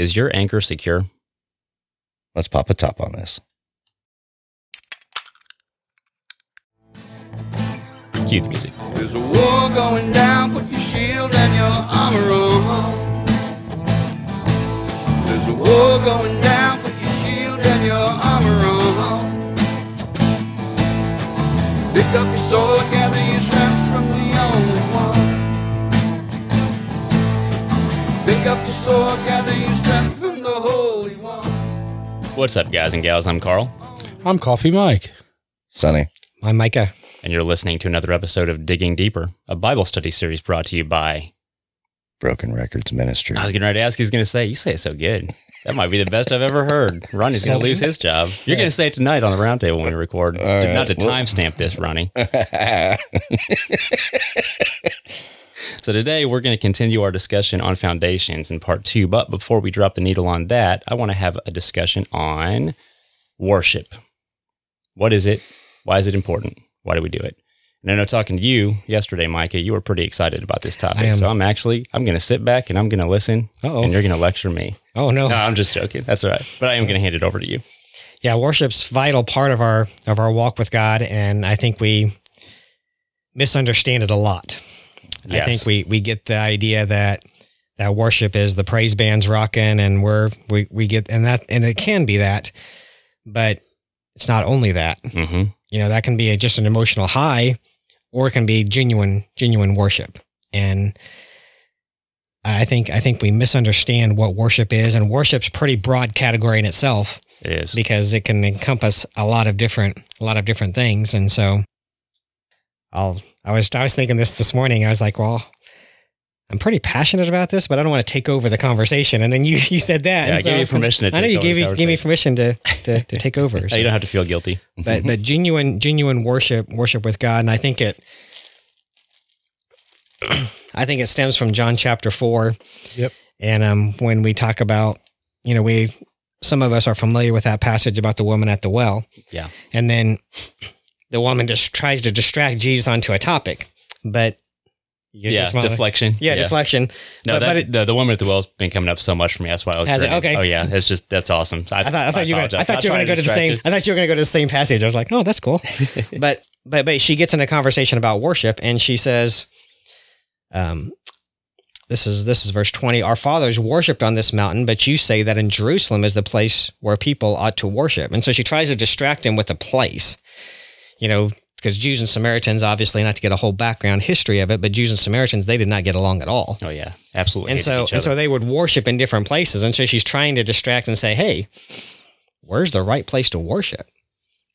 Is your anchor secure? Let's pop a top on this. Cue the music. There's a war going down, put your shield and your armor on. There's a war going down, put your shield and your armor on. Pick up your sword, Pick up sword, gather your strength from the Holy One. What's up, guys and gals? I'm Carl, I'm Coffee Mike. Sonny. I'm Micah. and you're listening to another episode of Digging Deeper, a Bible study series brought to you by. Broken Records Ministry. I was getting ready to ask, he's going to say, You say it so good. That might be the best I've ever heard. Ronnie's going to lose his job. You're going to say it tonight on the roundtable when we record. All right, Not to well- timestamp this, Ronnie. So today we're going to continue our discussion on foundations in part two. But before we drop the needle on that, I want to have a discussion on worship. What is it? Why is it important? Why do we do it? And I know talking to you yesterday, Micah, you were pretty excited about this topic. So I'm actually I'm going to sit back and I'm going to listen, Uh-oh. and you're going to lecture me. Oh no. No, I'm just joking. That's all right. But I am going to hand it over to you. Yeah, worship's vital part of our of our walk with God, and I think we misunderstand it a lot. I think we we get the idea that that worship is the praise bands rocking, and we're we we get and that and it can be that, but it's not only that. hmm You know, that can be a, just an emotional high, or it can be genuine genuine worship. And I think I think we misunderstand what worship is, and worship's pretty broad category in itself It is. because it can encompass a lot of different a lot of different things and so I'll I was I was thinking this this morning. I was like well I'm pretty passionate about this but I don't want to take over the conversation. And then you you said that. Yeah, and I gave you so- permission to I know you gave the me gave me permission to to, to take over so- you don't have to feel guilty. but but genuine genuine worship worship with God. And I think it I think it stems from John chapter 4 Yep. and um when we talk about you know we some of us are familiar with that passage about the woman at the well. Yeah. and then the woman just tries to distract Jesus onto a topic but yeah, deflection. yeah, deflection No, But- that, but it- the, the woman at the well's been coming up so much for me. That's why I was. Has it? Okay. Oh yeah, it's just that's awesome. I, I thought I thought you were I thought you were going to go to the same I thought you were going to go to the same passage. I was like, "Oh, that's cool." but but but she gets in a conversation about worship and she says um this is this is verse 20 our fathers worshiped on this mountain but you say that in jerusalem is the place where people ought to worship and so she tries to distract him with a place you know because jews and samaritans obviously not to get a whole background history of it but jews and samaritans they did not get along at all. Oh yeah, absolutely. and so and so they would worship in different places and so she's trying to distract and say hey where's the right place to worship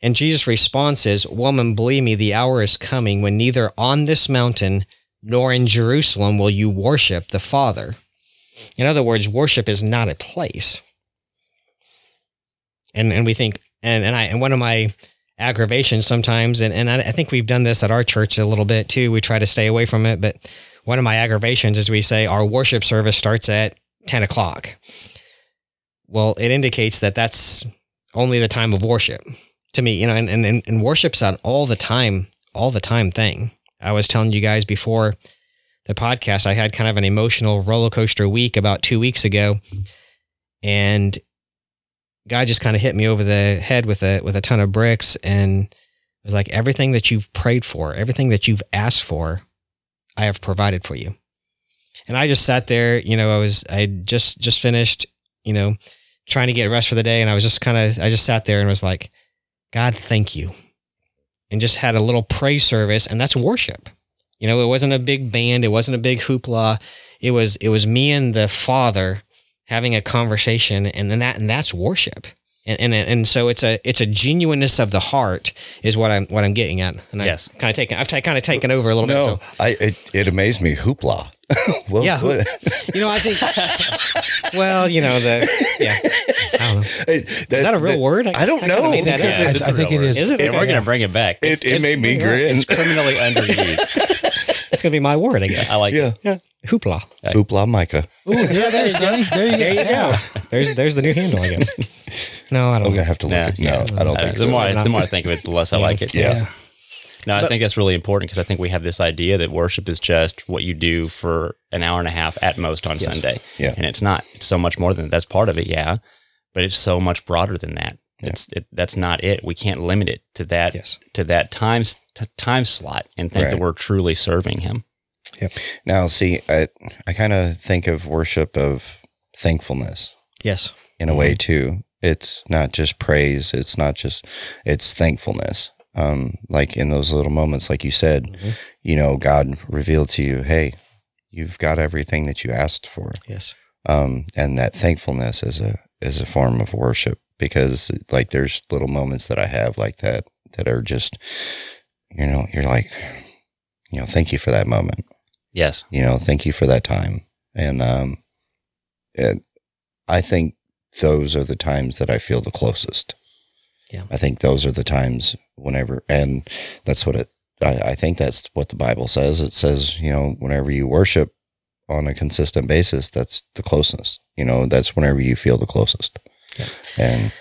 and jesus response is woman believe me the hour is coming when neither on this mountain nor in jerusalem will you worship the father in other words worship is not a place and and we think and and i and one of my aggravations sometimes. And, and I, I think we've done this at our church a little bit too. We try to stay away from it. But one of my aggravations is we say our worship service starts at 10 o'clock. Well it indicates that that's only the time of worship to me you know and, and, and worship's an all the time all the time thing. I was telling you guys before the podcast i had kind of an emotional roller coaster week about two weeks ago. And God just kind of hit me over the head with a with a ton of bricks and it was like everything that you've prayed for, everything that you've asked for, I have provided for you. And I just sat there, you know, I was I just just finished, you know, trying to get rest for the day and I was just kind of I just sat there and was like, God, thank you. And just had a little praise service and that's worship. You know, it wasn't a big band, it wasn't a big hoopla. It was it was me and the Father having a conversation and then that and that's worship and, and and so it's a it's a genuineness of the heart is what I'm what I'm getting at and Yes. I kind of taken I've t- kind of taken over a little No, bit I it, it amazed me. Hoopla. well, Yeah, who- you know I think well you know the yeah I don't know It- is that a real word I don't kinda know, made that because up. I- it's I a think real it word. is. Is it? And Okay. we're gonna bring it back. It, It's- it it's- made me grin. It's criminally underused. it's gonna be my word I guess I like yeah. it. yeah hoopla Hoopla Micah. Ooh, yeah, there, Sonny. There you there you go. go there's there's the new handle I guess no I don't gonna know have to look Nah, at No, I don't Uh, think the so. more I, the more I think of it, the less I like it. yeah. No, I But- think that's really important because I think we have this idea that worship is just what you do for an hour and a half at most on Yes. Sunday. Yeah. And it's not. It's so much more than that. that's part of it, yeah. But it's so much broader than that. It's it, that's not it. We can't limit it to that Yes. to that time s- t- time slot and think that we're truly serving him. Yeah. Now, see, I I kind of think of worship of thankfulness Yes. in a way too. It's not just praise. It's not just. It's thankfulness. Um, like in those little moments, like you said, Mhm. you know, God revealed to you, hey, you've got everything that you asked for. Yes. um, and that thankfulness is a is a form of worship because like there's little moments that I have like that that are just you know you're like you know thank you for that moment Yes. you know thank you for that time and um it, I think those are the times that I feel the closest Yeah. I think those are the times whenever and that's what it I, I think that's what the Bible says it says you know whenever you worship on a consistent basis, that's the closest. You know, that's whenever you feel the closest. Yeah. And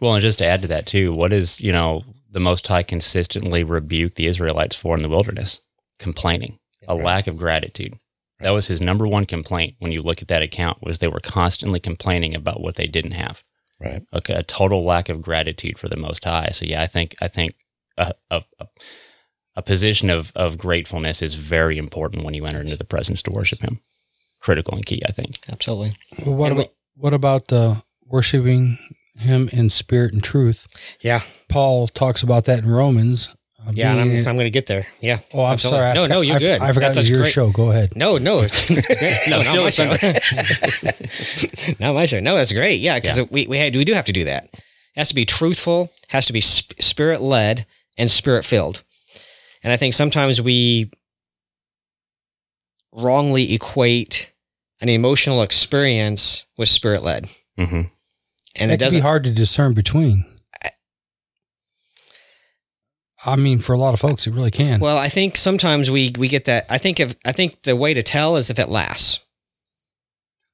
Well, and just to add to that too, what is you know the Most High consistently rebuked the Israelites for in the wilderness? Complaining, a Right. lack of gratitude. That was his number one complaint when you look at that account was they were constantly complaining about what they didn't have. right, Okay, a total lack of gratitude for the Most High. So yeah, I think I think a a, a, a position of of gratefulness is very important when you enter into the presence to worship Him. Critical and key, I think. Absolutely. Well, what And we- about what about uh, worshiping Him in spirit and truth? Yeah. Paul talks about that in Romans. Uh, Yeah. And I'm, I'm going to get there. Yeah. oh, I'm absolutely. sorry. I No, forgot- no, you're I, good. I forgot That's- it was your great. show. Go ahead. No, no, it's it's. No, No, not still my show. not my show. No, that's great. Yeah, because we we had, we do have to do that. It has to be truthful. Has to be sp- spirit led and spirit filled. And I think sometimes we wrongly equate an emotional experience with spirit led, Mm-hmm. And it it be doesn't. hard to discern between. I mean, for a lot of folks, it really can. Well, I think sometimes we we get that. I think if I think the way to tell is if it lasts.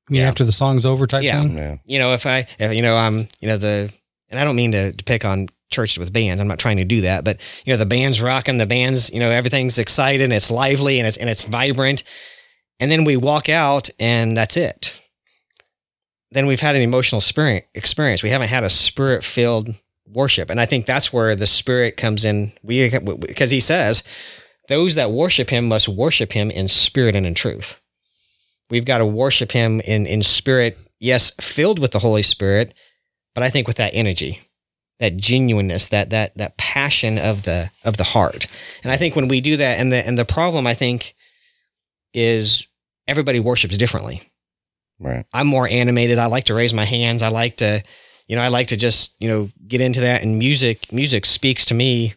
I mean, yeah. after the song's over, type Yeah. thing. yeah, you know, if I, if, you know, I'm, you know, the, and I don't mean to, to pick on churches with bands. I'm not trying to do that, but you know, the band's rocking, the band's, you know, everything's excited, and it's lively, and it's and it's vibrant, and then we walk out, and that's it. Then we've had an emotional spirit experience. We haven't had a spirit filled worship, and I think that's where the spirit comes in. We because he says, those that worship him must worship him in spirit and in truth. We've got to worship him in in spirit, yes, filled with the Holy Spirit, but I think with that energy, that genuineness, that that that passion of the of the heart. And I think when we do that, and the and the problem I think is everybody worships differently. Right, I'm more animated. I like to raise my hands. I like to, you know, I like to just, you know, get into that. And music, music speaks to me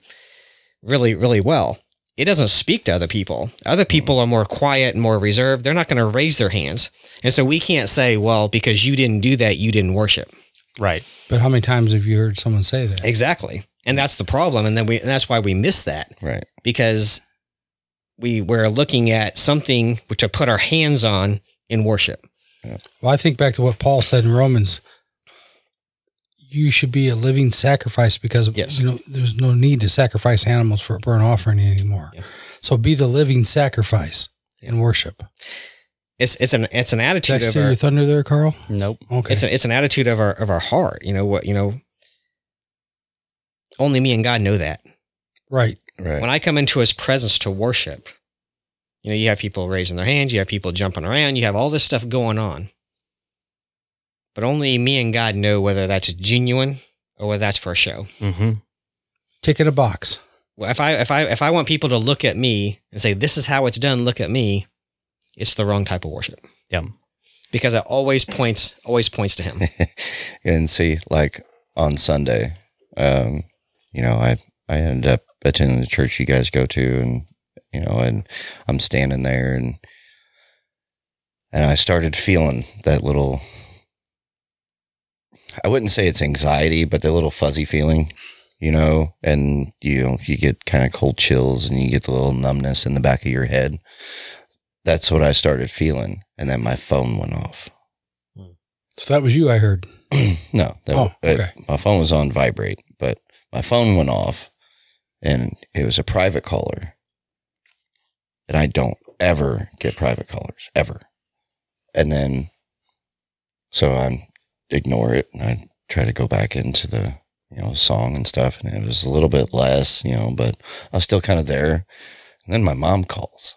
really, really well. It doesn't speak to other people. Other mm-hmm. people are more quiet and more reserved. They're not going to raise their hands. And so we can't say, well, because you didn't do that, you didn't worship. Right. But how many times have you heard someone say that? Exactly. And that's the problem. And then we, and that's why we miss that right, because we we're looking at something which to put our hands on in worship. Well, I think back to what Paul said in Romans. You should be a living sacrifice because Yes. you know there's no need to sacrifice animals for a burnt offering anymore. Yeah. So be the living sacrifice in worship. It's it's an it's an Did I attitude of our, your thunder there, Carl? Nope. Okay. it's an it's an attitude of our of our heart. You know what? You know, only me and God know that. right. right. When I come into His presence to worship, you know, you have people raising their hands, you have people jumping around, you have all this stuff going on. But only me and God know whether that's genuine or whether that's for a show. Mm-hmm. Tick in a box. Well, if I if I if I want people to look at me and say this is how it's done, look at me, it's the wrong type of worship Yeah. because it always points always points to Him. and see, like on Sunday, um, you know, I I ended up attending the church you guys go to, and you know, and I'm standing there, and and I started feeling that little. I wouldn't say it's anxiety, but the little fuzzy feeling, you know, and you know, you get kind of cold chills and you get the little numbness in the back of your head. That's what I started feeling, and then my phone went off. So that was you. I heard. no, that, Oh, it- okay. my phone was on vibrate, but my phone went off, and it was a private caller. And I don't ever get private callers ever. And then, so I ignore it and I try to go back into the you know song and stuff, and it was a little bit less, you know, but I was still kind of there. And then my mom calls.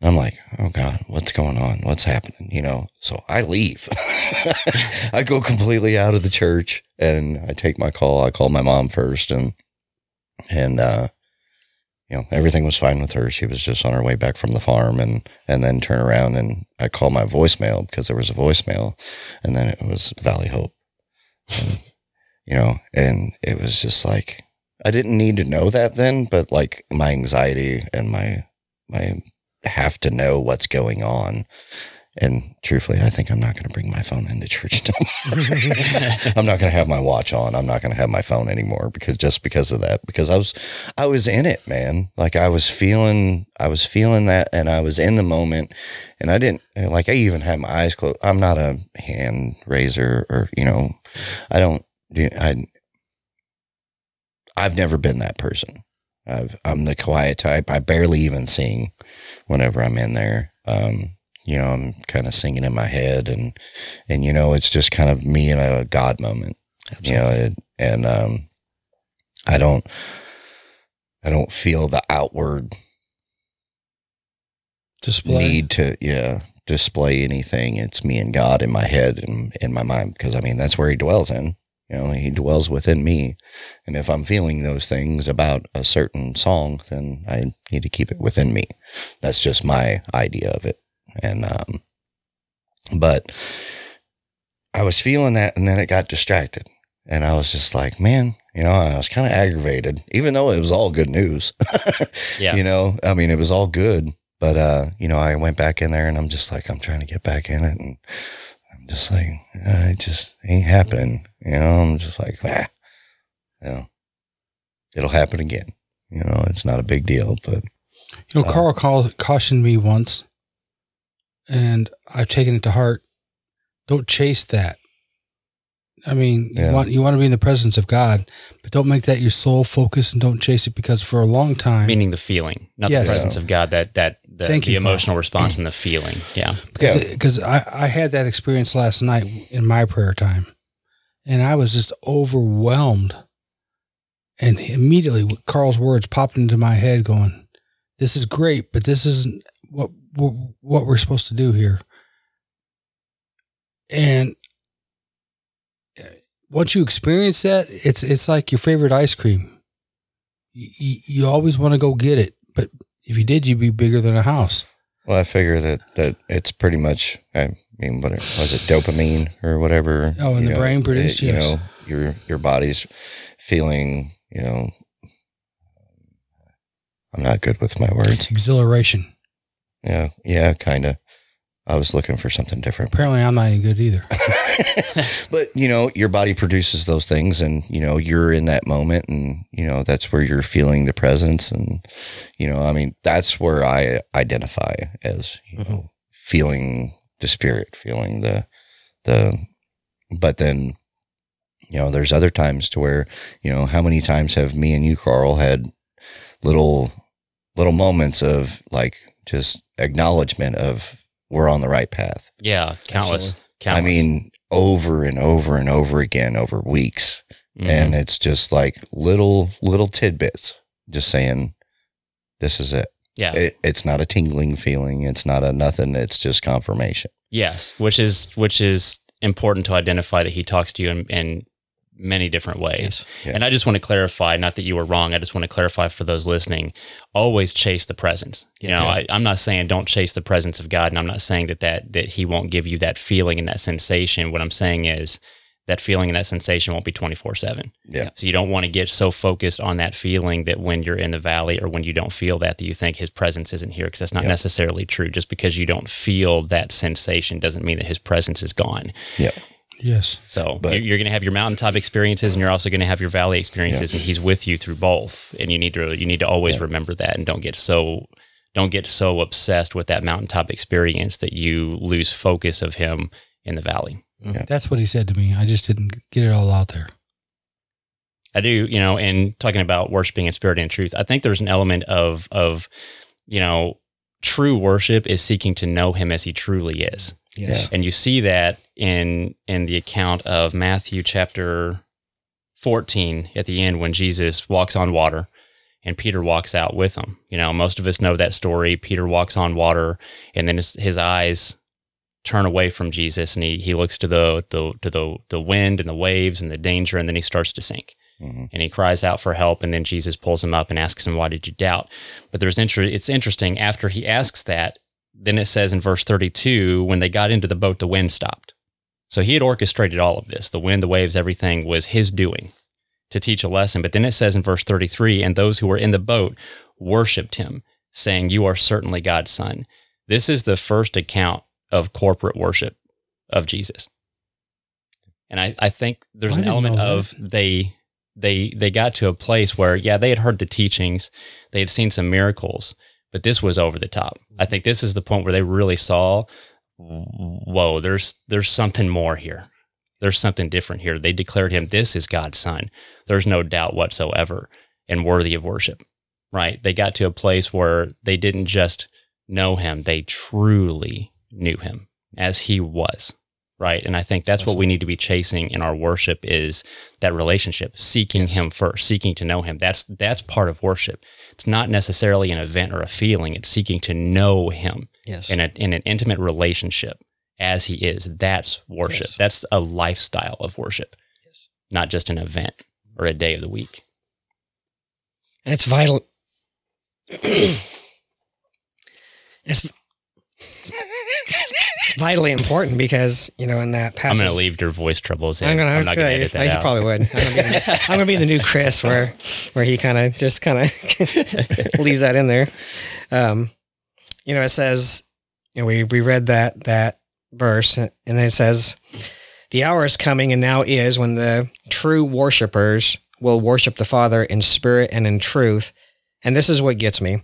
I'm like, oh God, what's going on? What's happening? You know, so I leave. I go completely out of the church and I take my call. I call my mom first and, and, uh, you know, everything was fine with her. She was just on her way back from the farm and, and then turn around and I call my voicemail because there was a voicemail and then it was Valley Hope. And, you know, and it was just like, I didn't need to know that then, but like my anxiety and my, my have to know what's going on. And truthfully, I think I'm not going to bring my phone into church. I'm not going to have my watch on. I'm not going to have my phone anymore because just because of that, because I was, I was in it, man. Like I was feeling, I was feeling that and I was in the moment and I didn't like, I even had my eyes closed. I'm not a hand raiser or, you know, I don't do, I, I've never been that person. I've, I'm the quiet type. I barely even sing whenever I'm in there. Um, you know, I'm kind of singing in my head and, and, you know, it's just kind of me in a God moment, you know, it, and, um, I don't, I don't feel the outward Display. need to, yeah, display anything. It's me and God in my head and in my mind, because I mean, that's where he dwells in, you know, he dwells within me. And if I'm feeling those things about a certain song, then I need to keep it within me. That's just my idea of it. And, um, but I was feeling that and then it got distracted. And I was just like, man, you know, I was kind of aggravated, even though it was all good news. Yeah. You know, I mean, it was all good. But, uh, you know, I went back in there and I'm just like, I'm trying to get back in it. And I'm just like, uh, it just ain't happening. You know, I'm just like, ah, you know, it'll happen again. You know, it's not a big deal, but You know, Uh, Carl call, cautioned me once, and I've taken it to heart. Don't chase that. I mean, Yeah. you want you want to be in the presence of God, but don't make that your sole focus, and don't chase it because for a long time, Meaning the feeling, not Yes. the presence of God, that, that, the, Thank the you, Carl. emotional response and the feeling. Yeah. because Yeah. because I, I had that experience last night in my prayer time and i was just overwhelmed and immediately carl's words popped into my head going this is great but this isn't what what, we're supposed to do here and uh, once you experience that it's it's like your favorite ice cream you, you, always want to go get it but if you did you'd be bigger than a house Well, I figure that that it's pretty much. I mean, what was it dopamine or whatever? Oh, and the brain produced, it- You yes. know, your your body's feeling. You know, I'm not good with my words. exhilaration Yeah, yeah, kind of. I was looking for something different. apparently i'm not any good either but you know, your body produces those things, and you know, you're in that moment, and you know, that's where you're feeling the presence, and you know, I mean, that's where I identify as you mm-hmm. know, feeling the spirit, feeling the the. But then, you know, there's other times to where you know, how many times have me and you, Carl, had little little moments of like just acknowledgement of we're on the right path. Yeah. Countless. Countless. I mean, over and over and over again over weeks. Mhm. And it's just like little, little tidbits, just saying, this is it. yeah. it. It's not a tingling feeling. It's not a nothing. It's just confirmation. Yes, which is which is important to identify that he talks to you and, in many different ways. Yeah. And I just want to clarify, not that you were wrong. I just want to clarify for those listening: always chase the presence. You know, I, I'm not saying don't chase the presence of God, and I'm not saying that that that He won't give you that feeling and that sensation. What I'm saying is that feeling and that sensation won't be 24 seven. Yeah. So you don't want to get so focused on that feeling that when you're in the valley or when you don't feel that, that you think his presence isn't here because that's not Yep. necessarily true. Just because you don't feel that sensation doesn't mean that his presence is gone. Yeah. Yes So But- you're, you're going to have your mountaintop experiences and you're also going to have your valley experiences and he's with you through both. And you need to, you need to always Yeah. remember that and don't get so, don't get so obsessed with that mountaintop experience that you lose focus of him in the valley. Mm-hmm. That's what he said to me. I just didn't get it all out there. I do, you know, and talking about worshiping in spirit and truth, I think there's an element of of, you know, true worship is seeking to know him as he truly is. Yes. And you see that in in the account of Matthew chapter 14 at the end when Jesus walks on water and Peter walks out with him. You know, most of us know that story. Peter walks on water and then his, his eyes turn away from Jesus and he, he looks to the, the to the the wind and the waves and the danger and then he starts to sink. Mhm. And he cries out for help and then Jesus pulls him up and asks him why did you doubt? But there's inter- it's interesting after he asks that then it says in verse 32 when they got into the boat the wind stopped. So he had orchestrated all of this. The wind, the waves, everything was his doing to teach a lesson. But then it says in verse 33 and those who were in the boat worshiped him, saying, You are certainly God's son. This is the first account of corporate worship of Jesus. And I, I think there's I an element of they they they got to a place where yeah they had heard the teachings they had seen some miracles but this was over the top. I think this is the point where they really saw whoa there's there's something more here. There's something different here. They declared him this is god's son. There's no doubt whatsoever and worthy of worship right? They got to a place where they didn't just know him they truly knew him as he was right? And i think that's what we need to be chasing in our worship is that relationship seeking him first seeking to know him. That's that's part of worship it's not necessarily an event or a feeling it's seeking to know him Yes. in, a, in an intimate relationship as he is that's worship Yes. that's a lifestyle of worship Yes. not just an event or a day of the week And it's vital. it's, it's vitally important because you know in that passage, i'm going to leave your voice troubles in I'm gonna. I'm not going to gonna- edit that you probably would. I'm gonna, be the, I'm gonna be the new Chris, where where he kind of just kind of leaves that in there. Um, you know, it says, you know, we we read that that verse, and then it says, "The hour is coming, and now is when the true worshipers will worship the Father in spirit and in truth." And this is what gets me.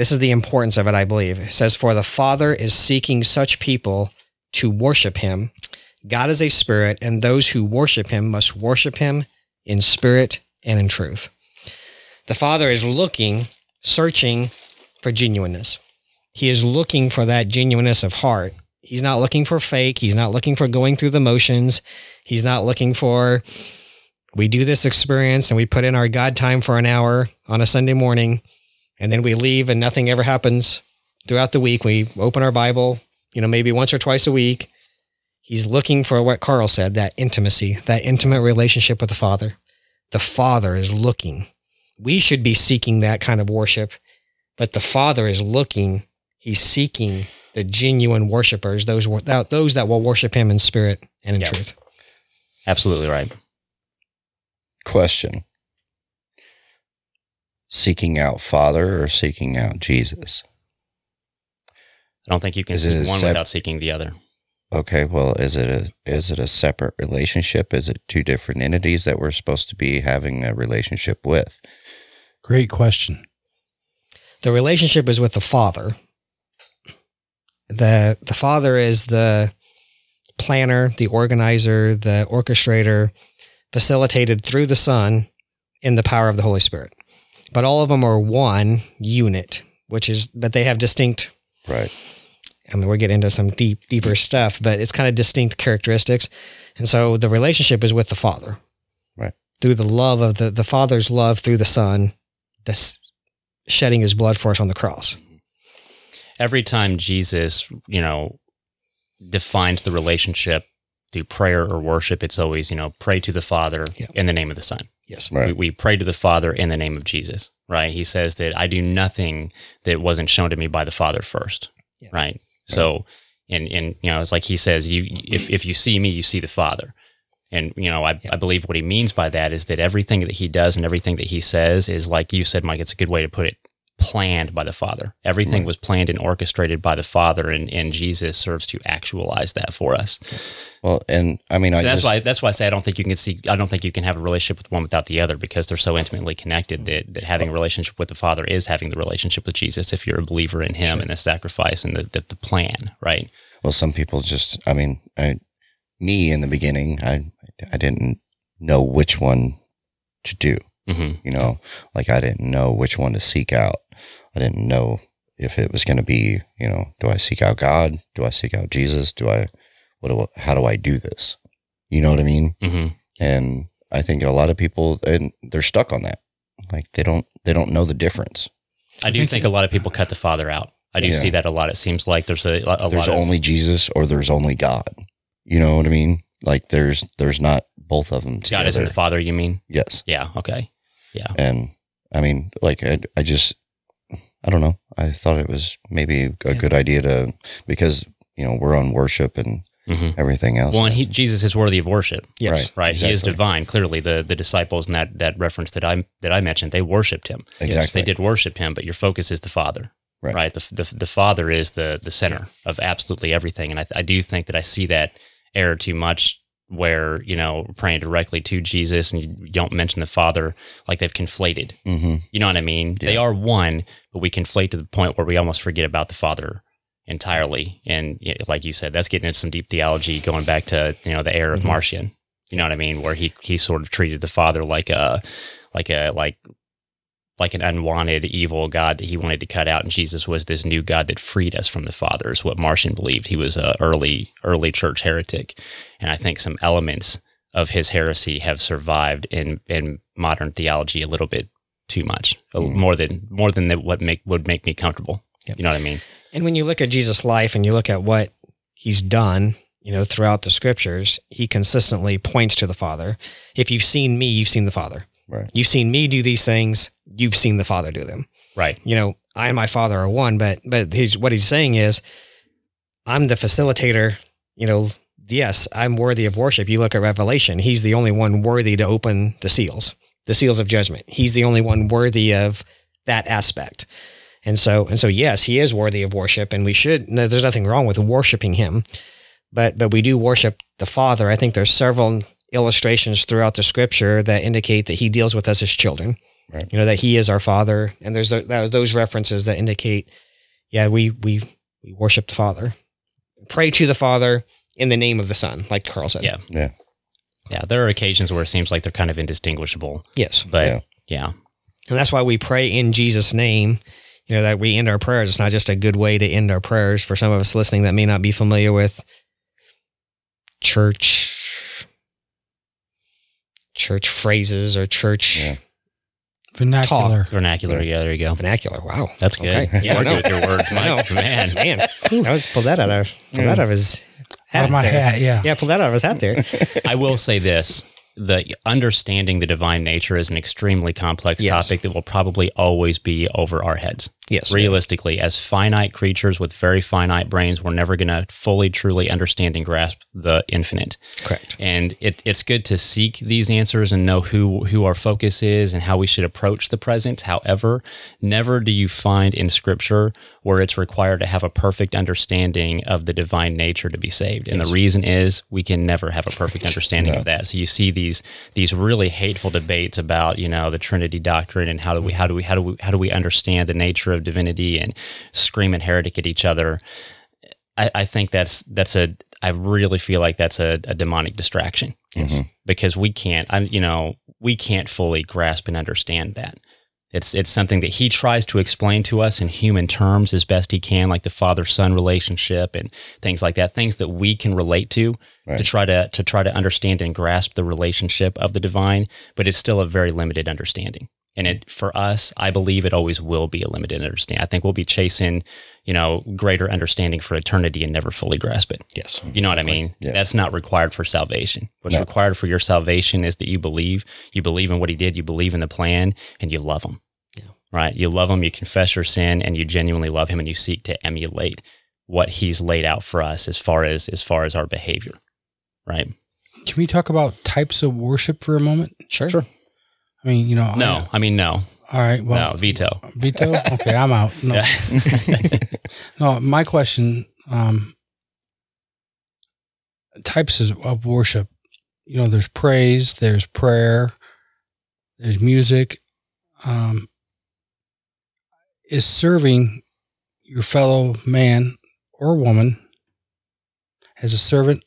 This is the importance of it, I believe. It says, "For the Father is seeking such people to worship Him." God is a spirit, and those who worship him must worship him in spirit and in truth. The Father is looking, searching for genuineness. He is looking for that genuineness of heart. He's not looking for fake. He's not looking for going through the motions. He's not looking for, we do this experience and we put in our God time for an hour on a Sunday morning, and then we leave and nothing ever happens throughout the week. We open our Bible, you know, maybe once or twice a week. He's looking for what Carl said that intimacy, that intimate relationship with the Father. The Father is looking. We should be seeking that kind of worship, but the Father is looking. He's seeking the genuine worshipers, those that those that will worship Him in spirit and in Yeah. truth. absolutely right Question Seeking out Father or seeking out Jesus? i don't think you can Is seek one sep- without seeking the other Okay, well, is it a is it a separate relationship? Is it two different entities that we're supposed to be having a relationship with? Great question. The relationship is with the Father. the The Father is the planner, the organizer, the orchestrator, facilitated through the Son in the power of the Holy Spirit. But all of them are one unit, which is, but they have distinct Right. I mean, we're getting into some deep, deeper stuff, but it's kind of distinct characteristics. And so the relationship is with the Father. Right. Through the love of the, the Father's love through the Son, this shedding his blood for us on the cross. Mm-hmm. every time Jesus, you know, defines the relationship through prayer or worship, it's always, you know, pray to the Father Yeah. in the name of the Son. Yes. Right. We, we pray to the Father in the name of Jesus, right? He says that I do nothing that wasn't shown to me by the Father first, Yeah. right? So, and, and, you know, it's like he says, you, if, if you see me, you see the Father. And, you know, I, Yeah. I believe what he means by that is that everything that he does and everything that he says is like you said, Mike, it's a good way to put it, planned by the Father. Everything Right. was planned and orchestrated by the Father, and, and Jesus serves to actualize that for us. Well, and I mean, I that's just, why that's why I say I don't think you can see I don't think you can have a relationship with one without the other because they're so intimately connected that, that having a relationship with the Father is having the relationship with Jesus if you're a believer in Him and the sacrifice and the, the, the plan, right? well, some people just, I mean, I, me in the beginning, I, I didn't know which one to do. hmm You know, like I didn't know which one to seek out. I didn't know if it was going to be, you know, do I seek out God? Do I seek out Jesus? Do I, what do, how do I do this? You know what I mean? hmm And I think a lot of people, and they're stuck on that. Like they don't, they don't know the difference. I do think a lot of people cut the father out. I do Yeah. see that a lot. It seems like there's a, a there's lot of only Jesus or there's only God. You know what I mean? Like there's, there's not both of them God isn't the father. You mean? yes. Yeah. Okay. Yeah. And I mean, like, I, I just, I don't know. I thought it was maybe a Yeah. good idea to, because, you know, we're on worship and hmm everything else. Well, and he, Jesus is worthy of worship. Yes. Right. Right. He is divine. Clearly, the the disciples in that that reference that I that I mentioned, they worshipped him. Exactly. They did worship him, but your focus is the Father. Right. The, the the Father is the the center of absolutely everything, and I, I do think that I see that error too much, where you know praying directly to Jesus and you don't mention the Father, like they've conflated. hmm You know what I mean? They are one, but we conflate to the point where we almost forget about the Father entirely. And y- like you said, that's getting into some deep theology, going back to you know the era of Mhm. Marcion. You know what I mean? Where he he sort of treated the Father like a like a like like an unwanted evil God that he wanted to cut out, and Jesus was this new God that freed us from the Father. Is what Marcion believed. He was a early early church heretic, and I think some elements of his heresy have survived in in modern theology a little bit too much, Mm. more than more than that what make would make me comfortable. Yep. You know what I mean? And when you look at Jesus' life and you look at what he's done, you know, throughout the scriptures, he consistently points to the Father. If you've seen me, you've seen the Father. Right. You've seen me do these things, you've seen the Father do them. Right. You know, I and my Father are one, but but he's what he's saying is I'm the facilitator, you know, yes, I'm worthy of worship. You look at Revelation, he's the only one worthy to open the seals, the seals of judgment. He's the only one worthy of that aspect. And so, and so, yes, he is worthy of worship, and we should. No, there's nothing wrong with worshiping him, but but we do worship the Father. I think there's several illustrations throughout the Scripture that indicate that He deals with us as children. Right. You know that He is our Father, and there's tho- tho- those references that indicate, yeah, we we we worship the Father, pray to the Father in the name of the Son, like Carl said. Yeah. Yeah. Yeah. There are occasions where it seems like they're kind of indistinguishable, Yes, but Yeah. yeah. and that's why we pray in Jesus' name. You know that we end our prayers. It's not just a good way to end our prayers. For some of us listening that may not be familiar with church church phrases or church Yeah. Vernacular. vernacular. Yeah, there you go. vernacular. Wow, That's good. Okay. Yeah, I we're know. good with your words, Mike. Man, man, I was pulled that out of pulled that out of his hat. Out of my there. hat, yeah. Yeah, pulled that out of his hat there. I will say this: the understanding the divine nature is an extremely complex Yes. topic that will probably always be over our heads. Yes. Realistically, as finite creatures with very finite brains, we're never going to fully, truly understand and grasp the infinite. Correct. And it, it's good to seek these answers and know who who our focus is and how we should approach the present. However, never do you find in Scripture where it's required to have a perfect understanding of the divine nature to be saved. And the reason is we can never have a perfect understanding of that. So you see these these really hateful debates about you know the Trinity doctrine and how do we how do we how do we how do we understand the nature of divinity and screaming heretic at each other. I, I think that's that's a I really feel like that's a, a demonic distraction Mhm. because we can't I, you know we can't fully grasp and understand that it's it's something that he tries to explain to us in human terms as best he can like the father son relationship and things like that things that we can relate to to try to to try to understand and grasp the relationship of the divine but it's still a very limited understanding and it for us i believe it always will be a limited understanding i think we'll be chasing you know greater understanding for eternity and never fully grasp it Yes. you know what I mean? Yeah. That's not required for salvation. What's No. required for your salvation is that you believe, you believe in what he did, you believe in the plan, and you love him. Yeah. Right? You love him, you confess your sin, and you genuinely love him, and you seek to emulate what he's laid out for us as far as as far as our behavior. Right? Can we talk about types of worship for a moment? Sure. Sure. I mean, you know. No, I mean no. All right. Well, no, veto. veto. Okay, I'm out. No, Yeah. no. My question: um, types of, of worship. You know, there's praise, there's prayer, there's music. Um, is serving your fellow man or woman as a servant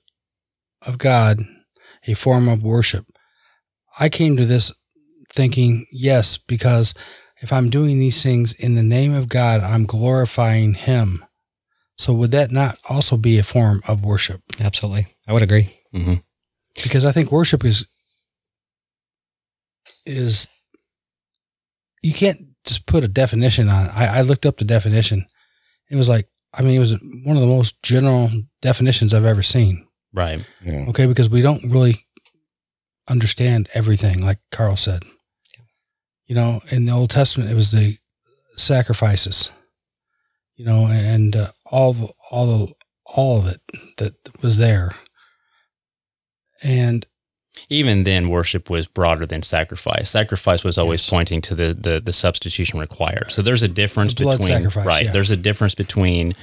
of God a form of worship? I came to this thinking, yes, because if I'm doing these things in the name of God, I'm glorifying Him. So would that not also be a form of worship? Absolutely. I would agree. hmm Because I think worship is is you can't just put a definition on it. I, I looked up the definition. It was like I mean, it was one of the most general definitions I've ever seen. Right. Yeah. Okay, because we don't really understand everything, like Carl said. You know, in the Old Testament, it was the sacrifices. You know, and uh, all the, all the, all of it that was there. And Even then, worship was broader than sacrifice. Sacrifice was always Yes. pointing to the, the the substitution required. So there's a difference The between sacrifice, right. yeah. There's a difference between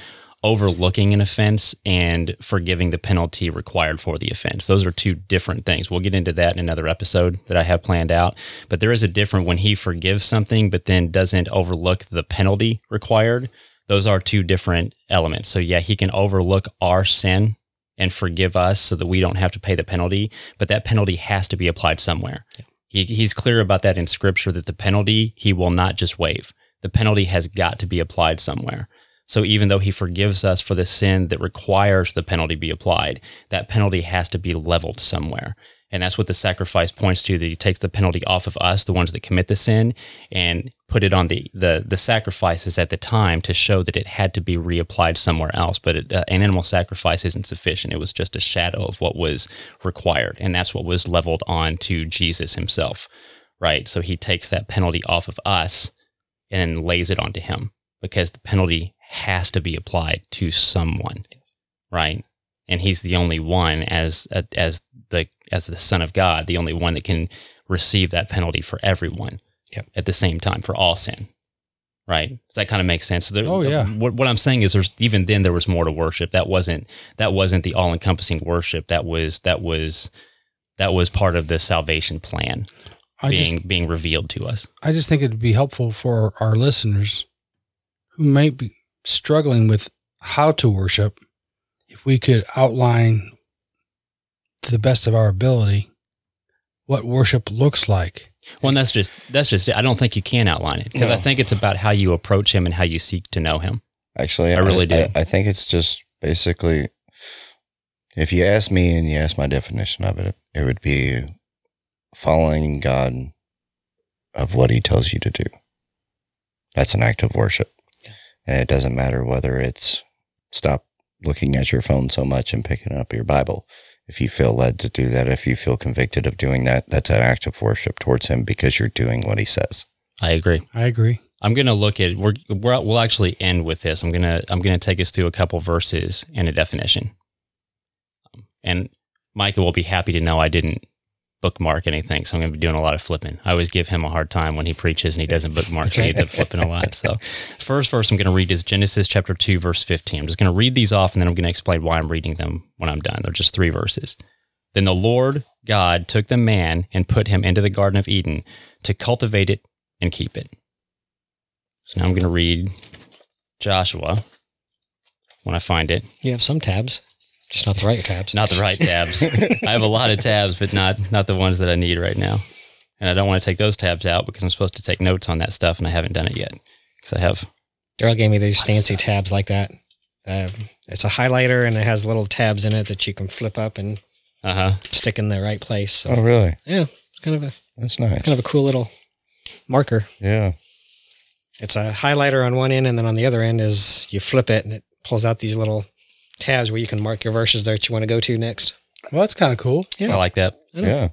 overlooking an offense and forgiving the penalty required for the offense. Those are two different things. We'll get into that in another episode that I have planned out. But there is a difference when he forgives something, but then doesn't overlook the penalty required. Those are two different elements. So yeah, he can overlook our sin and forgive us so that we don't have to pay the penalty, but that penalty has to be applied somewhere. He, he's clear about that in scripture that the penalty he will not just waive. The penalty has got to be applied somewhere. So even though he forgives us for the sin that requires the penalty be applied, that penalty has to be leveled somewhere. And that's what the sacrifice points to that he takes the penalty off of us, the ones that commit the sin, and put it on the the the sacrifices at the time to show that it had to be reapplied somewhere else. But it, uh, an animal sacrifice isn't sufficient. It was just a shadow of what was required, and that's what was leveled on to Jesus himself, right? So he takes that penalty off of us and lays it onto him because the penalty has to be applied to someone, right? And he's the only one as uh, as the as the Son of God, the only one that can receive that penalty for everyone Yep. at the same time for all sin. Right. Does that kind of make sense? So there, Oh, yeah. What, what I'm saying is, there's even then there was more to worship. That wasn't that wasn't the all encompassing worship. That was that was that was part of the salvation plan I being just, being revealed to us. I just think it'd be helpful for our listeners who might be struggling with how to worship if we could outline to the best of our ability what worship looks like. Well, and that's just that's just it. I don't think you can outline it because I think it's about how you approach him and how you seek to know him. Actually, I really do. I, I think it's just basically, if you ask me and you ask my definition of it, it would be following God of what He tells you to do. That's an act of worship, and it doesn't matter whether it's stop looking at your phone so much and picking up your Bible. If you feel led to do that, if you feel convicted of doing that, that's an act of worship towards Him because you're doing what He says. I agree. I agree. I'm gonna look at we're, we're we'll actually end with this. I'm gonna I'm gonna take us through a couple verses and a definition. Um, And Micah will be happy to know I didn't bookmark anything, so I'm gonna be doing a lot of flipping. I always give him a hard time when he preaches and he doesn't bookmark, so he ends up flipping a lot. So, first verse I'm gonna read is Genesis chapter two, verse 15. I'm just gonna read these off, and then I'm gonna explain why I'm reading them when I'm done. They're just three verses. Then the Lord God took the man and put him into the Garden of Eden to cultivate it and keep it. So now I'm going to read Joshua when I find it. You have some tabs, just not the right tabs. Not the right tabs. I have a lot of tabs, but not not the ones that I need right now. And I don't want to take those tabs out because I'm supposed to take notes on that stuff, and I haven't done it yet because I have. Daryl gave me these fancy tabs like that. Uh, it's a highlighter and it has little tabs in it that you can flip up and Uh huh. stick in the right place. So Oh, really? yeah, it's kind of a That's nice. kind of a cool little marker. Yeah. It's a highlighter on one end, and then on the other end is you flip it and it pulls out these little tabs where you can mark your verses that you want to go to next. Well, that's kind of cool. Yeah. I like that. Yeah.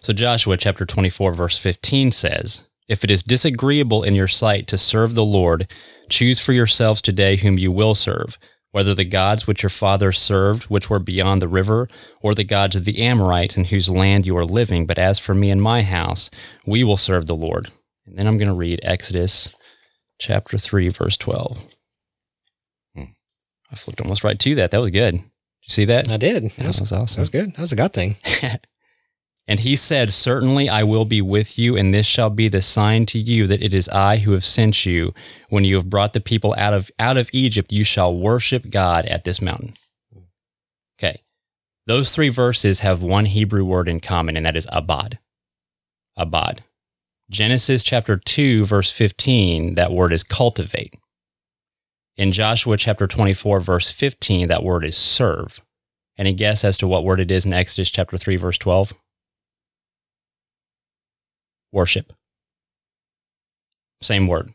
So Joshua chapter 24 verse 15 says, "If it is disagreeable in your sight to serve the Lord, choose for yourselves today whom you will serve, whether the gods which your fathers served, which were beyond the river, or the gods of the Amorites in whose land you are living, but as for me and my house, we will serve the Lord." And then I'm going to read Exodus chapter 3 verse 12. I flipped almost right to that. That was good. Did you see that? I did. That That was, was that was good. That was a God thing. And he said, Certainly I will be with you, and this shall be the sign to you that it is I who have sent you. When you have brought the people out of out of Egypt, you shall worship God at this mountain. Okay. Those three verses have one Hebrew word in common, and that is abad. Abad. Genesis chapter 2, verse 15, that word is cultivate. In Joshua chapter 24, verse 15, that word is serve. Any guess as to what word it is in Exodus chapter 3, verse 12? Worship. Same word.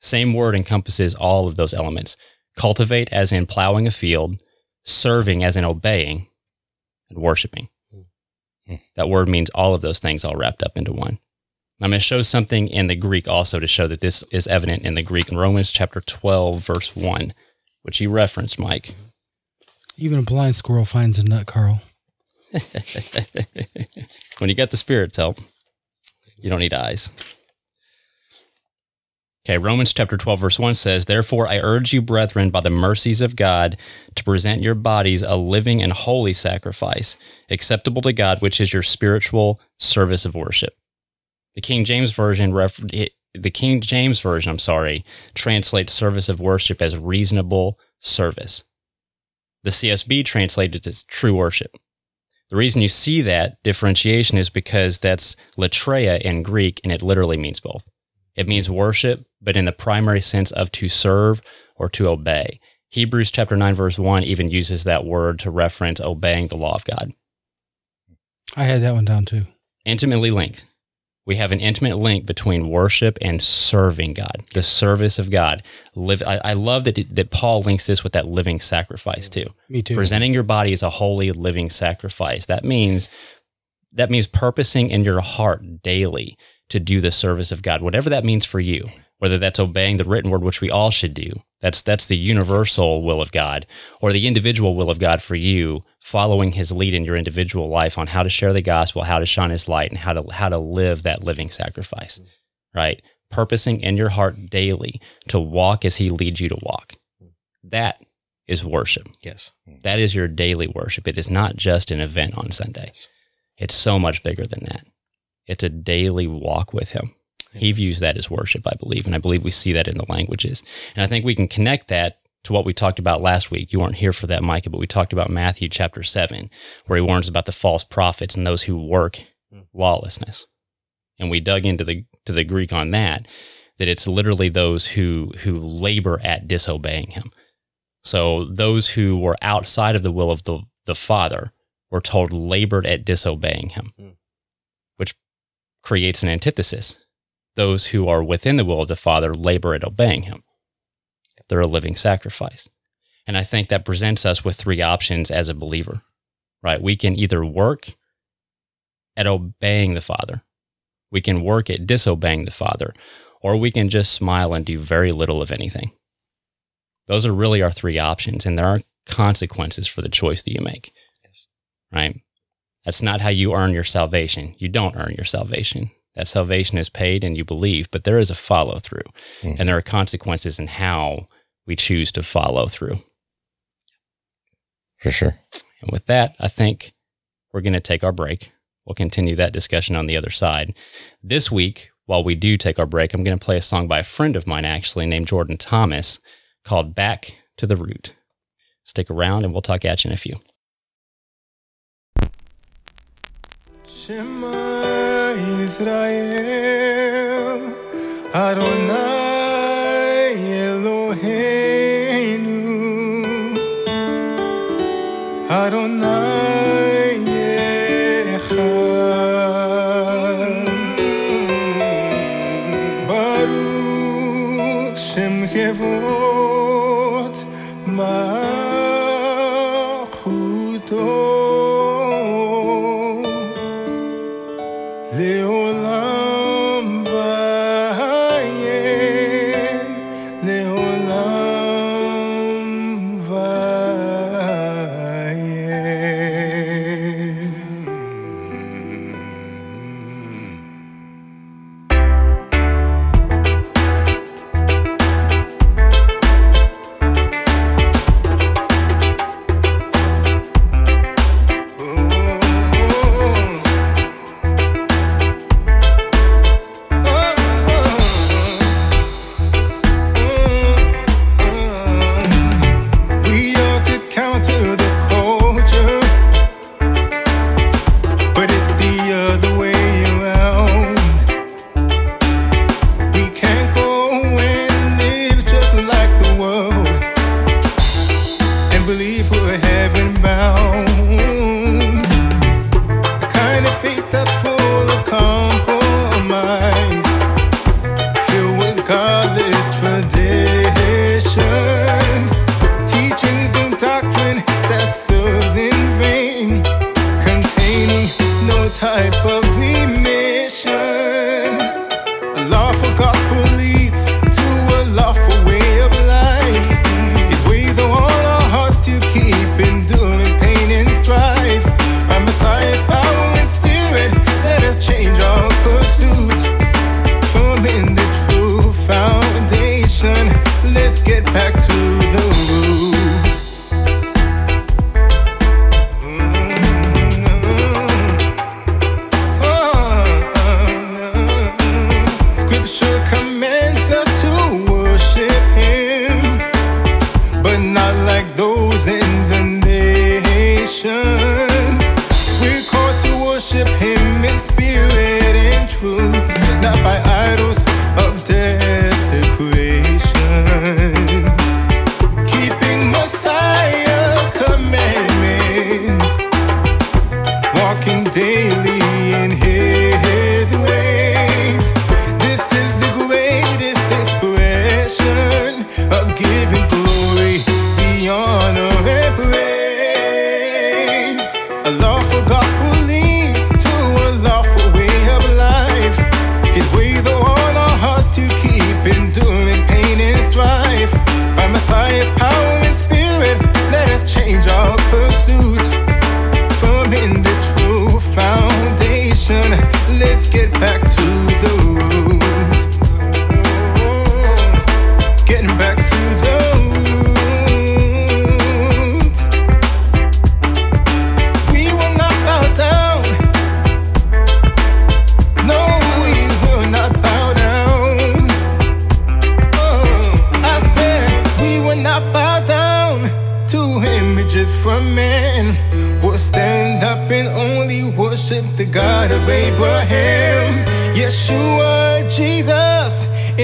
Same word encompasses all of those elements. Cultivate, as in plowing a field, serving, as in obeying, and worshiping. Hmm. That word means all of those things all wrapped up into one. I'm going to show something in the Greek also to show that this is evident in the Greek in Romans chapter 12, verse 1, which you referenced, Mike. Even a blind squirrel finds a nut, Carl. when you get the Spirit's help, you don't need eyes. Okay, Romans chapter 12, verse 1 says, Therefore I urge you, brethren, by the mercies of God, to present your bodies a living and holy sacrifice, acceptable to God, which is your spiritual service of worship. The King James Version, ref- the King James Version, I'm sorry, translates service of worship as reasonable service. The CSB translated it as true worship. The reason you see that differentiation is because that's latreia in Greek, and it literally means both. It means worship, but in the primary sense of to serve or to obey. Hebrews chapter 9, verse 1 even uses that word to reference obeying the law of God. I had that one down too. Intimately linked. We have an intimate link between worship and serving God, the service of God. Live. I, I love that it, that Paul links this with that living sacrifice too. Me too. Presenting your body as a holy living sacrifice. That means that means purposing in your heart daily to do the service of God, whatever that means for you. Whether that's obeying the written word, which we all should do, that's that's the universal will of God, or the individual will of God for you, following His lead in your individual life on how to share the gospel, how to shine His light, and how to how to live that living sacrifice. Right, purposing in your heart daily to walk as He leads you to walk. That is worship. Yes. That is your daily worship. It is not just an event on Sunday. It's so much bigger than that. It's a daily walk with Him. He views that as worship, I believe. And I believe we see that in the languages. And I think we can connect that to what we talked about last week. You weren't here for that, Micah, but we talked about Matthew chapter 7, where he warns about the false prophets and those who work lawlessness. And we dug into the to the Greek on that, that it's literally those who who labor at disobeying him. So those who were outside of the will of the, the Father were told labored at disobeying him, Mm. which creates an antithesis. Those who are within the will of the Father labor at obeying him. They're a living sacrifice. And I think that presents us with three options as a believer, right? We can either work at obeying the Father, we can work at disobeying the Father, or we can just smile and do very little of anything. Those are really our three options, and there are consequences for the choice that you make, right? That's not how you earn your salvation. You don't earn your salvation. That salvation is paid and you believe, but there is a follow through, Mhm. and there are consequences in how we choose to follow through. for sure. And with that, I think we're going to take our break. We'll continue that discussion on the other side. This week, while we do take our break, I'm going to play a song by a friend of mine, actually, named Jordan Thomas, called Back to the Root. Stick around and we'll talk at you in a few. Shema Israel, Adonai Eloheinu, Adonai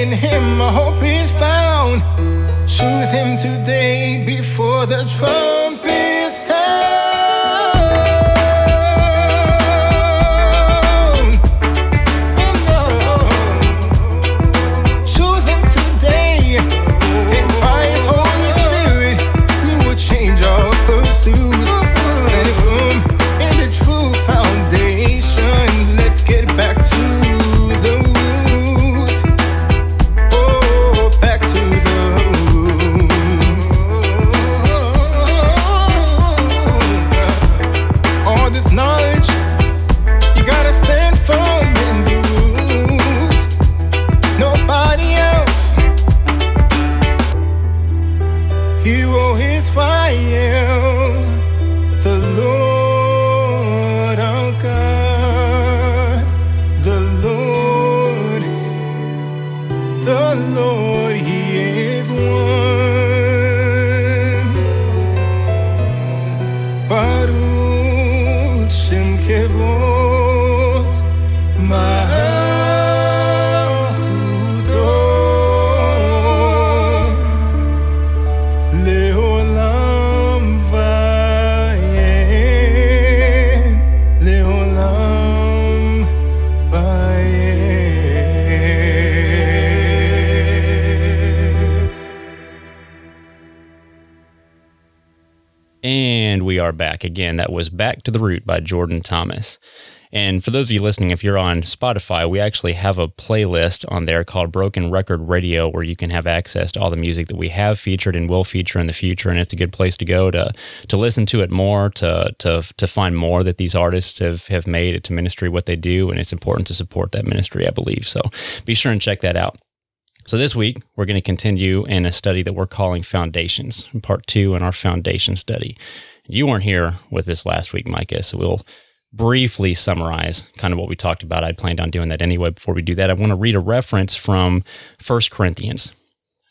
in him my hope is found. Choose him today before the trumpet again. That was Back to the Root by Jordan Thomas. And for those of you listening, if you're on Spotify, we actually have a playlist on there called Broken Record Radio where you can have access to all the music that we have featured and will feature in the future. And it's a good place to go to to listen to it more, to to to find more that these artists have have made to ministry what they do. And it's important to support that ministry, I believe. So be sure and check that out. So this week we're going to continue in a study that we're calling Foundations, part two in our foundation study. You weren't here with us last week, Micah, so we'll briefly summarize kind of what we talked about. I'd planned on doing that anyway. Before we do that, I want to read a reference from 1 Corinthians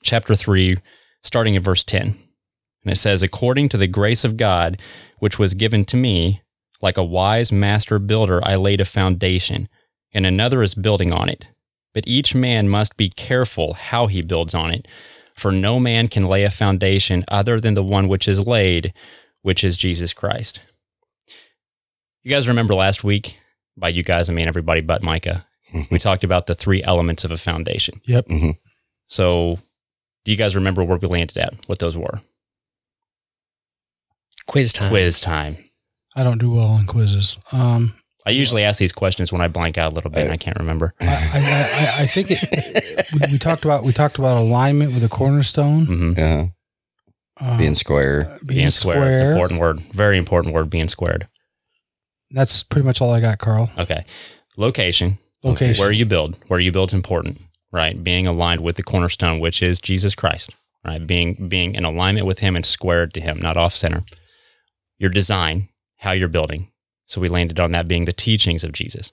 chapter 3, starting at verse 10. And it says, According to the grace of God, which was given to me, like a wise master builder, I laid a foundation, and another is building on it. But each man must be careful how he builds on it. For no man can lay a foundation other than the one which is laid, which is Jesus Christ. You guys remember last week? By you guys, I mean everybody but Micah. we talked about the three elements of a foundation. Yep. So, do you guys remember where we landed at? What those were? Quiz time. Quiz time. I don't do well on quizzes. Um, I usually ask these questions when I blank out a little bit and I can't remember. I, I, I, I think it, we, we talked about we talked about alignment with a cornerstone. hmm Yeah. Uh, Being square. being, Being square. It's an important word. Very important word, being squared. That's pretty much all I got, Carl. Okay. Location. Location. Where you build. Where you build is important, right? Being aligned with the cornerstone, which is Jesus Christ, right? Being being in alignment with him and squared to him, not off center. Your design, how you're building. So we landed on that being the teachings of Jesus,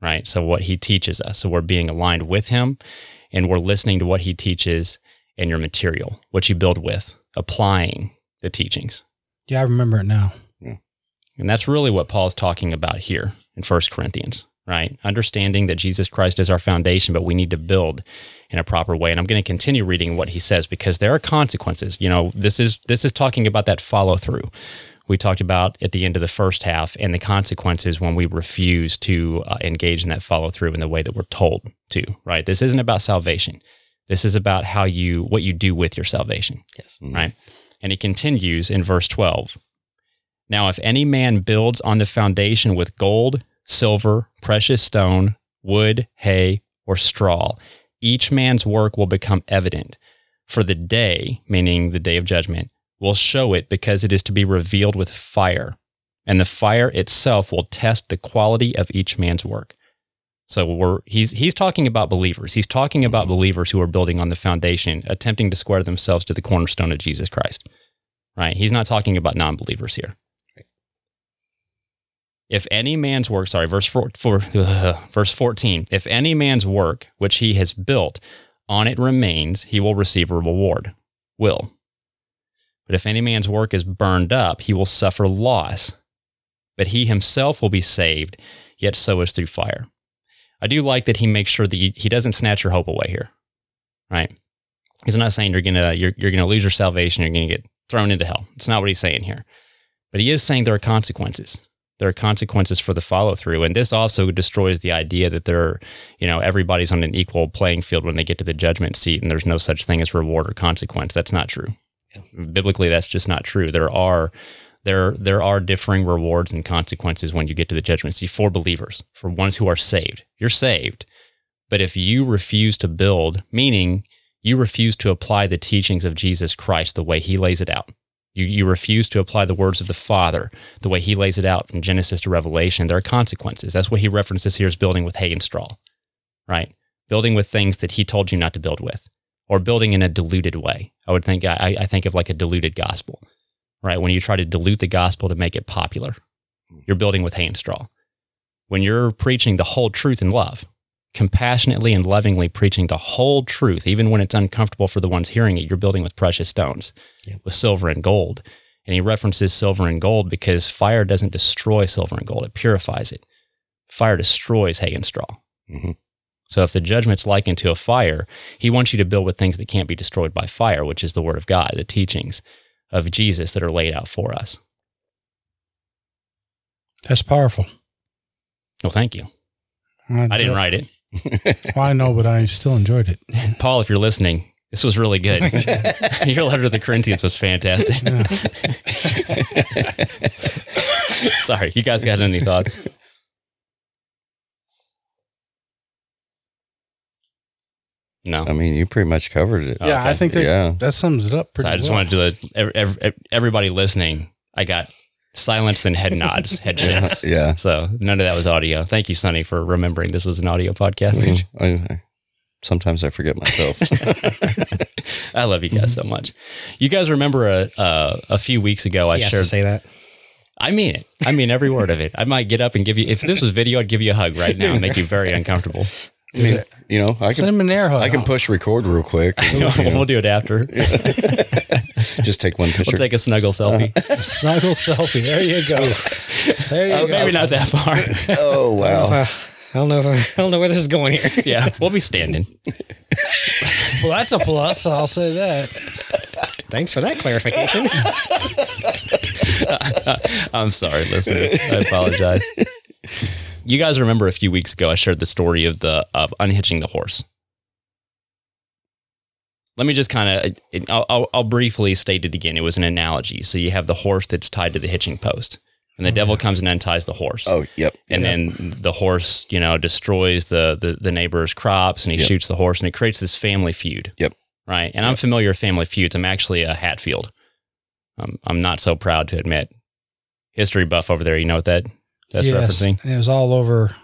right? So what he teaches us. So we're being aligned with him and we're listening to what he teaches in your material, what you build with, applying the teachings. Yeah, I remember it now. And that's really what Paul's talking about here in First Corinthians, right? Understanding that Jesus Christ is our foundation, but we need to build in a proper way. And I'm going to continue reading what he says because there are consequences. You know, this is this is talking about that follow through. We talked about at the end of the first half and the consequences when we refuse to uh, engage in that follow through in the way that we're told to, right? This isn't about salvation. This is about how you what you do with your salvation. Yes. Mm-hmm. Right? And he continues in verse 12. Now, if any man builds on the foundation with gold, silver, precious stone, wood, hay, or straw, each man's work will become evident. For the day, meaning the day of judgment, will show it because it is to be revealed with fire. And the fire itself will test the quality of each man's work. So we're he's he's talking about believers. He's talking about mm-hmm. believers who are building on the foundation, attempting to square themselves to the cornerstone of Jesus Christ. Right? He's not talking about non-believers here. If any man's work, sorry, verse four, four verse 14, if any man's work which he has built on it remains, he will receive a reward. Will. But if any man's work is burned up, he will suffer loss. But he himself will be saved, yet so is through fire. I do like that he makes sure that he, he doesn't snatch your hope away here. Right? He's not saying you're gonna you're, you're gonna lose your salvation, you're gonna get thrown into hell. It's not what he's saying here. But he is saying there are consequences. There are consequences for the follow through. And this also destroys the idea that there, are, you know, everybody's on an equal playing field when they get to the judgment seat and there's no such thing as reward or consequence. That's not true. Biblically, that's just not true. There are there there are differing rewards and consequences when you get to the judgment seat for believers, for ones who are saved. You're saved. But if you refuse to build, meaning you refuse to apply the teachings of Jesus Christ the way he lays it out, you, you refuse to apply the words of the Father the way he lays it out from Genesis to Revelation, there are consequences. That's what he references here as building with hay and straw, right? Building with things that he told you not to build with, or building in a diluted way. I would think, I, I think of like a diluted gospel, right? When you try to dilute the gospel to make it popular, you're building with hay and straw. When you're preaching the whole truth in love, compassionately and lovingly preaching the whole truth, even when it's uncomfortable for the ones hearing it, you're building with precious stones, with silver and gold. And he references silver and gold because fire doesn't destroy silver and gold, it purifies it. Fire destroys hay and straw. Mhm. So if the judgment's likened to a fire, he wants you to build with things that can't be destroyed by fire, which is the word of God, the teachings of Jesus that are laid out for us. That's powerful. Well, thank you. I didn't write it. Well, I know, but I still enjoyed it. Paul, if you're listening, this was really good. Your letter to the Corinthians was fantastic. Sorry, you guys got any thoughts? No. I mean, you pretty much covered it. Yeah, I think that Yeah. that sums it up So pretty I just well. wanted to let ev- ev- everybody listening. I got silence and head nods, head shakes. Yeah. So none of that was audio. Thank you, Sonny, for remembering this was an audio podcast. Mm, I, I, sometimes I forget myself. I love you guys so much. You guys remember a a, a few weeks ago I He has to shared. say that. I mean it. I mean every word of it. I might get up and give you. If this was video, I'd give you a hug right now and make you very uncomfortable. I mean, you know, I Send can him an air hug. I can push record real quick. you know, we'll do it after. just take one picture. We'll take a snuggle selfie. a snuggle selfie. There you go. There you Oh, go. maybe not that far. oh wow! Uh, I don't know. If I, I don't know where this is going here. yeah, we'll be standing. Well, that's a plus. I'll say that. Thanks for that clarification. I'm sorry, listeners. I apologize. You guys remember a few weeks ago I shared the story of the of unhitching the horse. Let me just kind of I'll, I'll, I'll briefly state it again. It was an analogy. So you have the horse that's tied to the hitching post, And the devil comes and unties the horse. Oh, yep. and yep. then the horse, you know, destroys the, the the neighbor's crops, and he Yep. shoots the horse, and it creates this family feud. Yep. Right. And I'm familiar with family feuds. I'm actually a Hatfield. Um, I'm not so proud to admit. History buff over there. You know what that that's referencing? And it was all over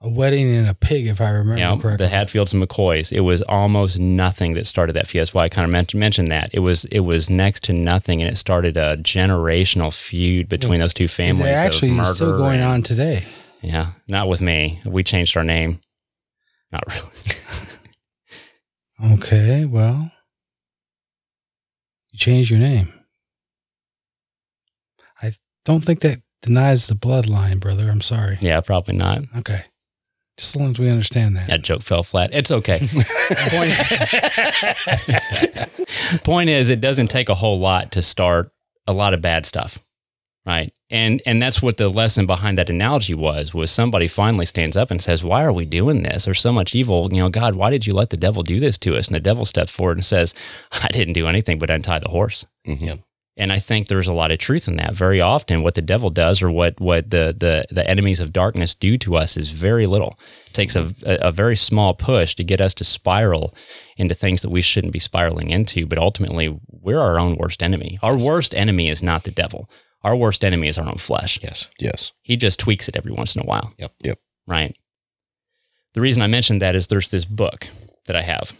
a wedding and a pig, if I remember Yeah, correctly. the Hatfields and McCoys. It was almost nothing that started that feud. That's why I kind of mentioned, mentioned that it was it was next to nothing, and it started a generational feud between those two families. They're of actually still going and- on today. Yeah, not with me. We changed our name. Not really. Okay, well, you changed your name. I don't think that denies the bloodline, brother. I'm sorry. yeah, probably not. Okay. Just as long as we understand that. That joke fell flat. It's okay. Point, point is, it doesn't take a whole lot to start a lot of bad stuff, right? And and that's what the lesson behind that analogy was. Was somebody finally stands up and says, "Why are we doing this? There's so much evil. You know, God, why did you let the devil do this to us?" And the devil steps forward and says, "I didn't do anything but untie the horse." Mhm. And I think there's a lot of truth in that. Very often, what the devil does, or what what the the the enemies of darkness do to us, is very little. It takes a, a very small push to get us to spiral into things that we shouldn't be spiraling into. But ultimately, we're our own worst enemy. Our worst enemy is not the devil. Our worst enemy is our own flesh. Yes. Yes. He just tweaks it every once in a while. Yep. Yep. Right. The reason I mentioned that is there's this book that I have.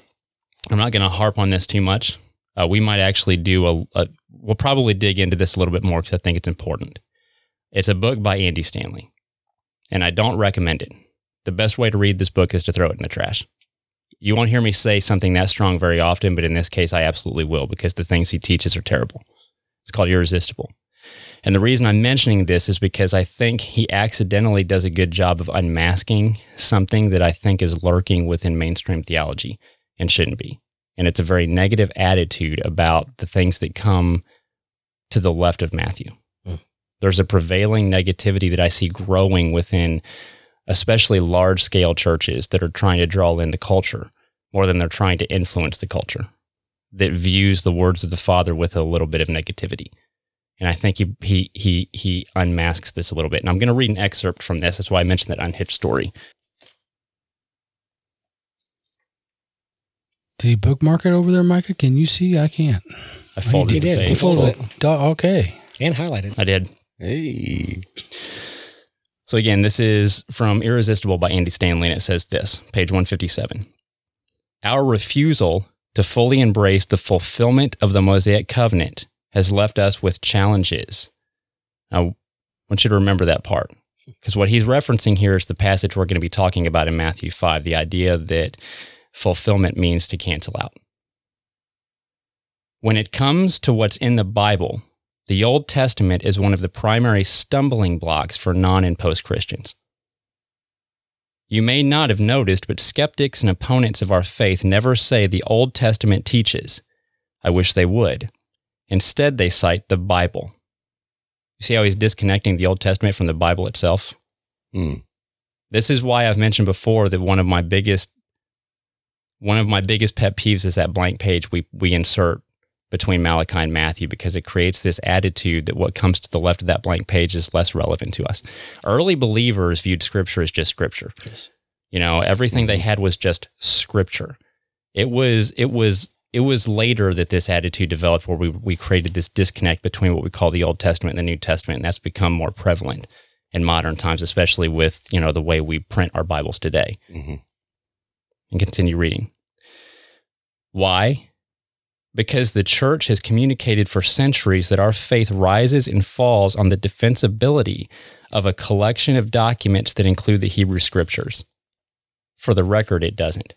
I'm not going to harp on this too much. Uh, we might actually do a, a. We'll probably dig into this a little bit more because I think it's important. It's a book by Andy Stanley, and I don't recommend it. The best way to read this book is to throw it in the trash. You won't hear me say something that strong very often, but in this case, I absolutely will because the things he teaches are terrible. It's called Irresistible. And the reason I'm mentioning this is because I think he accidentally does a good job of unmasking something that I think is lurking within mainstream theology and shouldn't be. And it's a very negative attitude about the things that come to the left of Matthew. Mm. There's a prevailing negativity that I see growing within, especially large scale churches that are trying to draw in the culture more than they're trying to influence the culture, that views the words of the Father with a little bit of negativity. And I think he he he he unmasks this a little bit. And I'm going to read an excerpt from this. That's why I mentioned that unhitched story. Did he bookmark it over there, Micah? Can you see? I can't. I oh, folded he did. He You page. folded folded it. Duh, Okay. And highlighted. I did. Hey. So again, this is from Irresistible by Andy Stanley, and it says this, page 157. Our refusal to fully embrace the fulfillment of the Mosaic covenant has left us with challenges. Now, I want you to remember that part because what he's referencing here is the passage we're going to be talking about in Matthew 5, the idea that fulfillment means to cancel out. When it comes to what's in the Bible, the Old Testament is one of the primary stumbling blocks for non and post Christians. You may not have noticed, but skeptics and opponents of our faith never say the Old Testament teaches. I wish they would. Instead, they cite the Bible. You see how he's disconnecting the Old Testament from the Bible itself? Hmm. This is why I've mentioned before that one of my biggest one of my biggest pet peeves is that blank page we we insert between Malachi and Matthew because it creates this attitude that what comes to the left of that blank page is less relevant to us. Early believers viewed scripture as just scripture. Yes. You know, everything they had was just scripture. It was it was it was later that this attitude developed where we we created this disconnect between what we call the Old Testament and the New Testament, and that's become more prevalent in modern times, especially with, you know, the way we print our Bibles today Mhm. And continue reading. Why? Because the church has communicated for centuries that our faith rises and falls on the defensibility of a collection of documents that include the Hebrew scriptures. For the record, it doesn't.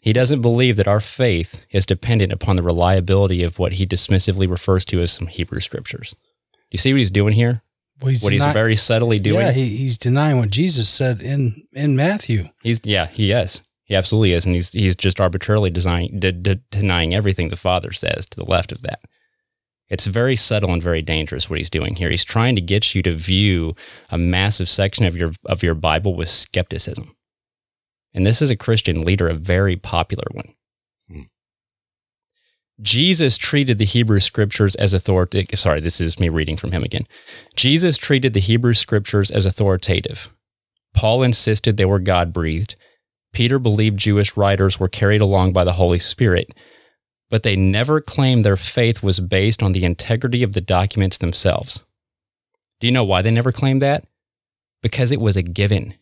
He doesn't believe that our faith is dependent upon the reliability of what he dismissively refers to as some Hebrew scriptures. Do you see what he's doing here? Well, he's what he's deni- very subtly doing? Yeah, he, he's denying what Jesus said in in Matthew. He's yeah, he is. He absolutely is, and he's he's just arbitrarily design, de- de- denying everything the Father says to the left of that. It's very subtle and very dangerous what he's doing here. He's trying to get you to view a massive section of your of your Bible with skepticism, and this is a Christian leader, a very popular one. Jesus treated the Hebrew scriptures as authoritative. Sorry, this is me reading from him again. Jesus treated the Hebrew scriptures as authoritative. Paul insisted they were God breathed. Peter believed Jewish writers were carried along by the Holy Spirit, but they never claimed their faith was based on the integrity of the documents themselves. Do you know why they never claimed that? Because it was a given.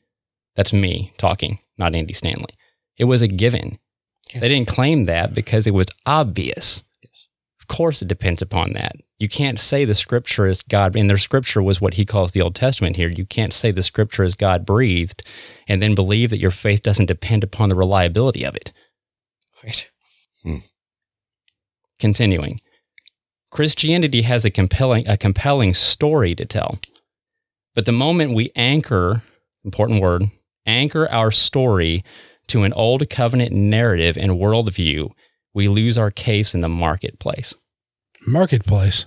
That's me talking, not Andy Stanley. It was a given. Yeah. They didn't claim that because it was obvious. Yes. Of course, it depends upon that. You can't say the scripture is God, and their scripture was what he calls the Old Testament here. You can't say the scripture is God breathed and then believe that your faith doesn't depend upon the reliability of it. Right. Hmm. Continuing, Christianity has a compelling, a compelling story to tell. But the moment we anchor, important word, anchor our story to an old covenant narrative and worldview, we lose our case in the marketplace. Marketplace.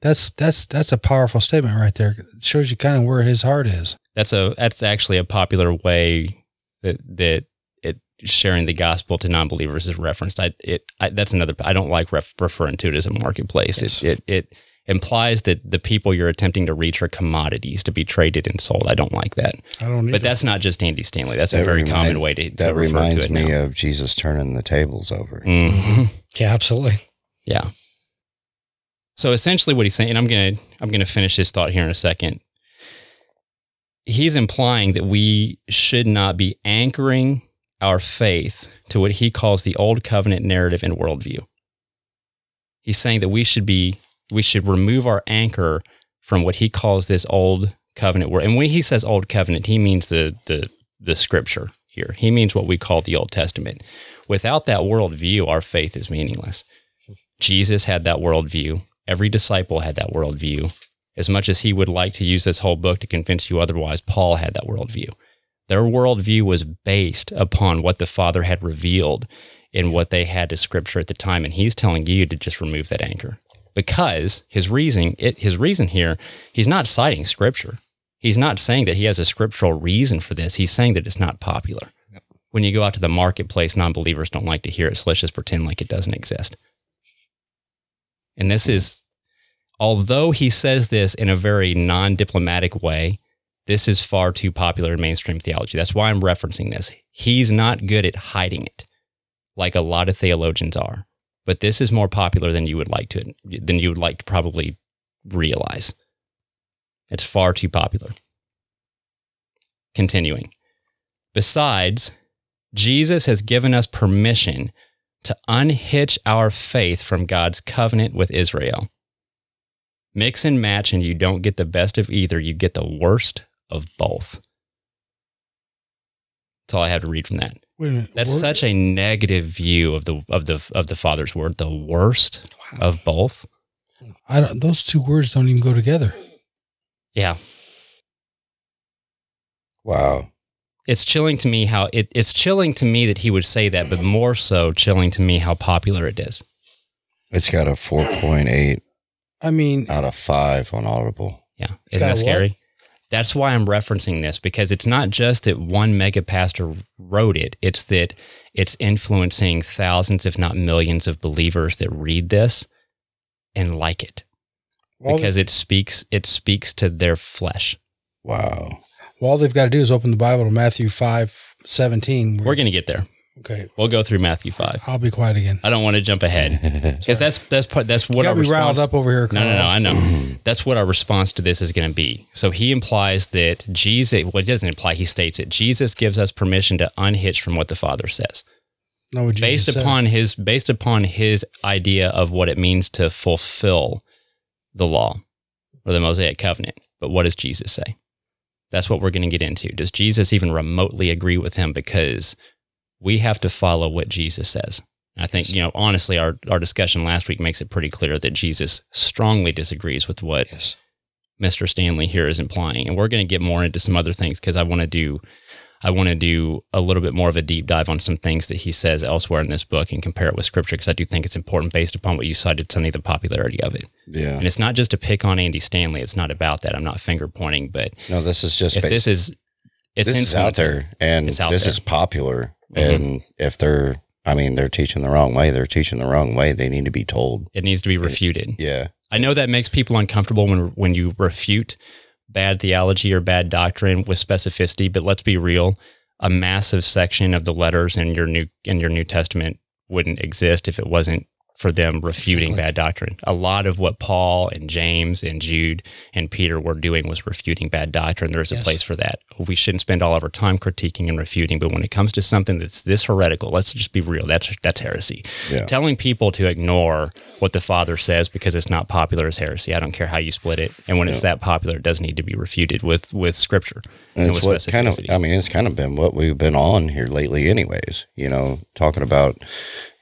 That's that's that's a powerful statement right there. It shows you kind of where his heart is. That's a that's actually a popular way that that it sharing the gospel to non-believers is referenced. I it I, that's another. I don't like ref, referring to it as a marketplace. Yes. It, it it implies that the people you're attempting to reach are commodities to be traded and sold. I don't like that. I don't need But that's not just Andy Stanley. That's a very remind- common way to, to That refer reminds to it me now. of Jesus turning the tables over. Mhm. Yeah, absolutely. Yeah. So essentially what he's saying, and I'm gonna I'm gonna finish his thought here in a second. He's implying that we should not be anchoring our faith to what he calls the old covenant narrative and worldview. He's saying that we should be we should remove our anchor from what he calls this old covenant word. And when he says old covenant, he means the the the scripture here. He means what we call the Old Testament. Without that worldview, our faith is meaningless. Jesus had that worldview. Every disciple had that worldview. As much as he would like to use this whole book to convince you otherwise, Paul had that worldview. Their worldview was based upon what the Father had revealed in what they had to Scripture at the time, and he's telling you to just remove that anchor because his reason, it, his reason here, he's not citing Scripture. He's not saying that he has a scriptural reason for this. He's saying that it's not popular. When you go out to the marketplace, non-believers don't like to hear it, so let's just pretend like it doesn't exist. And this is, although he says this in a very non diplomatic way, this is far too popular in mainstream theology. That's why I'm referencing this. He's not good at hiding it, like a lot of theologians are. But this is more popular than you would like to than you would like to probably realize. It's far too popular. Continuing. Besides, Jesus has given us permission to unhitch our faith from God's covenant with Israel. Mix and match, and you don't get the best of either. You get the worst of both. That's all I have to read from that. Wait a minute. That's Wor- such a negative view of the of the of the Father's word. The worst of both. I don't. Those two words don't even go together. Yeah, Wow. it's chilling to me how it, it's chilling to me that he would say that, but more so chilling to me how popular it is. It's got a 4.8 I mean, out of 5 on Audible. Yeah. It's Isn't that a what? scary? That's why I'm referencing this because it's not just that one mega pastor wrote it, it's that it's influencing thousands, if not millions, of believers that read this and like it all, because it speaks it speaks to their flesh. Wow. all they've got to do is open the Bible to Matthew five seventeen. We're going to get there. Okay. We'll go through Matthew 5. I'll be quiet again. I don't want to jump ahead because that's that's part that's You what our got me riled response up over here. No, no, no. I know. That's what our response to this is going to be. So he implies that Jesus, well, it doesn't imply, he states it. Jesus gives us permission to unhitch from what the Father says. No, what Jesus based said. upon his based upon his idea of what it means to fulfill the law or the Mosaic covenant. But what does Jesus say? That's what we're going to get into. Does Jesus even remotely agree with him? Because we have to follow what Jesus says. I think, you know, honestly, our, our discussion last week makes it pretty clear that Jesus strongly disagrees with what Yes. Mr. Stanley here is implying. And we're going to get more into some other things because I want to do I want to do a little bit more of a deep dive on some things that he says elsewhere in this book and compare it with scripture because I do think it's important based upon what you cited, Sonny, the popularity of it. Yeah. And it's not just to pick on Andy Stanley. It's not about that. I'm not finger pointing, but No, this is just if bas- this is it's this is out there and It's out this there. is popular. Mhm. And if they're I mean, they're teaching the wrong way. They're teaching the wrong way. They need to be told. It needs to be refuted. Yeah. I know that makes people uncomfortable when when you refute bad theology or bad doctrine with specificity, but let's be real. A massive section of the letters in your new in your New Testament wouldn't exist if it wasn't for them refuting Exactly. bad doctrine. A lot of what Paul and James and Jude and Peter were doing was refuting bad doctrine. There's a Yes. place for that. We shouldn't spend all of our time critiquing and refuting, but when it comes to something that's this heretical, let's just be real. That's that's heresy. Yeah. Telling people to ignore what the Father says because it's not popular is heresy. I don't care how you split it. And when it's that popular, it does need to be refuted with with scripture And and, it's with what kind of. I mean, it's kind of been what we've been on here lately, anyways. You know, talking about,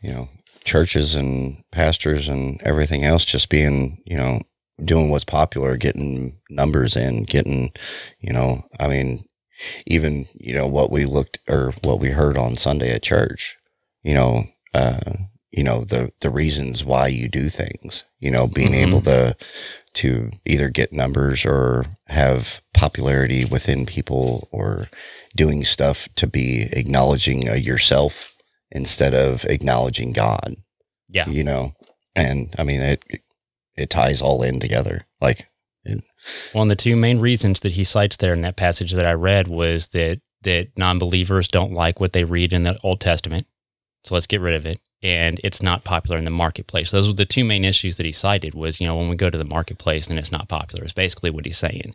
you know, churches and pastors and everything else just being, you know, doing what's popular, getting numbers in, getting, you know, I mean, even, you know, what we looked or what we heard on Sunday at church, you know, uh, you know, the, the reasons why you do things, you know, being Mhm. able to, to either get numbers or have popularity within people or doing stuff to be acknowledging uh, yourself instead of acknowledging God, yeah. you know? And I mean, it, it ties all in together. Like, Well, and the two main reasons that he cites there in that passage that I read was that that non-believers don't like what they read in the Old Testament, so let's get rid of it, and it's not popular in the marketplace. Those were the two main issues that he cited. Was you know when we go to the marketplace, then it's not popular. Is basically what he's saying,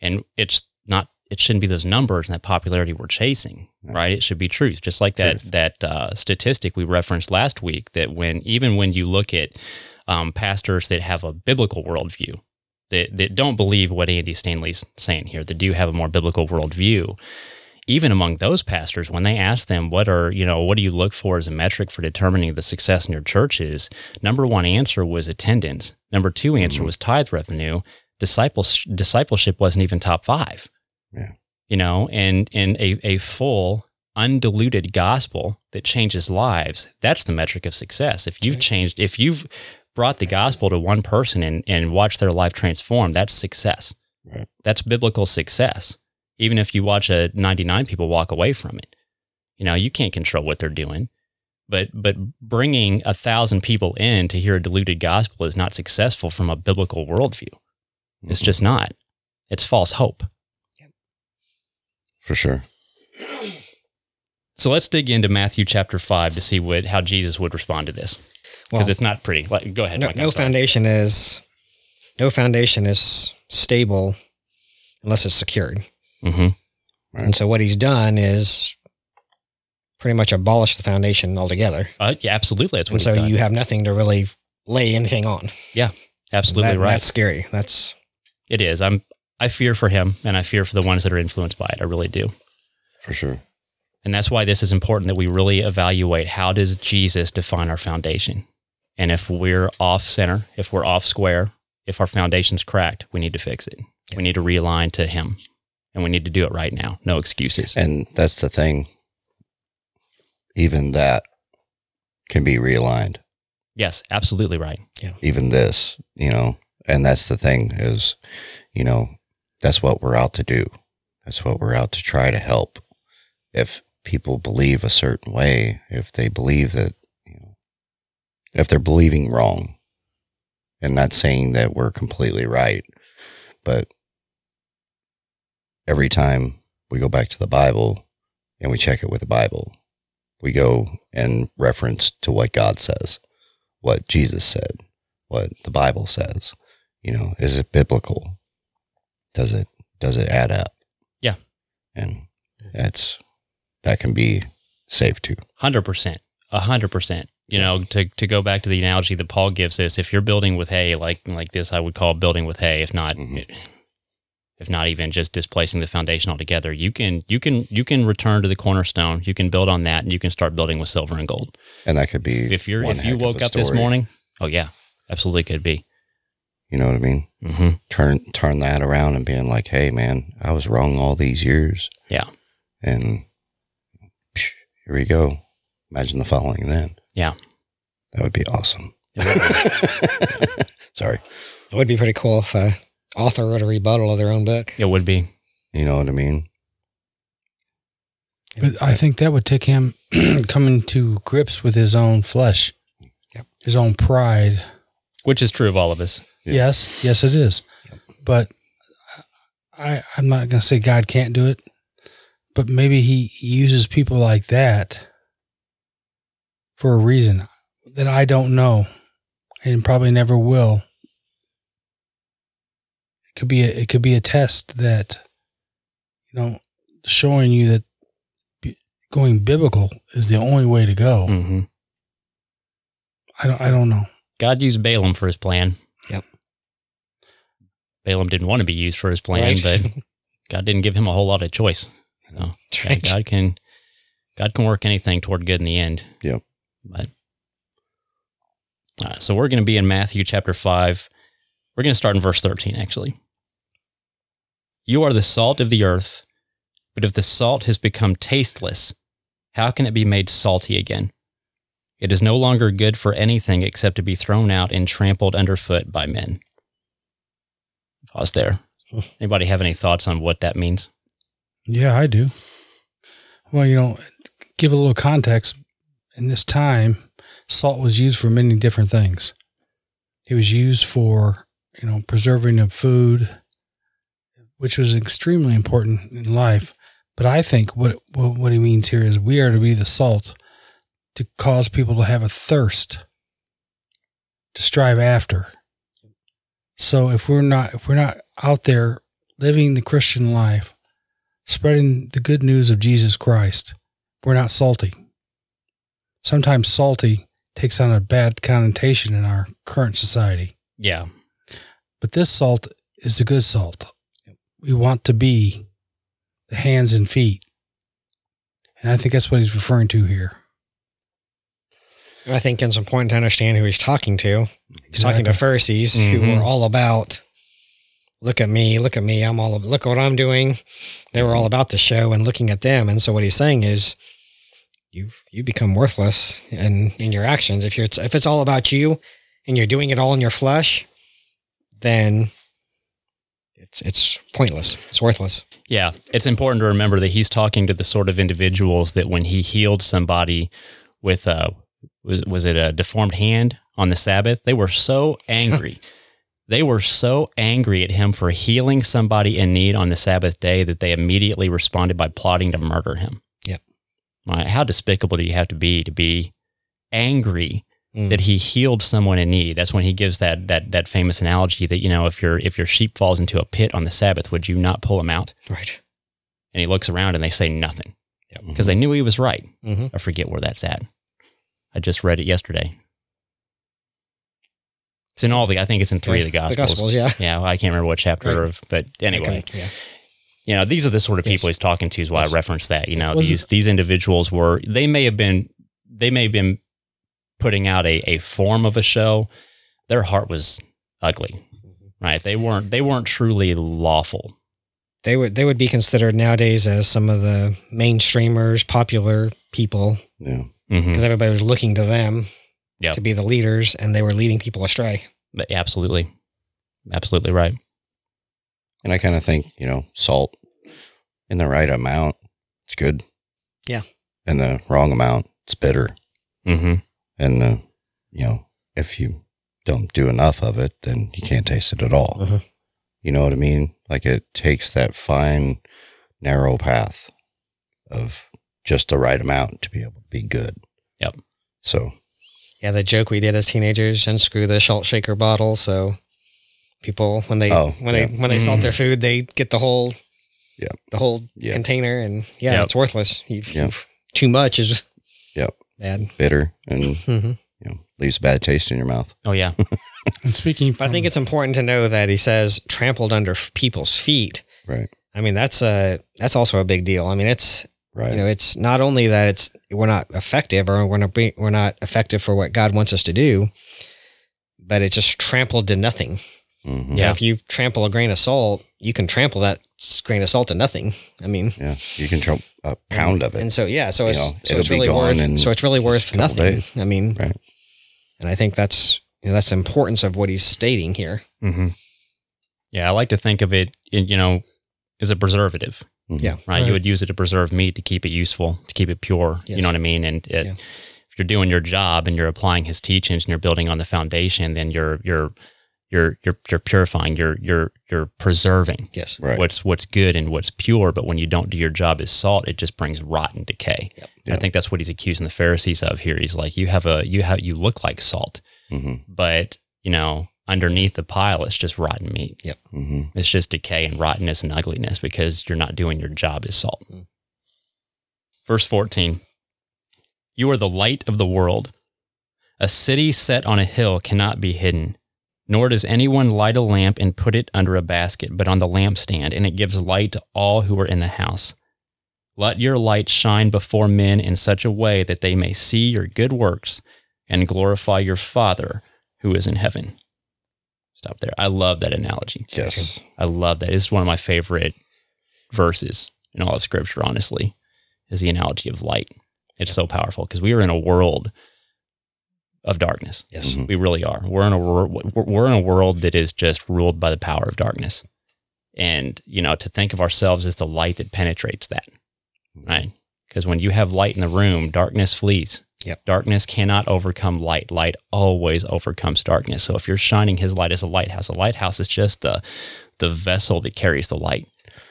and it's not. It shouldn't be those numbers and that popularity we're chasing, No. right? It should be truth, just like that Truth. that uh, statistic we referenced last week. That when even when you look at um, pastors that have a biblical worldview, that, that don't believe what Andy Stanley's saying here, that do have a more biblical worldview, even among those pastors, when they ask them what are, you know, what do you look for as a metric for determining the success in your churches? Number one answer was attendance. Number two answer Mhm. was tithe revenue. Disciples, discipleship wasn't even top five. Yeah. You know, and and a, a full undiluted gospel that changes lives, that's the metric of success. If you've changed, if you've brought the gospel to one person and, and watched their life transform, that's success. Right. That's biblical success. Even if you watch a 99 people walk away from it, you know, you can't control what they're doing. But but bringing a thousand people in to hear a diluted gospel is not successful from a biblical worldview. It's Mhm. just not. It's false hope. For sure. So let's dig into Matthew chapter five to see what how Jesus would respond to this because Well, it's not pretty. Like, go ahead. no, Mike, no foundation is no foundation is stable unless it's secured. Mhm. Right. And so what he's done is pretty much abolish the foundation altogether. Uh, yeah, absolutely. That's And what so done. you have nothing to really lay anything on. Yeah, absolutely That- right. That's scary. That's It is. I'm. I fear for him, and I fear for the ones that are influenced by it. I really do. For sure. And that's why this is important that we really evaluate how does Jesus define our foundation. And if we're off center, if we're off square, if our foundation's cracked, we need to fix it. We need to realign to Him, and we need to do it right now. No excuses. And that's the thing. Even that can be realigned. yes, absolutely right. Even this, you know, and that's the thing is, you know, that's what we're out to do. That's what we're out to try to help. If people believe a certain way, if they believe that, you know, if they're believing wrong, and not saying that we're completely right, but every time we go back to the Bible and we check it with the Bible, we go and reference to what God says, what Jesus said, what the Bible says. You know, is it biblical? Does it does it add up? Yeah. And that's that can be safe too. Hundred percent, a hundred percent. You know, to to go back to the analogy that Paul gives us, if you're building with hay, like like this, I would call building with hay. If not, Mhm. if not even just displacing the foundation altogether, you can you can you can return to the cornerstone. You can build on that, and you can start building with silver and gold. And that could be If you're if you woke up this morning, oh yeah, absolutely could be. You know what I mean? hmm Turn turn that around and being like, hey man, I was wrong all these years. Yeah. And psh, here we go. Imagine the following then. Yeah. That would be awesome. It Sorry. it would be pretty cool if a author wrote a rebuttal of their own book. It would be. You know what I mean? But I think that would take him coming to grips with his own flesh, Yep. his own pride. Which is true of all of us. Yeah. Yes, yes, it is. But I, I'm not going to say God can't do it, but maybe He uses people like that for a reason that I don't know, and probably never will. It could be a, it could be a test that, you know, showing you that b- going biblical is the only way to go. hmm I don't, I don't know. God used Balaam for his plan. Balaam didn't want to be used for his plan, Right. but God didn't give him a whole lot of choice. So God. God can God can work anything toward good in the end. Yep. But uh, so we're going to be in Matthew chapter five. We're going to start in verse thirteen. Actually, you are the salt of the earth, but if the salt has become tasteless, how can it be made salty again? It is no longer good for anything except to be thrown out and trampled underfoot by men. Pause there. Anybody have any thoughts on what that means? Yeah, I do. Well, you know, give a little context. In this time, salt was used for many different things. It was used for, you know, preserving of food, which was extremely important in life. But I think what what, what he means here is we are to be the salt to cause people to have a thirst to strive after. So if we're not if we're not out there living the Christian life, spreading the good news of Jesus Christ, we're not salty. Sometimes salty takes on a bad connotation in our current society, Yeah. but this salt is the good salt. We want to be the hands and feet. And I think that's what he's referring to here. I think it's important to understand who he's talking to. He's talking to Pharisees who Mhm. were all about, look at me, look at me, I'm all, look at what I'm doing. They were all about the show and looking at them. And so what he's saying is, you've you become worthless in in your actions. If you're if it's all about you and you're doing it all in your flesh, then it's it's pointless. It's worthless. Yeah, it's important to remember that he's talking to the sort of individuals that when he healed somebody with a was was it a deformed hand on the Sabbath, they were so angry. they were so angry at him for healing somebody in need on the Sabbath day that they immediately responded by plotting to murder him. Yep. Right? How despicable do you have to be to be angry Mm. that he healed someone in need. That's when he gives that that that famous analogy that you know if your if your sheep falls into a pit on the Sabbath, would you not pull him out? Right. And he looks around and they say nothing Yep. because they knew he was right. hmm I forget where that's at. I just read it yesterday. It's in all the. I think it's in three of the Gospels. The Gospels, yeah. Yeah, well, I can't remember what chapter Right. of, but anyway, Okay, yeah. you know, these are the sort of people Yes. he's talking to. Is why Yes. I referenced that. You know, Was these these individuals were they may have been they may have been putting out a a form of a show. Their heart was ugly, mm-hmm. right? They weren't they weren't truly lawful. They would they would be considered nowadays as some of the mainstreamers, popular people, Yeah. Mhm. because everybody was looking to them Yep. to be the leaders, and they were leading people astray. But absolutely, absolutely right. And I kind of think, you know, salt in the right amount, it's good. Yeah. In the wrong amount, it's bitter. hmm And the, you know, if you don't do enough of it, then you can't taste it at all. Mhm. You know what I mean? Like it takes that fine, narrow path of just the right amount to be able to be good. Yep. So, Yeah, the joke we did as teenagers unscrew the salt shaker bottle, so people when they Oh, when yeah. they when they salt their food, they get the whole Yeah. the whole Yeah. container, and yeah, Yep. it's worthless. You've, Yep. you've too much is Yep. bad. bitter and, hmm you know, leaves a bad taste in your mouth. Oh yeah, And speaking But I think it's important to know that he says trampled under f- people's feet. Right. I mean, that's a that's also a big deal. I mean, it's Right. you know, it's not only that it's we're not effective or we're not be, we're not effective for what God wants us to do, but it's just trampled to nothing. Mhm. Yeah. Yeah. if you trample a grain of salt, you can trample that grain of salt to nothing. I mean, Yeah. You can trample a pound of it. and so yeah, so You it's know, so it'll it's be really gone worth so it's really worth nothing. days. I mean, Right. and I think that's you know, that's the importance of what he's stating here. hmm yeah. I like to think of it, in, you know, as a preservative. Mhm. Yeah. right? Right. You would use it to preserve meat to keep it useful, to keep it pure. Yes. You know what I mean? And it, Yeah. if you're doing your job and you're applying his teachings and you're building on the foundation, then you're you're you're you're you're purifying. You're you're you're preserving Yes. Right. what's what's good and what's pure. But when you don't do your job as salt, it just brings rot and decay. Yep. And I think that's what he's accusing the Pharisees of here. He's like, you have a you have you look like salt, hmm but you know underneath the pile it's just rotten meat. hmm It's just decay and rottenness and ugliness because you're not doing your job as salt. Mm. Verse 14 You are the light of the world. A city set on a hill cannot be hidden, nor does anyone light a lamp and put it under a basket, but on the lampstand, and it gives light to all who are in the house. Let your light shine before men in such a way that they may see your good works and glorify your Father who is in heaven. Stop there. I love that analogy. Yes. I love that. It's one of my favorite verses in all of Scripture, honestly, is the analogy of light. It's so powerful because we are in a world of darkness. Yes. Mhm. We really are. We're in a wor- we're we're in a world that is just ruled by the power of darkness, and you know to think of ourselves as the light that penetrates that, right? Because when you have light in the room, darkness flees. Yep. Darkness cannot overcome light. Light always overcomes darkness. So if you're shining His light as a lighthouse, a lighthouse is just the the vessel that carries the light.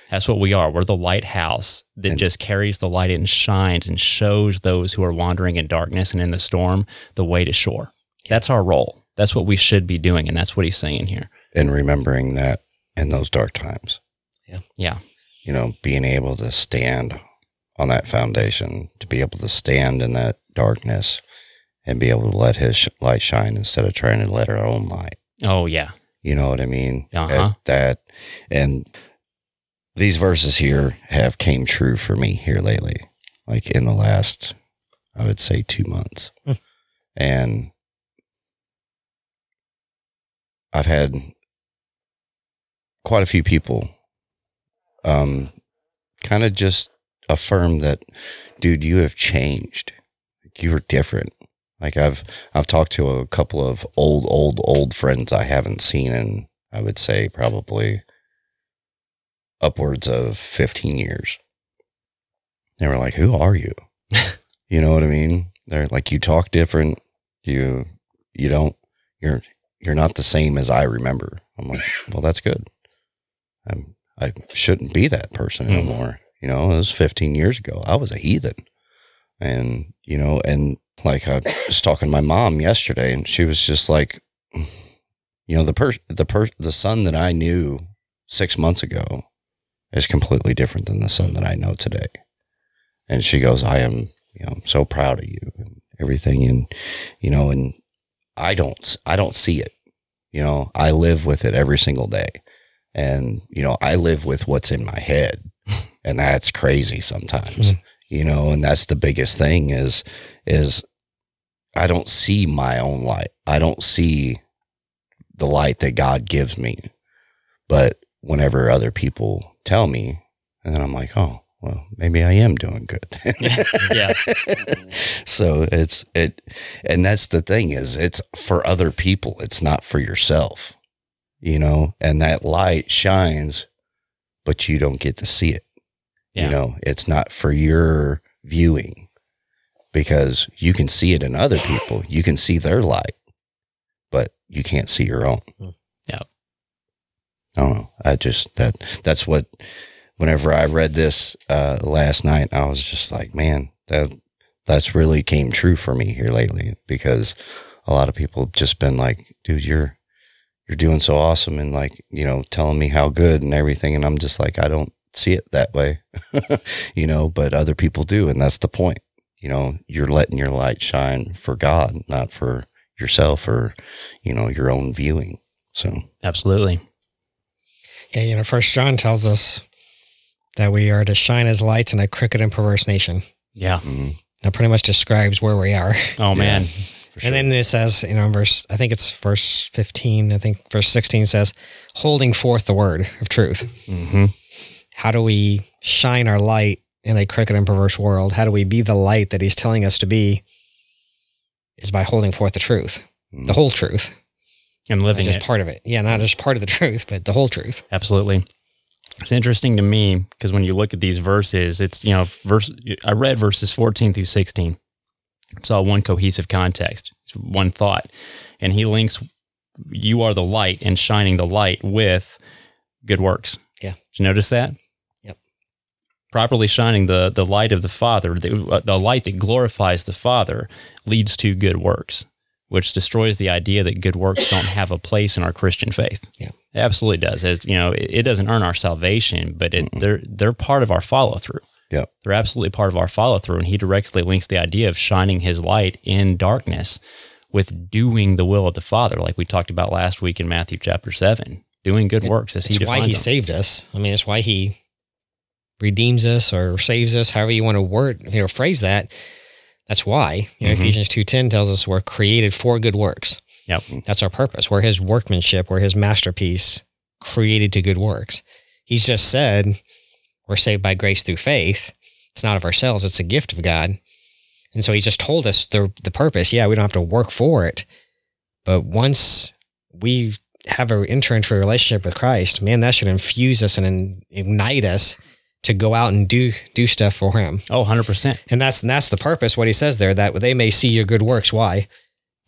That's what we are. We're the lighthouse that And- just carries the light and shines and shows those who are wandering in darkness and in the storm the way to shore. That's our role. That's what we should be doing. And that's what he's saying here. And remembering that in those dark times, Yeah. Yeah. You know, being able to stand on that foundation, to be able to stand in that darkness and be able to let his sh- light shine instead of trying to let our own light. Oh, yeah. You know what I mean? Uh-huh. That, that and these verses here have came true for me here lately, like in the last, I would say, two months, and I've had quite a few people, um, kind of just affirm that, dude, you have changed. You are different. Like I've I've talked to a couple of old, old, old friends I haven't seen in I would say probably upwards of fifteen years. They were like, Who are you? you know what I mean? They're like you talk different. You you don't you're you're not the same as I remember. I'm like, well, that's good. I'm I shouldn't be that person Mhm. anymore. You know, it was 15 years ago. I was a heathen. And, you know, and like I was talking to my mom yesterday and she was just like, you know, the person, the per, the son that I knew six months ago is completely different than the son that I know today. And she goes, I am, you know, so proud of you and everything. And, you know, and I don't, I don't see it. You know, I live with it every single day. And, you know, I live with what's in my head. And that's crazy sometimes. Hmm. You know, and that's the biggest thing is is I don't see my own light. I don't see the light that God gives me. But whenever other people tell me, and then I'm like, oh, well, maybe I am doing good. Yeah. so it's it and that's the thing is it's for other people it's not for yourself you know and that light shines but you don't get to see it Yeah. you know it's not for your viewing because you can see it in other people you can see their light but you can't see your own Hmm. Yeah. i don't know i just that that's what whenever i read this uh last night i was just like man that that's really came true for me here lately because a lot of people have just been like dude you're you're doing so awesome and like you know telling me how good and everything and i'm just like i don't see it that way you know but other people do and that's the point you know you're letting your light shine for god not for yourself or you know your own viewing so Absolutely. Yeah, you know, First John tells us that we are to shine as lights in a crooked and perverse nation. Yeah. mm, That pretty much describes where we are. Oh, man. for sure. And then it says, you know, in verse, I think it's verse 15, I think verse 16 says, holding forth the word of truth. hmm How do we shine our light in a crooked and perverse world? How do we be the light that he's telling us to be? Is by holding forth the truth, Mm. the whole truth, And not living just it. part of it. Yeah, not just part of the truth, but the whole truth. Absolutely. It's interesting to me because when you look at these verses, it's, you know, verse, I read verses 14 through 16. Saw one cohesive context, it's one thought. And he links, you are the light and shining the light with good works. Yeah. Did you notice that? Properly shining the, the light of the Father, the, uh, the light that glorifies the Father, leads to good works, which destroys the idea that good works don't have a place in our Christian faith. Yeah. It absolutely does. As you know, it, it doesn't earn our salvation, but it, they're they're part of our follow through. Yeah. They're absolutely part of our follow through. And he directly links the idea of shining his light in darkness with doing the will of the Father, like we talked about last week in Matthew chapter seven. Doing good works as he It's why he them. saved us. I mean, it's why he redeems us or saves us, however you want to word, you know, phrase that. That's why. You know, Mhm. Ephesians 2.10 tells us we're created for good works. Yep. That's our purpose. We're his workmanship. We're his masterpiece, created to good works. He's just said we're saved by grace through faith. It's not of ourselves, it's a gift of God. And so he just told us the the purpose. Yeah, we don't have to work for it. But once we have a enter into a relationship with Christ, man, that should infuse us and in- ignite us to go out and do do stuff for him. Oh, 100%. And that's and that's the purpose. What he says there that they may see your good works. Why?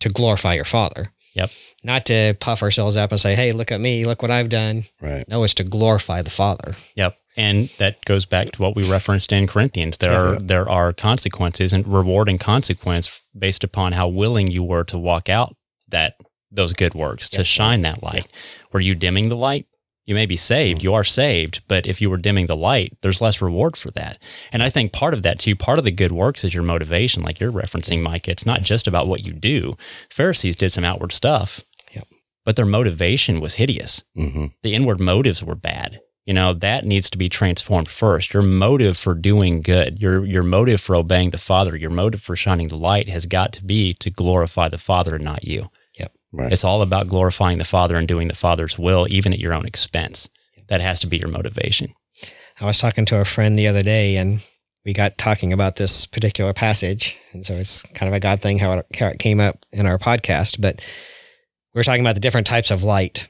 To glorify your Father. Yep. Not to puff ourselves up and say, "Hey, look at me! Look what I've done." Right. No, it's to glorify the Father. Yep. And that goes back to what we referenced in Corinthians. There are there are consequences and rewarding consequence based upon how willing you were to walk out that those good works, to shine that light. Were you dimming the light? You may be saved, you are saved, but if you were dimming the light, there's less reward for that. And I think part of that too, part of the good works is your motivation, like you're referencing, Mike. It's not just about what you do. Pharisees did some outward stuff, Yep. but their motivation was hideous hmm the inward motives were bad. You know, that needs to be transformed first. Your motive for doing good, your your motive for obeying the Father, your motive for shining the light has got to be to glorify the Father and not you. Right. It's all about glorifying the Father and doing the Father's will, even at your own expense. That has to be your motivation. I was talking to a friend the other day, and we got talking about this particular passage, and so it's kind of a God thing how it, how it came up in our podcast. But we were talking about the different types of light.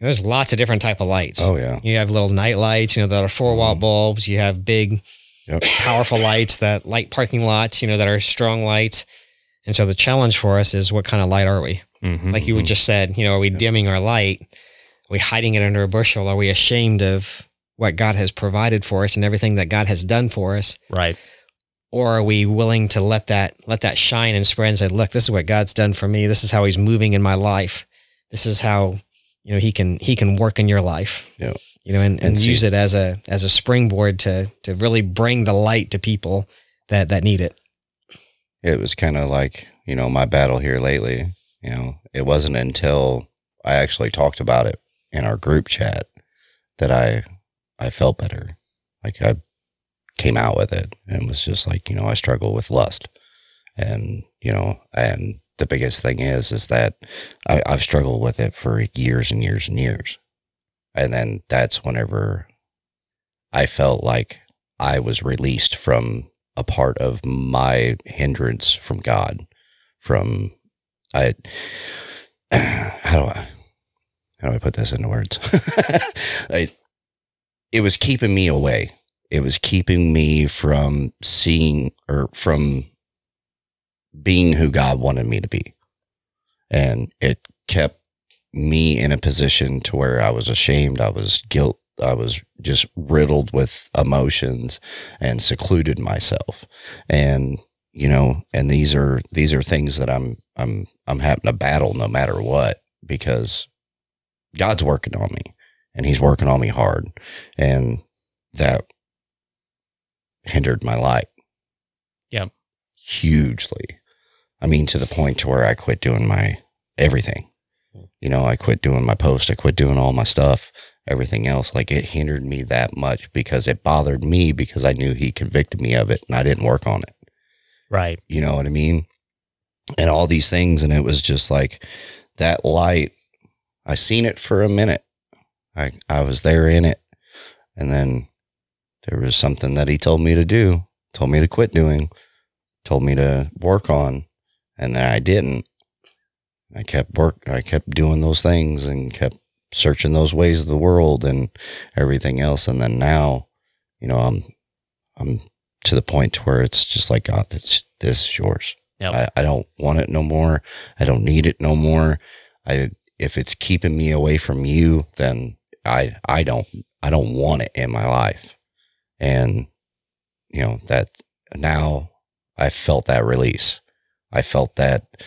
There's lots of different type of lights. Oh yeah. You have little night lights, you know, that are four watt mm-hmm. bulbs. You have big, Yep. powerful lights that light parking lots, you know, that are strong lights. And so the challenge for us is what kind of light are we? Mhm. Like you would just said, you know, are we dimming our light? Are we hiding it under a bushel? Are we ashamed of what God has provided for us and everything that God has done for us? right. Or are we willing to let that let that shine and spread and say, look, this is what God's done for me. This is how he's moving in my life. This is how, you know, he can he can work in your life. Yeah. You know, and, and, And see- use it as a as a springboard to to really bring the light to people that that need it. It was kind of like you know my battle here lately you know it wasn't until i actually talked about it in our group chat that i i felt better. Like i came out with it and was just like you know i struggle with lust. And you know and the biggest thing is is that I, i've struggled with it for years and years and years. And then that's whenever i felt like i was released from a part of my hindrance from God. From I, how do I, how do I put this into words? I, it was keeping me away. It was keeping me from seeing or from being who God wanted me to be, and it kept me in a position to where I was ashamed. I was guilt. I was just riddled with emotions and secluded myself. And you know and these are these are things that i'm i'm i'm having to battle no matter what because god's working on me and he's working on me hard. And that hindered my light Yeah. hugely. I mean to the point to where i quit doing my everything. Hmm. You know i quit doing my post. I quit doing all my stuff everything else. Like it hindered me that much because it bothered me because I knew he convicted me of it and I didn't work on it. Right. You know what I mean? And all these things. And it was just like that light. I seen it for a minute. I, I was there in it. And then there was something that he told me to do, told me to quit doing, told me to work on. And then I didn't. I kept work. I kept doing those things and kept searching those ways of the world and everything else. And then now, you know, I'm, I'm to the point where it's just like, God, this, this is yours. Yep. I, I don't want it no more. I don't need it no more. I, if it's keeping me away from you, then I, I don't, I don't want it in my life. And, you know, that now I felt that release. I felt that,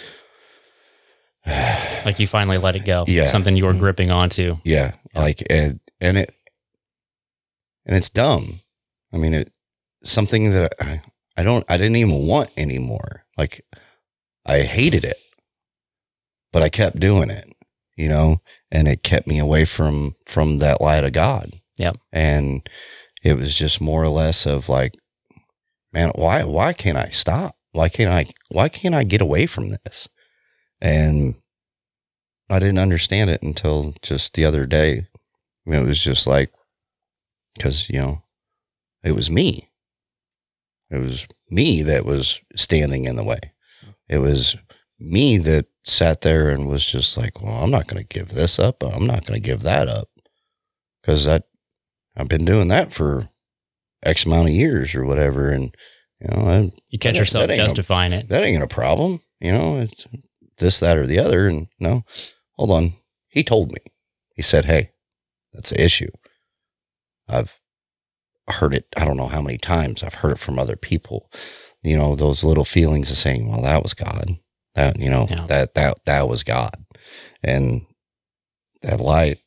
Like you finally let it go. Yeah. Something you were mm-hmm. gripping onto. Yeah, Yeah. like and and it and it's dumb. I mean, it something that I, I don't I didn't even want anymore. Like I hated it, but I kept doing it, you know, and it kept me away from from that light of God. Yep. and it was just more or less of like, man, why why can't I stop? Why can't I why can't I get away from this? And I didn't understand it until just the other day. I mean, it was just like, because, you know, it was me. It was me that was standing in the way. It was me that sat there and was just like, well, I'm not going to give this up. I'm not going to give that up. Because that, I've been doing that for X amount of years or whatever. And, you know, I, You catch yourself ain't a- justifying it. that ain't a problem. You know, it's this, that, or the other. And no, hold on. He told me. He said, "Hey, that's the issue." I've heard it. I don't know how many times I've heard it from other people. You know, those little feelings of saying, "Well, that was God." That you know, Yeah. that that that was God, and that light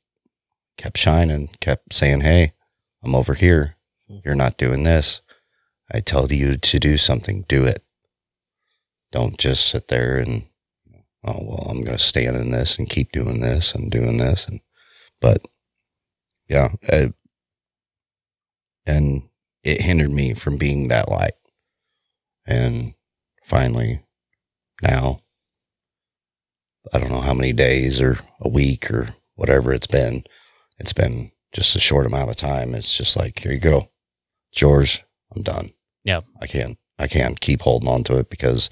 kept shining, kept saying, "Hey, I'm over here. Hmm. You're not doing this. I tell you to do something. Do it." don't just sit there and oh well i'm going to stand in this and keep doing this and doing this and but yeah uh, and it hindered me from being that light. And finally now i don't know how many days or a week or whatever it's been it's been just a short amount of time. It's just like here you go. It's yours. I'm done. Yeah. I can't i can't keep holding on to it because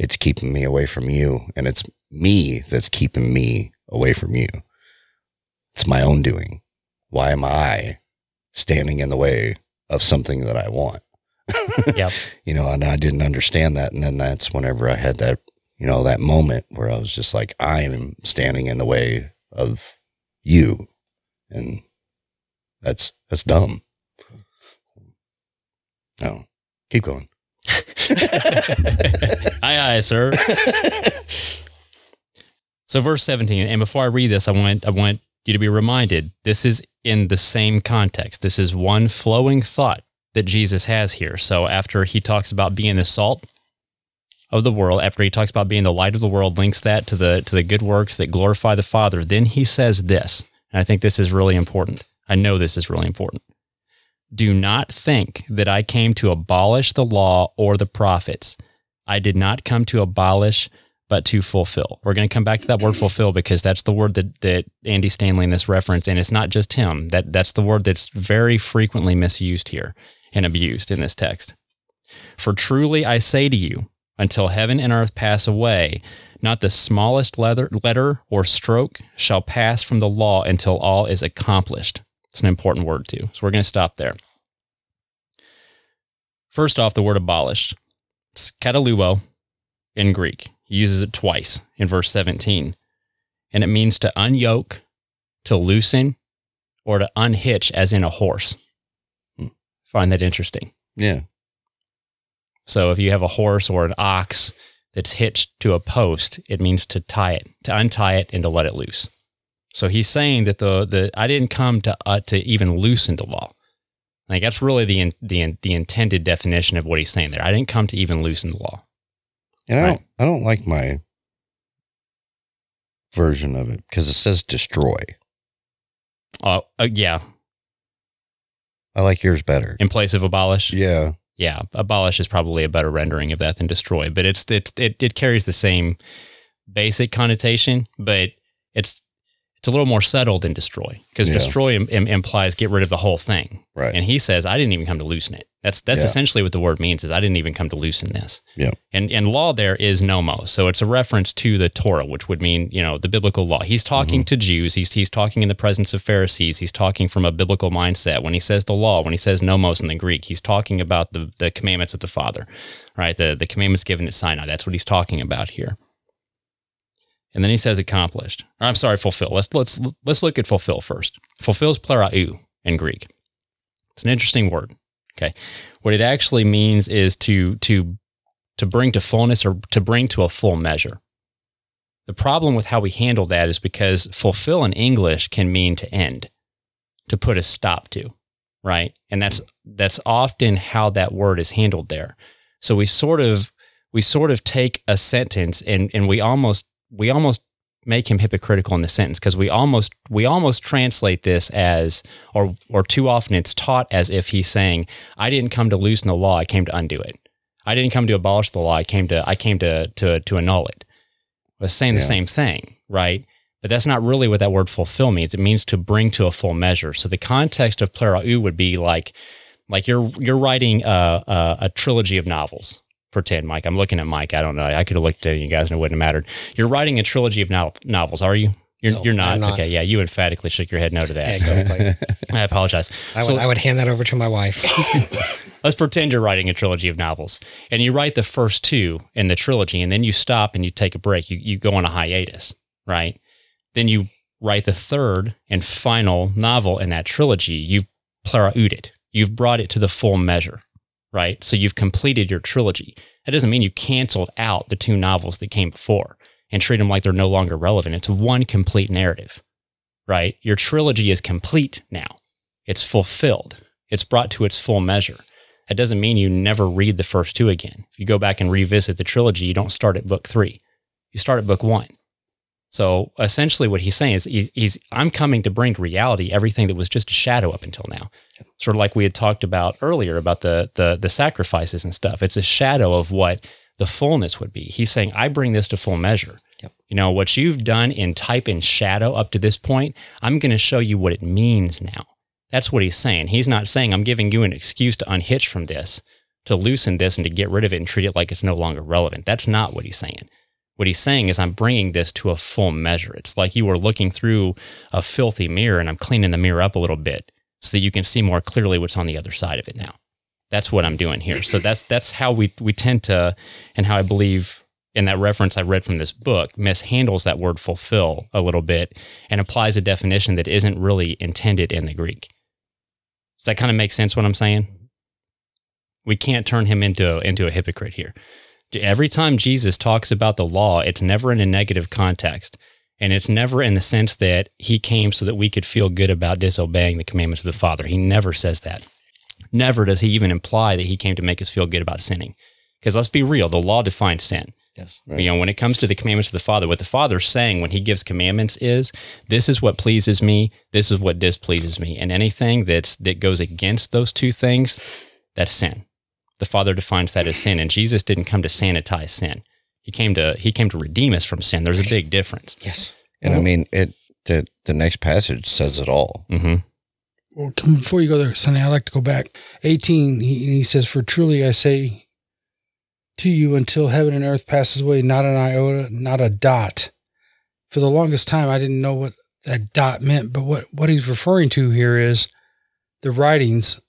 it's keeping me away from you and it's me that's keeping me away from you. It's my own doing. Why am i standing in the way of something that i want? Yep. you know and i didn't understand that and then that's whenever i had that you know that moment where i was just like i am standing in the way of you. And that's that's dumb. No keep going aye, aye, sir. so, verse 17, and before I read this, I want I want you to be reminded this is in the same context. This is one flowing thought that Jesus has here. So, after he talks about being the salt of the world, after he talks about being the light of the world, links that to the to the good works that glorify the Father, then he says this, and I think this is really important. I know this is really important. Do not think that I came to abolish the law or the prophets. I did not come to abolish, but to fulfill. We're going to come back to that word fulfill because that's the word that, that Andy Stanley in this reference, and it's not just him. That that's the word that's very frequently misused here and abused in this text. For truly I say to you, until heaven and earth pass away, not the smallest letter, letter or stroke shall pass from the law until all is accomplished. It's an important word too. So we're going to stop there. First off, the word abolish. It's kataluo in Greek. He uses it twice in verse 17. And it means to unyoke, to loosen, or to unhitch, as in a horse. Hmm. Find that interesting. yeah So if you have a horse or an ox that's hitched to a post, it means to tie it, to untie it and to let it loose. So he's saying that the the I didn't come to uh, to even loosen the law. Like that's really the in, the in- the intended definition of what he's saying there. I didn't come to even loosen the law. and i don't i don't like my version of it because it says destroy Uh, uh, yeah, i like yours better in place of abolish. yeah yeah, abolish is probably a better rendering of that than destroy, but it's it's it, it carries the same basic connotation, but it's It's a little more subtle than destroy because Yeah. destroy Im- im- implies get rid of the whole thing. Right. And he says, I didn't even come to loosen it. That's that's Yeah. essentially what the word means is I didn't even come to loosen this. Yeah. And and law there is nomos. So it's a reference to the Torah, which would mean, you know, the biblical law. He's talking mm-hmm. to Jews. He's he's talking in the presence of Pharisees. He's talking from a biblical mindset. When he says the law, when he says nomos in the Greek, he's talking about the the commandments of the Father. Right? The the commandments given at Sinai. That's what he's talking about here. And then he says accomplished. I'm sorry, fulfill. Let's let's let's look at fulfill first. Fulfills plerau in Greek. It's an interesting word. Okay. What it actually means is to to to bring to fullness or to bring to a full measure. The problem with how we handle that is because fulfill in English can mean to end, to put a stop to, right? And that's that's often how that word is handled there. So we sort of we sort of take a sentence and and we almost we almost make him hypocritical in the sentence because we almost we almost translate this as or or too often it's taught as if he's saying I didn't come to loosen the law I came to undo it. I didn't come to abolish the law I came to I came to to to annul it. Was saying the same thing right? But that's not really what that word fulfill means. It means to bring to a full measure. So the context of plerau would be like like you're you're writing a, a, a trilogy of novels pretend Mike. I'm looking at Mike. I don't know. I could have looked at you guys and it wouldn't have mattered you're writing a trilogy of no- novels are you? You're, No, you're not. Not. okay yeah you emphatically shook your head no to that so Exactly. I apologize. I would, I would hand that over to my wife. let's pretend you're writing a trilogy of novels and you write the first two in the trilogy and then you stop and you take a break. You, you go on a hiatus right? Then you write the third and final novel in that trilogy. You've pleraud it you've brought it to the full measure right so you've completed your trilogy that doesn't mean you canceled out the two novels that came before and treat them like they're no longer relevant it's one complete narrative right your trilogy is complete now it's fulfilled it's brought to its full measure that doesn't mean you never read the first two again. If you go back and revisit the trilogy, you don't start at book three. You start at book one. So essentially, what he's saying is he's, he's I'm coming to bring to reality everything that was just a shadow up until now. Sort of like we had talked about earlier about the the the sacrifices and stuff. It's a shadow of what the fullness would be. He's saying I bring this to full measure. Yep. You know what you've done in type and shadow up to this point. I'm going to show you what it means now. That's what he's saying. He's not saying I'm giving you an excuse to unhitch from this, to loosen this and to get rid of it and treat it like it's no longer relevant. That's not what he's saying. What he's saying is I'm bringing this to a full measure. It's like you were looking through a filthy mirror and I'm cleaning the mirror up a little bit so that you can see more clearly what's on the other side of it now. That's what I'm doing here. So that's that's how we we tend to and how I believe in that reference I read from this book mishandles that word fulfill a little bit and applies a definition that isn't really intended in the Greek. Does that kind of make sense what I'm saying? We can't turn him into into a hypocrite here. Every time Jesus talks about the law, it's never in a negative context. And it's never in the sense that he came so that we could feel good about disobeying the commandments of the Father. He never says that. Never does he even imply that he came to make us feel good about sinning. Because let's be real, the law defines sin. Yes. Right. You know, when it comes to the commandments of the Father, what the Father's saying when he gives commandments is this is what pleases me, this is what displeases me. And anything that's that goes against those two things, that's sin. The Father defines that as sin. And Jesus didn't come to sanitize sin. He came to he came to redeem us from sin. There's a big difference. Yes. And I mean, it the the next passage says it all. hmm Well, come, before you go there, Sonny, I'd like to go back. 18, he, he says, For truly I say to you, until heaven and earth passes away, not an iota, not a dot. For the longest time, I didn't know what that dot meant, but what, what he's referring to here is the writings.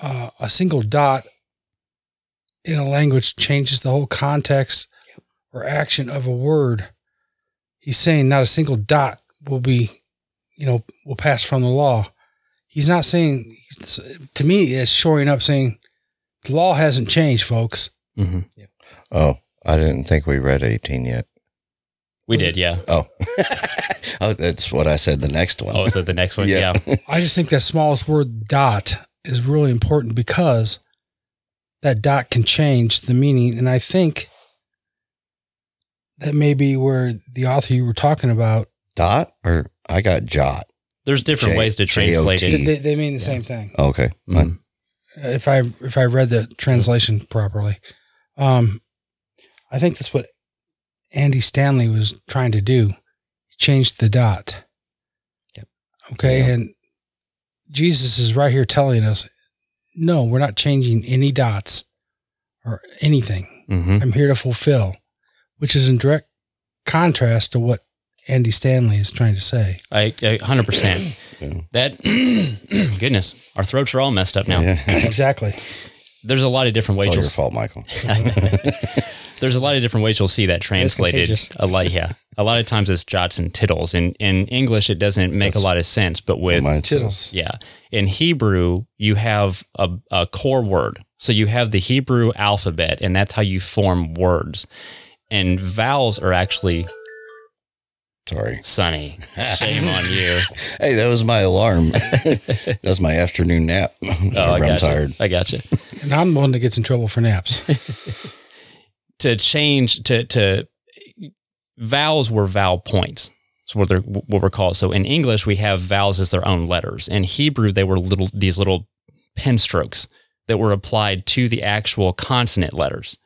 Uh, a single dot in a language changes the whole context or action of a word. He's saying not a single dot will be, you know, will pass from the law he's not saying to me it's shoring up saying the law hasn't changed folks hmm Oh, I didn't think we read 18 yet. We Was did, yeah. Oh, oh, that's what I said. The next one. Oh, is that the next one? Yeah. yeah. i just think that smallest word dot is really important because that dot can change the meaning and i think that may be where the author you were talking about Dot or I got jot. There's different J- ways to translate J O it. They, they mean the same thing Oh, okay. Mhm. if I if I read the translation properly. Um, I think that's what Andy Stanley was trying to do. He changed the dot. Yep. Okay. Yeah. And Jesus is right here telling us, no, we're not changing any dots or anything. hmm I'm here to fulfill, which is in direct contrast to what Andy Stanley is trying to say. I, I 100%. Yeah. That, goodness, our throats are all messed up now. Yeah. Exactly. There's a lot of different It's ways all your fault, Michael. There's a lot of different ways you'll see that translated. A lot, yeah. A lot of times it's jots and tittles. In in English, it doesn't make That's- a lot of sense, but with Tittles. yeah, in Hebrew, you have a, a core word. So you have the Hebrew alphabet, and that's how you form words. And vowels are actually Sorry. Sonny. Shame on you. Hey, that was my alarm. that was my afternoon nap. Oh, I I'm got tired. I got you. And I'm the one that gets in trouble for naps. to change to to vowels were vowel points. So what they're what we're called. So in English, we have vowels as their own letters. In Hebrew, they were little these little pen strokes that were applied to the actual consonant letters.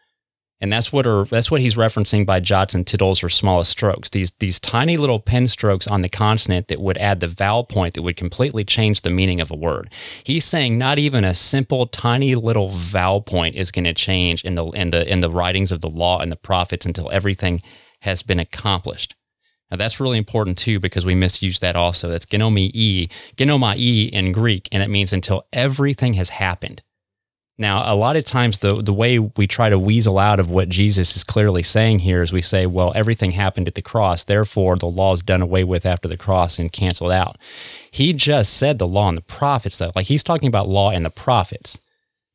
And that's what are that's what he's referencing by jots and tittles or smallest strokes. These these tiny little pen strokes on the consonant that would add the vowel point that would completely change the meaning of a word. He's saying not even a simple tiny little vowel point is going to change in the in the in the writings of the law and the prophets until everything has been accomplished. Now that's really important too because we misuse that also. That's genomai e, genomai in Greek, and it means until everything has happened. Now, a lot of times the the way we try to weasel out of what Jesus is clearly saying here is we say, well, everything happened at the cross, therefore the law is done away with after the cross and canceled out. He just said the law and the prophets, though. Like he's talking about law and the prophets.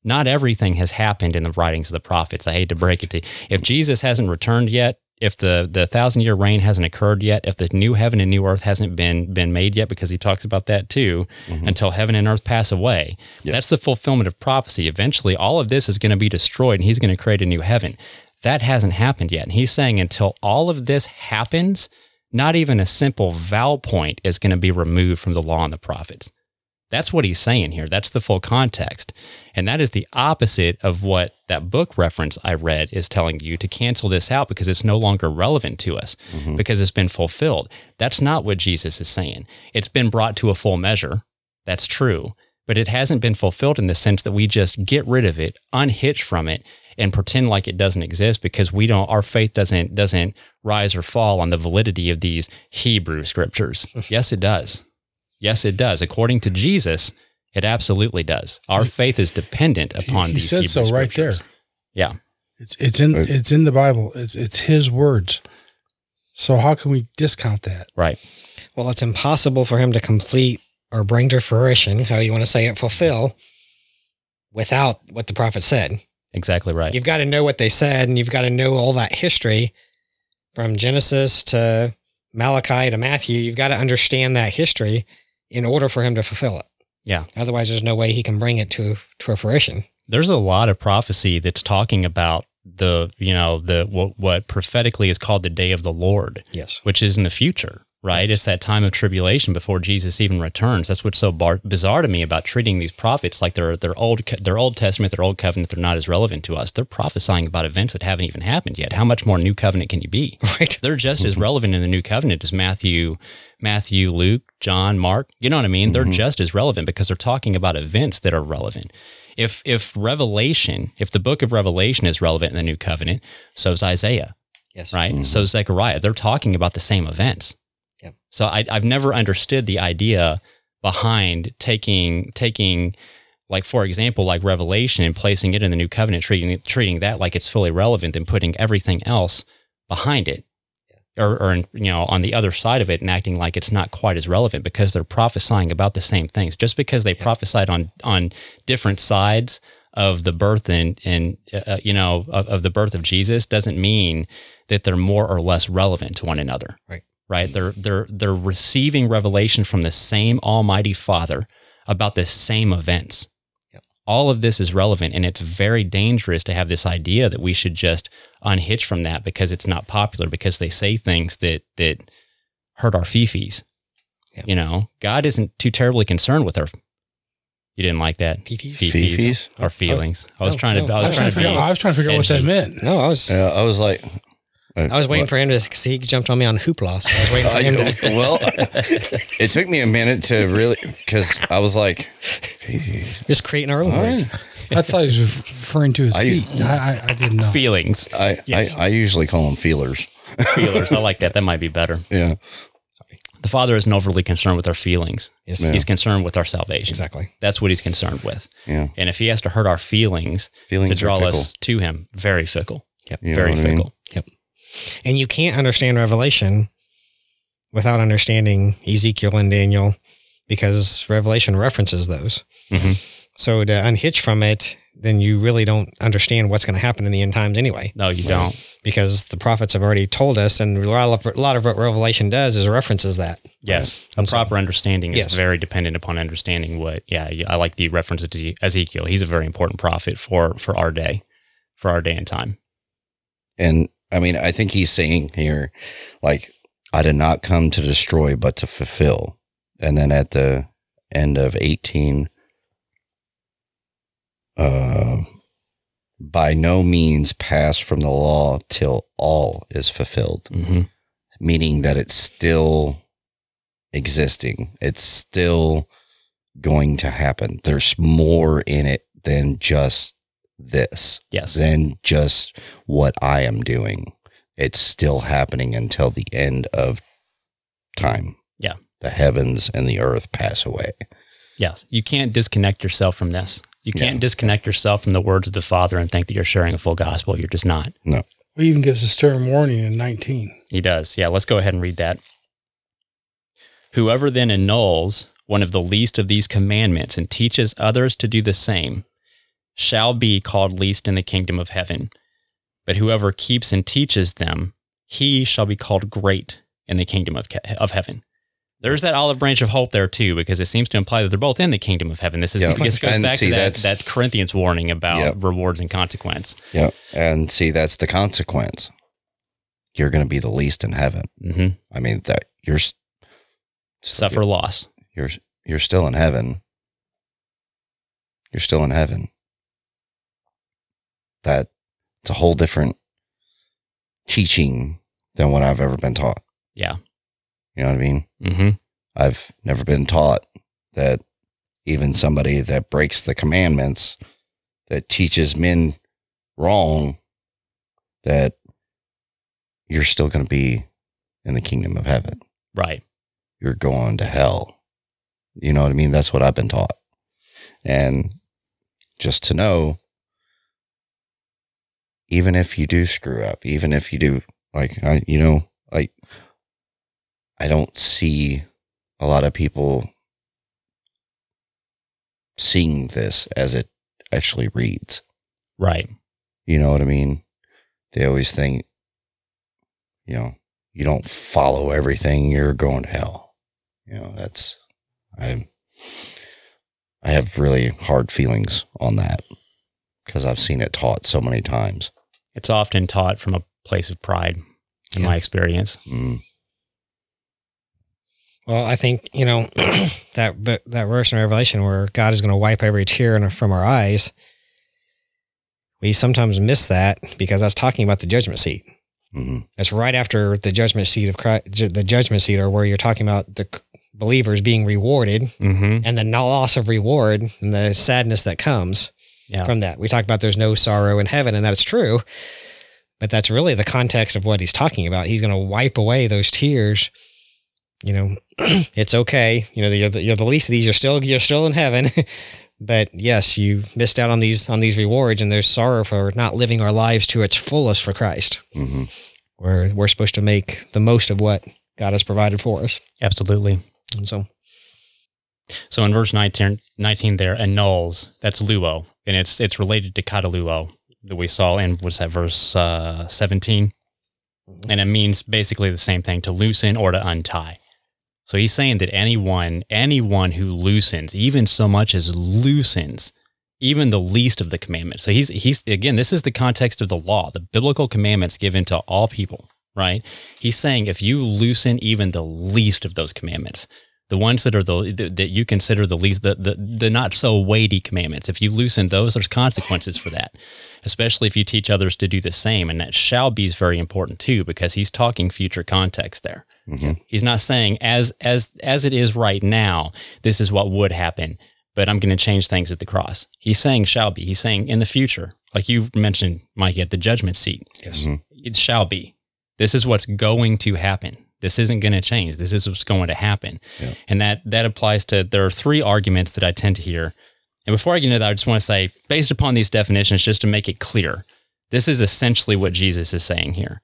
Not everything has happened in the writings of the prophets. I hate to break it to you. If Jesus hasn't returned yet, if the, the thousand year reign hasn't occurred yet, if the new heaven and new earth hasn't been been made yet, because he talks about that too, mm-hmm. until heaven and earth pass away, Yep. that's the fulfillment of prophecy. Eventually, all of this is going to be destroyed, and he's going to create a new heaven. That hasn't happened yet, and he's saying until all of this happens, not even a simple vowel point is going to be removed from the law and the prophets. That's what he's saying here. That's the full context. And that is the opposite of what that book reference I read is telling you to cancel this out because it's no longer relevant to us mm-hmm. because it's been fulfilled. That's not what Jesus is saying. It's been brought to a full measure. That's true. But it hasn't been fulfilled in the sense that we just get rid of it, unhitch from it, and pretend like it doesn't exist because we don't our faith doesn't doesn't rise or fall on the validity of these Hebrew scriptures. yes, it does. Yes, it does. According to Jesus, it absolutely does. Our faith is dependent upon these. he these said Hebrew so right there. Yeah. It's it's in it's in the Bible. It's it's his words. So how can we discount that? Right. Well, it's impossible for him to complete or bring to fruition, how you want to say it, fulfill, without what the prophet said. Exactly right. You've got to know what they said, and you've got to know all that history from Genesis to Malachi to Matthew. You've got to understand that history in order for him to fulfill it. Yeah. Otherwise, there's no way he can bring it to to a fruition. There's a lot of prophecy that's talking about the, you know, the what, what prophetically is called the day of the Lord. Yes. which is in the future, right? It's that time of tribulation before Jesus even returns. That's what's so bar- bizarre to me about treating these prophets like they're they're old their Old Testament, their Old Covenant. They're not as relevant to us. They're prophesying about events that haven't even happened yet. How much more New Covenant can you be? Right. They're just as mm-hmm. relevant in the New Covenant as Matthew, Matthew, Luke, John, Mark. You know what I mean? They're mm-hmm. just as relevant because they're talking about events that are relevant. If if Revelation, if the book of Revelation is relevant in the New Covenant, so is Isaiah Yes. right? Mm-hmm. So Zechariah, they're talking about the same events. So I, I've never understood the idea behind taking taking like for example like Revelation and placing it in the New Covenant, treating treating that like it's fully relevant and putting everything else behind it. Or, or you know on the other side of it and acting like it's not quite as relevant because they're prophesying about the same things just because they prophesied on on different sides of the birth and and uh, you know of, of the birth of Jesus doesn't mean that they're more or less relevant to one another. Right. Right. They're they're they're receiving revelation from the same Almighty Father about the same events. Yep. All of this is relevant, and it's very dangerous to have this idea that we should just unhitch from that because it's not popular because they say things that that hurt our fifis. Yep. You know, God isn't too terribly concerned with our. You didn't like that Fifis? Fifis? or oh. feelings. I was oh, trying to. I I was was trying trying to to figure, out, I was trying to figure out what that meant. No, I was. Yeah, I was like, Uh, I was waiting for him to see. He jumped on me on Hoopla. So I was waiting for him know. to. well, it took me a minute to really because I was like, Just creating our own words. right. I thought he was referring to his I- feet. I, I, I didn't know. Feelings, I, Yes. I I usually call them feelers. feelers. I like that. That might be better. Yeah, The Father isn't overly concerned with our feelings. Yes. He's concerned with our salvation. Exactly. That's what he's concerned with. yeah. And if he has to hurt our feelings, Feelings to draw us to him, very fickle. Yep. You very fickle. I mean? fickle. And you can't understand Revelation without understanding Ezekiel and Daniel because Revelation references those. Mhm. So to unhitch from it, then you really don't understand what's going to happen in the end times anyway, No, you don't. because the prophets have already told us, and a lot of, a lot of what Revelation does is references that. Yes. A And so- proper understanding is Yes. very dependent upon understanding what, yeah, yeah, I like the reference to Ezekiel. He's a very important prophet for, for our day, for our day and time. And I mean, I think he's saying here, like, I did not come to destroy, but to fulfill. And then at the end of 18, uh, by no means pass from the law till all is fulfilled, Mm-hmm. meaning that it's still existing. It's still going to happen. There's more in it than just this Yes. than just what I am doing. It's still happening until the end of time. Yeah. The heavens and the earth pass away. Yes. You can't disconnect yourself from this. You can't Yeah. disconnect yourself from the words of the Father and think that you're sharing a full gospel. You're just not. No. He even gives a stern warning in 19. He does. Yeah, let's go ahead and read that. Whoever then annuls one of the least of these commandments and teaches others to do the same shall be called least in the kingdom of heaven. But whoever keeps and teaches them, he shall be called great in the kingdom of, of heaven. There's that olive branch of hope there too, because it seems to imply that they're both in the kingdom of heaven. This is Yeah. this goes And back see, to that, that Corinthians warning about Yep. rewards and consequence. Yeah. And see, that's the consequence. You're going to be the least in heaven. hmm I mean, that you're, Suffer loss. you're, you're still in heaven. You're still in heaven. That it's a whole different teaching than what I've ever been taught. Yeah. You know what I mean? hmm I've never been taught that even somebody that breaks the commandments, that teaches men wrong, that you're still going to be in the kingdom of heaven. Right. You're going to hell. You know what I mean? That's what I've been taught. And just to know, even if you do screw up, even if you do, like, I, you know, like, I don't see a lot of people seeing this as it actually reads. Right. You know what I mean? They always think, you know, you don't follow everything, you're going to hell. You know, that's I I have really hard feelings on that because I've seen it taught so many times. It's often taught from a place of pride, in Yeah. my experience. Mm, Well, I think you know that but that verse in Revelation where God is going to wipe every tear from our eyes. We sometimes miss that because that's talking about the judgment seat. mhm. That's right after the judgment seat of Christ, the judgment seat, or where you're talking about the believers being rewarded Mm-hmm. and the loss of reward and the sadness that comes Yeah. from that. We talk about there's no sorrow in heaven, and that's true. But that's really the context of what he's talking about. He's going to wipe away those tears. You know, it's okay. You know, you're the, you're the least of these. You're still you're still in heaven. but yes, you missed out on these on these rewards, and there's sorrow for not living our lives to its fullest for Christ. Mhm. Where we're supposed to make the most of what God has provided for us. Absolutely. And so, So in verse 19, 19 there, annuls, that's luo, and it's it's related to kataluo that we saw in, what's that, verse uh, 17? And it means basically the same thing, to loosen or to untie. So he's saying that anyone, anyone who loosens, even so much as loosens, even the least of the commandments. So he's he's again, this is the context of the law, the biblical commandments given to all people, right? He's saying if you loosen even the least of those commandments, the ones that are the that that you consider the least the, the the not so weighty commandments if you loosen those there's consequences for that especially if you teach others to do the same. And that shall be is very important too, because he's talking future context there. Mm-hmm. He's not saying as as as it is right now, this is what would happen, but I'm going to change things at the cross. He's saying shall be. He's saying in the future, like you mentioned, Mike, at the judgment seat. Yes. Mm-hmm. It shall be. This is what's going to happen. This isn't going to change. This is what's going to happen. Yeah. And that that applies to there are three arguments that I tend to hear. And before I get into that, I just want to say, based upon these definitions, just to make it clear, this is essentially what Jesus is saying here.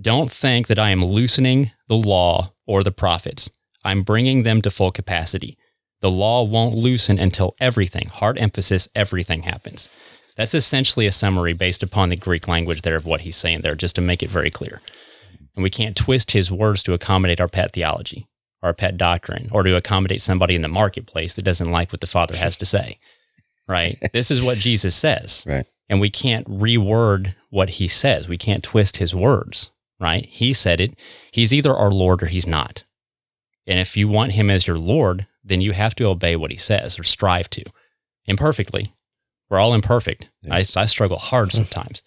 Don't think that I am loosening the law or the prophets. I'm bringing them to full capacity. The law won't loosen until everything, hard emphasis, everything happens. That's essentially a summary based upon the Greek language there of what he's saying there, just to make it very clear. And we can't twist his words to accommodate our pet theology, or our pet doctrine, or to accommodate somebody in the marketplace that doesn't like what the Father has to say. Right? this is what Jesus says. Right. And we can't reword what he says. We can't twist his words. Right? He said it. He's either our Lord or he's not. And if you want him as your Lord, then you have to obey what he says or strive to. Imperfectly. We're all imperfect. I, I struggle hard sometimes.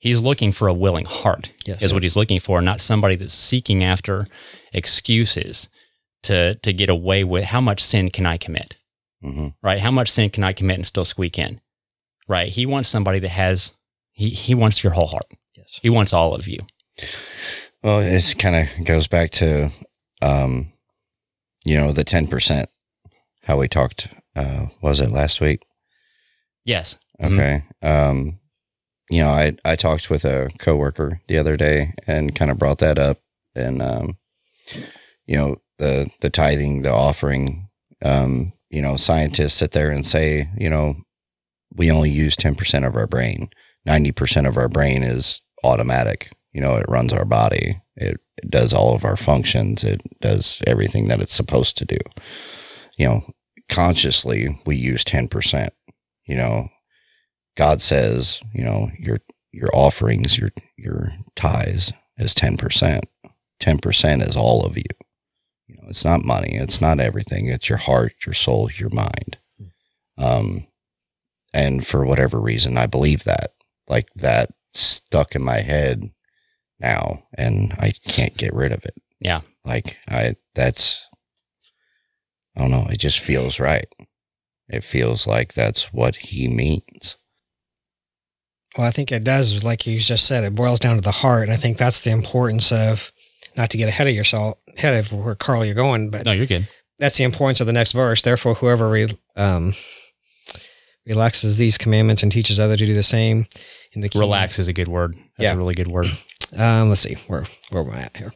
He's looking for a willing heart, Yes. is what he's looking for, not somebody that's seeking after excuses to to get away with how much sin can I commit? hmm Right? How much sin can I commit and still squeak in? Right? He wants somebody that has he he wants your whole heart. Yes. He wants all of you. Well, it kind of goes back to, um, you know, the 10%, how we talked, uh, was it last week? Yes. Mhm. Okay. Um, you know, I, I talked with a coworker the other day and kind of brought that up and, um, you know, the, the tithing, the offering, um, you know, scientists sit there and say, you know, we only use 10% of our brain. 90% of our brain is automatic. You know, it runs our body. It, it does all of our functions. It does everything that it's supposed to do. You know, consciously we use 10%. You know, God says, you know, your your offerings, your your tithes is 10%. 10% is all of you. You know, it's not money, it's not everything. It's your heart, your soul, your mind. Um and for whatever reason I believe that. Like that stuck in my head now and I can't get rid of it. Yeah. Like I that's I don't know, it just feels right. It feels like that's what he means. Well, I think it does, like you just said, it boils down to the heart. And I think that's the importance of not to get ahead of yourself, ahead of where Carl you're going, but No, you're good. that's the importance of the next verse. Therefore, whoever re, um, relaxes these commandments and teaches others to do the same in the kingdom- Relax is a good word. That's Yeah. a really good word. Um, let's see where where am I at here?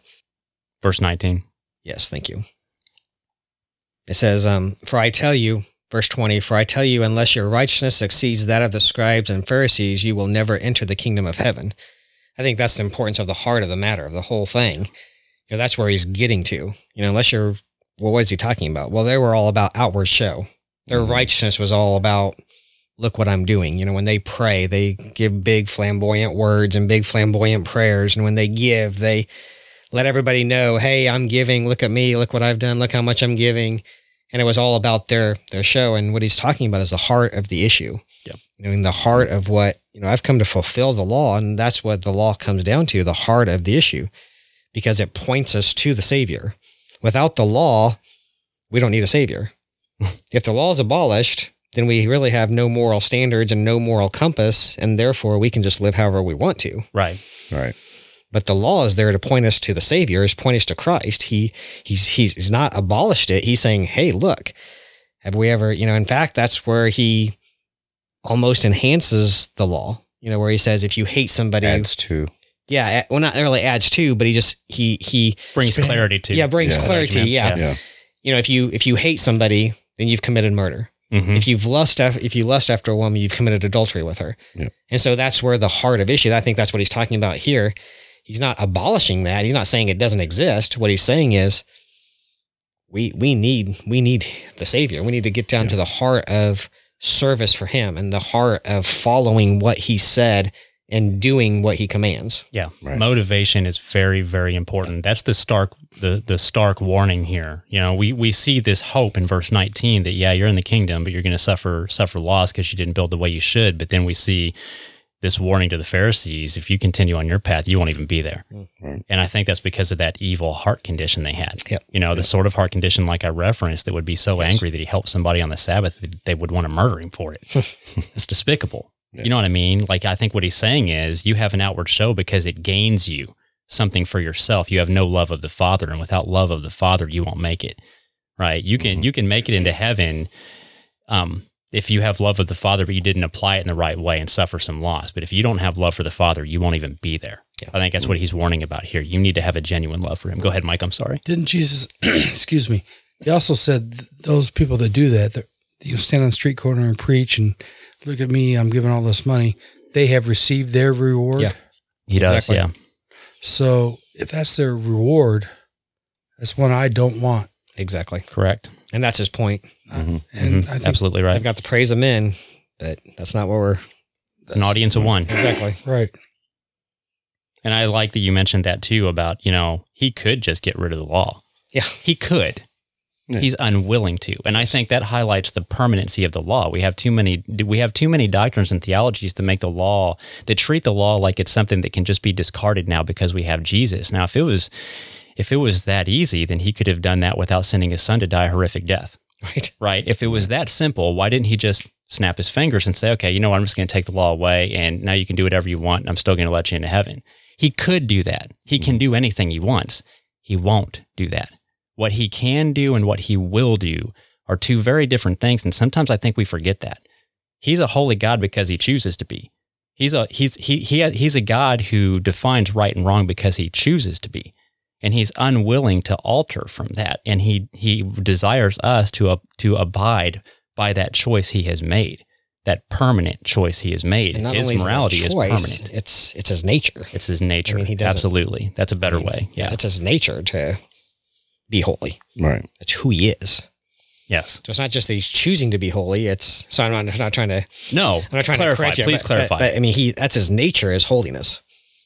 Verse 19. Yes, thank you. It says, um, For I tell you, verse 20, For I tell you, unless your righteousness exceeds that of the scribes and Pharisees, you will never enter the kingdom of heaven. I think that's the importance of the heart of the matter, of the whole thing. You know, that's where he's getting to. You know, unless you're, well, what is he talking about? Well, they were all about outward show. Their Mhm. righteousness was all about, look what I'm doing. You know, when they pray, they give big flamboyant words and big flamboyant prayers. And when they give, they, let everybody know, hey, I'm giving. Look at me. Look what I've done. Look how much I'm giving. And it was all about their their show. And what he's talking about is the heart of the issue. Yep. You know, in the heart of what you know, I've come to fulfill the law, and that's what the law comes down to: the heart of the issue, because it points us to the Savior. Without the law, we don't need a Savior. if the law is abolished, then we really have no moral standards and no moral compass, and therefore we can just live however we want to Right. Right. But the law is there to point us to the savior is point us to christ he he's he's, he's not abolished it he's saying hey look have we ever you know in fact that's where he almost enhances the law you know where he says if you hate somebody Adds to. yeah well not really adds to but he just he he Brings Span- clarity to yeah brings Yeah. clarity Judgment. yeah. Yeah. you know if you if you hate somebody then you've committed murder Mhm. if you've lust af- if you lust after a woman, you've committed adultery with her. Yeah. And so that's where the heart of issue. I think that's what he's talking about here. He's not abolishing that. He's not saying it doesn't exist. What he's saying is we we need we need the savior. We need to get down to the heart of service for him and the heart of following what he said and doing what he commands. Yeah. Right. Motivation is very, very important. That's the stark the the stark warning here. You know, we we see this hope in verse 19 that yeah, you're in the kingdom, but you're going to suffer suffer loss because you didn't build the way you should. But then we see this warning to the Pharisees if you continue on your path, you won't even be there. Right. And I think that's because of that evil heart condition they had. Yep. You know, the sort of heart condition like I referenced that would be so angry that he helped somebody on the Sabbath that they would want to murder him for it. it's despicable. Yeah. You know what I mean? Like, I think what he's saying is you have an outward show because it gains you something for yourself. You have no love of the Father, and without love of the Father, you won't make it. Right? You can Mhm. you can make it into heaven, um, if you have love of the Father, but you didn't apply it in the right way and suffer some loss. But if you don't have love for the Father, you won't even be there. Yeah. I think that's what he's warning about here. You need to have a genuine love for him. Go ahead, Mike. I'm sorry. Didn't Jesus, excuse me, he also said th- those people that do that, that you stand on the street corner and preach and look at me, I'm giving all this money, they have received their reward. Yeah. He does. Exactly. Yeah. So if that's their reward, that's one I don't want. Exactly. Correct. And that's his point. Mhm. And Mhm. I think Absolutely right. I've got to praise of men, but that's not what we're An audience of one. exactly. right. And I like that you mentioned that too about, you know, he could just get rid of the law. Yeah. He could. Yeah. He's unwilling to. And I think that highlights the permanency of the law. We have too many we have too many doctrines and theologies to make the law that treat the law like it's something that can just be discarded now because we have Jesus. Now if it was if it was that easy, then he could have done that without sending his son to die a horrific death. Right. right? If it was that simple, why didn't he just snap his fingers and say, okay, you know what, I'm just going to take the law away and now you can do whatever you want and I'm still going to let you into heaven? He could do that. He can mm-hmm. do anything he wants. He won't do that. What he can do and what he will do are two very different things. And sometimes I think we forget that. He's a holy God because he chooses to be. He's a he's he he he's a God who defines right and wrong because he chooses to be and he's unwilling to alter from that and he he desires us to uh, to abide by that choice he has made that permanent choice he has made not his only is it morality is choice, permanent It's it's his nature. it's his nature I mean, he absolutely that's a better way yeah It's his nature to be holy. Right. It's who he is. yes So it's not just that he's choosing to be holy. It's so I'm not, I'm not trying to no I'm not trying clarify to correct you. please but- clarify But, but, I mean, he that's his nature is holiness.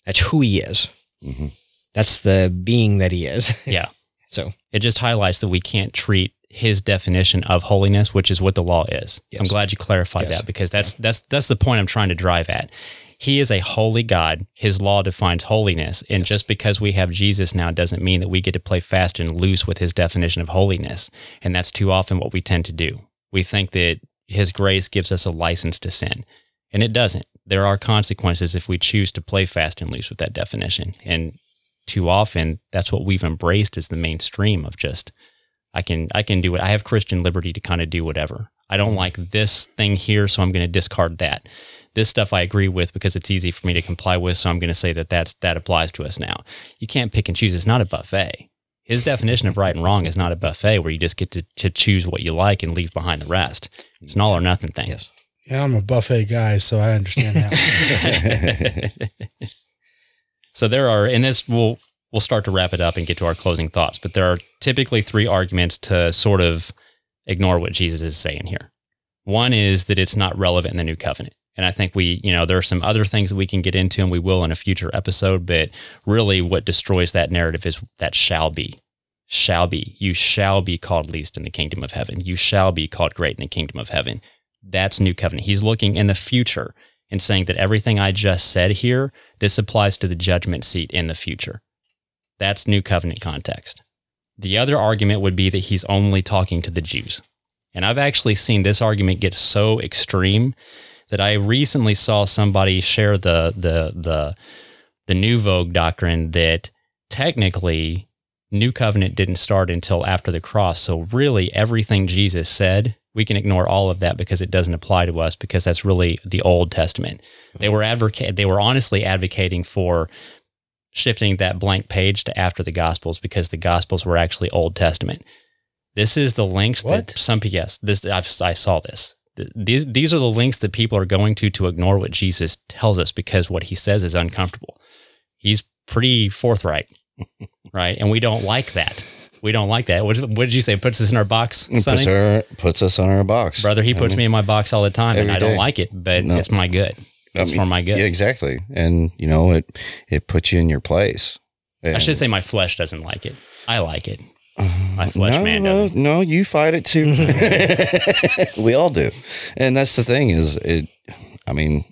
That's who he is. hmm That's the being that he is. yeah So it just highlights that we can't treat his definition of holiness, which is what the law is. Yes. I'm glad you clarified Yes. that because that's that's that's the point I'm trying to drive at. He is a holy God. His law defines holiness, and just because we have Jesus now doesn't mean that we get to play fast and loose with his definition of holiness. And that's too often what we tend to do. We think that his grace gives us a license to sin, and it doesn't. There are consequences if we choose to play fast and loose with that definition. And too often that's what we've embraced as the mainstream of just I can I can do it. I have Christian liberty to kind of do whatever. I don't mm-hmm. like this thing here, so I'm going to discard that. This stuff I agree with because it's easy for me to comply with, so I'm going to say that that's that applies to us now. You can't pick and choose. It's not a buffet. His definition of right and wrong is not a buffet where you just get to, to choose what you like and leave behind the rest. It's an all or nothing thing. yes. Yeah, I'm a buffet guy, so I understand that. so there are, and this will we'll start to wrap it up and get to our closing thoughts. But there are typically three arguments to sort of ignore what Jesus is saying here. One is that it's not relevant in the new covenant. And I think we, you know, there are some other things that we can get into and we will in a future episode, but really what destroys that narrative is that shall be. Shall be. You shall be called least in the kingdom of heaven. You shall be called great in the kingdom of heaven. That's new covenant. He's looking in the future and saying that everything I just said here, this applies to the judgment seat in the future. That's new covenant context. The other argument would be that he's only talking to the Jews. And I've actually seen this argument get so extreme that I recently saw somebody share the the the the new vogue doctrine that technically new covenant didn't start until after the cross. So really everything Jesus said, we can ignore all of that because it doesn't apply to us because that's really the Old Testament. They were advocate they were honestly advocating for shifting that blank page to after the gospels because the gospels were actually Old Testament. This is the links What? that some yes, this I've, I saw this. These these are the links that people are going to to ignore what Jesus tells us because what he says is uncomfortable. He's pretty forthright, right? And we don't like that. We don't like that. What, what did you say? Puts us in our box, Sonny? puts, our, puts us on our box. brother. He I puts mean, me in my box all the time, and I don't like it, but No. it's my good. I It's mean, for my good. Yeah, exactly. And, you know, it it puts you in your place. I should say my flesh doesn't like it. I like it. Uh, my flesh no, man no, doesn't. no, you fight it too. we all do. And that's the thing is it I mean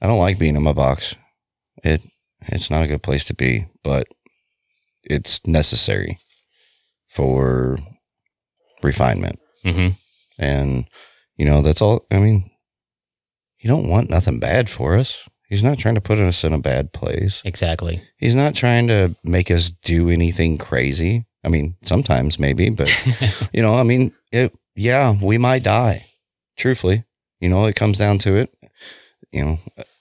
I don't like being in my box. It it's not a good place to be, but it's necessary for refinement. hmm And you know, that's all I mean, he don't want nothing bad for us. He's not trying to put us in a bad place. Exactly. He's not trying to make us do anything crazy. I mean, sometimes maybe, but you know, I mean, it, yeah, we might die. Truthfully, you know, it comes down to it. You know,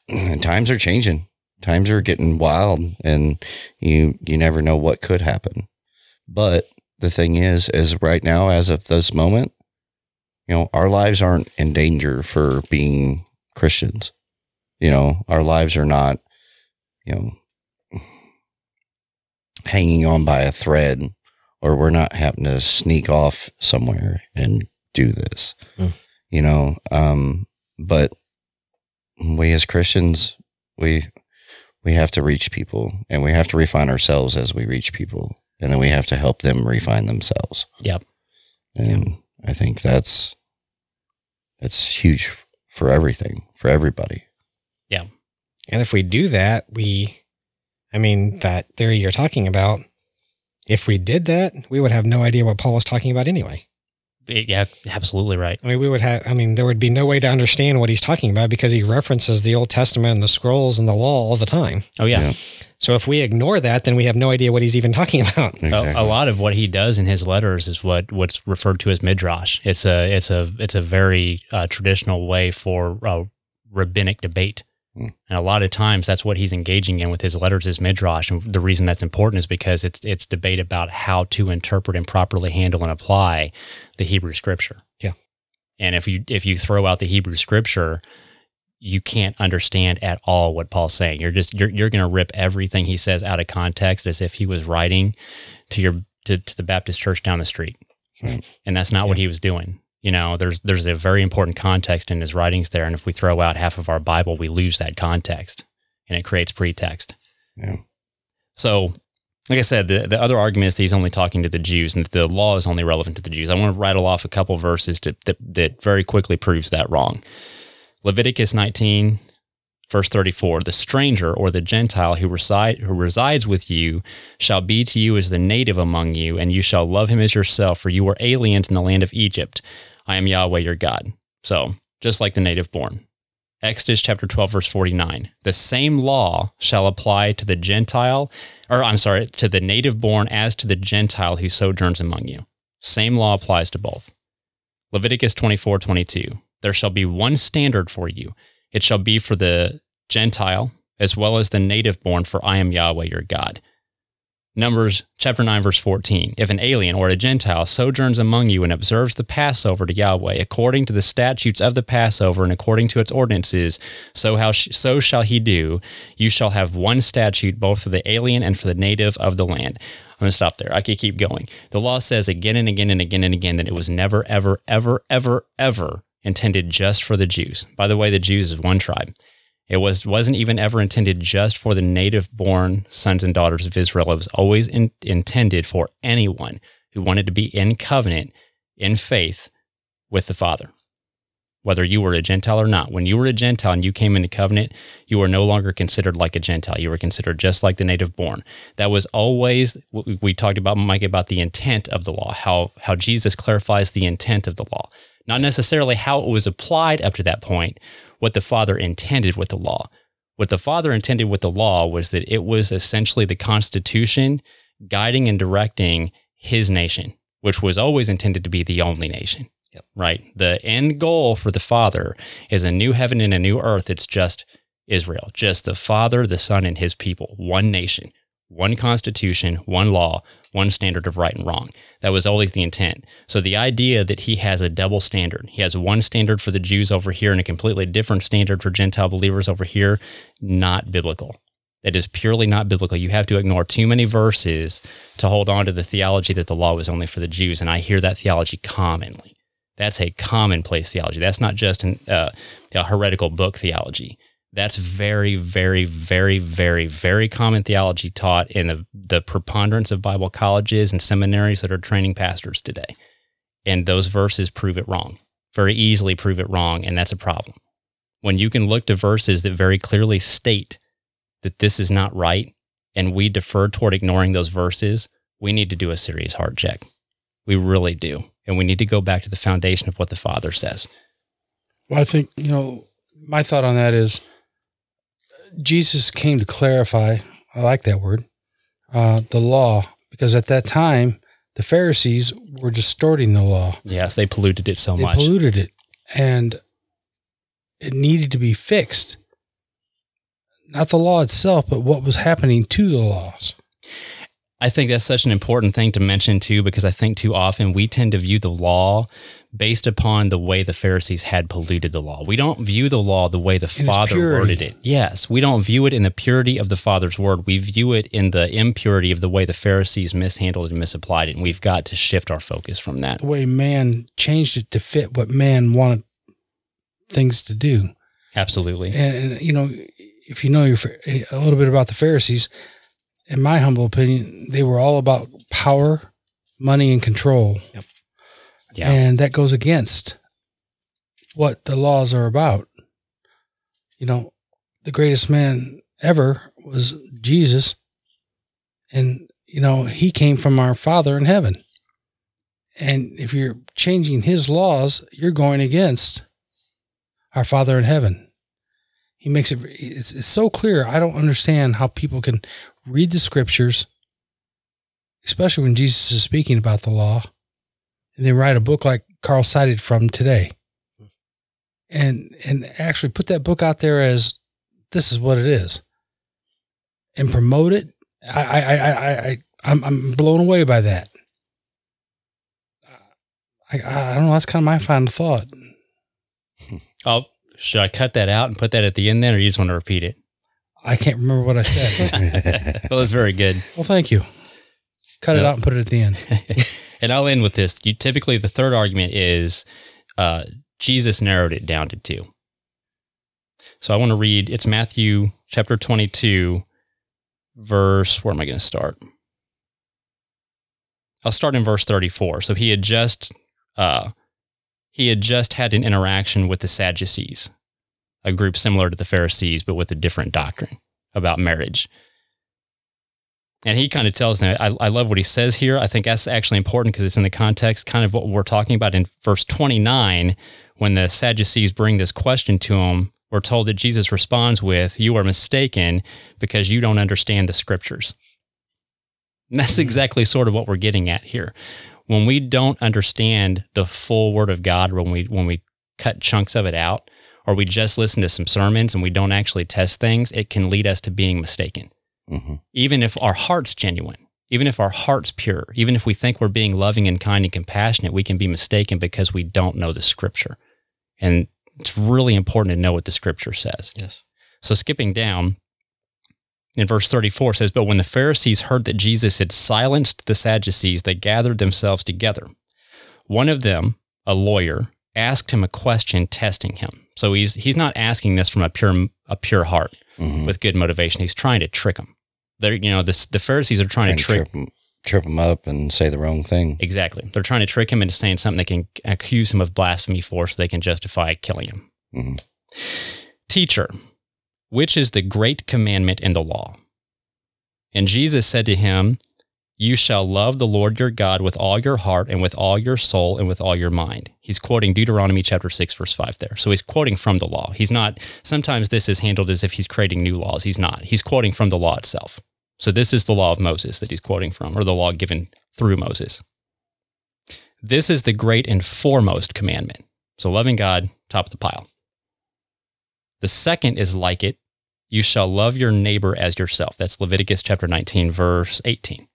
and times are changing. Times are getting wild, and you you never know what could happen. But the thing is, is right now, as of this moment, you know, our lives aren't in danger for being Christians. You know, our lives are not, you know, hanging on by a thread or we're not having to sneak off somewhere and do this Hmm. you know um but we as christians we we have to reach people and we have to refine ourselves as we reach people and then we have to help them refine themselves Yep. and i think that's that's huge for everything for everybody Yeah. And if we do that, we, I mean, that theory you're talking about, if we did that, we would have no idea what Paul was talking about anyway. Yeah, absolutely right. I mean, we would have, I mean, there would be no way to understand what he's talking about because he references the Old Testament and the scrolls and the law all the time. Oh yeah. Yeah. So if we ignore that, then we have no idea what he's even talking about. A, a lot of what he does in his letters is what what's referred to as midrash. It's a it's a it's a very uh, traditional way for uh, rabbinic debate. Hmm. and a lot of times that's what he's engaging in with his letters is midrash. And the reason that's important is because it's it's debate about how to interpret and properly handle and apply the Hebrew scripture. Yeah. and if you if you throw out the Hebrew scripture. You can't understand at all what Paul's saying. You're just you're you're going to rip everything he says out of context as if he was writing to your to, to the Baptist church down the street. Right. And that's not what he was doing. You know, there's there's a very important context in his writings there. And if we throw out half of our Bible, we lose that context and it creates pretext. Yeah. So like I said, the, the other argument is that he's only talking to the Jews and that the law is only relevant to the Jews. I want to rattle off a couple verses to, that, that very quickly proves that wrong. Leviticus 19, verse 34 The stranger or the Gentile who, reside, who resides with you shall be to you as the native among you, and you shall love him as yourself, for you were aliens in the land of Egypt. I am Yahweh your God. So, just like the native born. Exodus chapter 12, verse 49. The same law shall apply to the Gentile, or I'm sorry, to the native born as to the Gentile who sojourns among you. Same law applies to both. Leviticus 24, 22. There shall be one standard for you. It shall be for the Gentile as well as the native born, for I am Yahweh your God. Numbers chapter 9, verse 14. If an alien or a Gentile sojourns among you and observes the Passover to Yahweh according to the statutes of the Passover and according to its ordinances, so, how sh- so shall he do. You shall have one statute both for the alien and for the native of the land. I'm going to stop there. I could keep going. The law says again and again and again and again that it was never, ever, ever, ever, ever intended just for the Jews. By the way, the Jews is one tribe. It was wasn't even ever intended just for the native-born sons and daughters of Israel. It was always in, intended for anyone who wanted to be in covenant, in faith with the Father. Whether you were a Gentile or not, when you were a Gentile and you came into covenant, you were no longer considered like a Gentile. You were considered just like the native-born. That was always we talked about Mike about the intent of the law, how how Jesus clarifies the intent of the law, not necessarily how it was applied up to that point, what the Father intended with the law. What the Father intended with the law was that it was essentially the Constitution guiding and directing his nation, which was always intended to be the only nation. Yep. Right. The end goal for the Father is a new heaven and a new earth. It's just Israel, just the Father, the Son, and his people, one nation, one constitution, one law, one standard of right and wrong. That was always the intent. So the idea that he has a double standard, he has one standard for the Jews over here and a completely different standard for Gentile believers over here, not biblical. It is purely not biblical. You have to ignore too many verses to hold on to the theology that the law was only for the Jews. And I hear that theology commonly. That's a commonplace theology. That's not just an, uh, a heretical book theology. That's very, very, very, very, very common theology taught in the, the preponderance of Bible colleges and seminaries that are training pastors today. And those verses prove it wrong, very easily prove it wrong. And that's a problem. When you can look to verses that very clearly state that this is not right and we defer toward ignoring those verses, we need to do a serious heart check. We really do. And we need to go back to the foundation of what the Father says. Well, I think, you know, my thought on that is Jesus came to clarify, I like that word, uh, the law, because at that time, the Pharisees were distorting the law. Yes, they polluted it so much. they much. polluted it and it needed to be fixed. Not the law itself, but what was happening to the laws. I think that's such an important thing to mention too, because I think too often we tend to view the law based upon the way the Pharisees had polluted the law. We don't view the law the way the its Father worded it. Yes, we don't view it in the purity of the Father's word. We view it in the impurity of the way the Pharisees mishandled and misapplied it. And we've got to shift our focus from that. The way man changed it to fit what man wanted things to do. Absolutely. And, and you know, if you know your, a little bit about the Pharisees, in my humble opinion, they were all about power, money, and control. Yep. Yeah. And that goes against what the laws are about. You know, the greatest man ever was Jesus. And, you know, he came from our Father in heaven. And if you're changing his laws, you're going against our Father in heaven. He makes it, it's, it's so clear. I don't understand how people can read the scriptures, especially when Jesus is speaking about the law, and then write a book like Carl cited from today. And and actually put that book out there as this is what it is. And promote it. I I I I, I'm I'm blown away by that. I I don't know, that's kind of my final thought. Oh, should I cut that out and put that at the end then, or you just want to repeat it? I can't remember what I said. well, it's very good. well, thank you. Cut it out and put it at the end. and I'll end with this. You typically the third argument is uh, Jesus narrowed it down to two. So I want to read. It's Matthew chapter twenty-two, verse. Where am I going to start? I'll start in verse thirty-four. So he had just uh, he had just had an interaction with the Sadducees, a group similar to the Pharisees, but with a different doctrine about marriage. And he kind of tells them, I, I love what he says here. I think that's actually important because it's in the context, kind of what we're talking about in verse 29. When the Sadducees bring this question to him, we're told that Jesus responds with, You are mistaken because you don't understand the scriptures. And that's mm-hmm. exactly sort of what we're getting at here. When we don't understand the full word of God, when we when we cut chunks of it out, or we just listen to some sermons and we don't actually test things, it can lead us to being mistaken hmm even if our heart's genuine, even if our heart's pure, even if we think we're being loving and kind and compassionate, we can be mistaken because we don't know the scripture. And it's really important to know what the scripture says. Yes. So skipping down in verse 34 says, But when the Pharisees heard that Jesus had silenced the Sadducees, they gathered themselves together. One of them, a lawyer, asked him a question testing him. So he's he's not asking this from a pure a pure heart hmm with good motivation. He's trying to trick them. They're, you know, this, the Pharisees are trying, Trying to to trick. trip him, trip him up and say the wrong thing. Exactly. They're trying to trick him into saying something they can accuse him of blasphemy for so they can justify killing him. Mhm. Teacher, which is the great commandment in the law? And Jesus said to him, You shall love the Lord your God with all your heart and with all your soul and with all your mind. He's quoting Deuteronomy chapter 6, verse 5 there. So he's quoting from the law. He's not, sometimes this is handled as if he's creating new laws. He's not. He's quoting from the law itself. So this is the law of Moses that he's quoting from, or the law given through Moses. This is the great and foremost commandment. So loving God, top of the pile. The second is like it. You shall love your neighbor as yourself. That's Leviticus chapter 19, verse 18.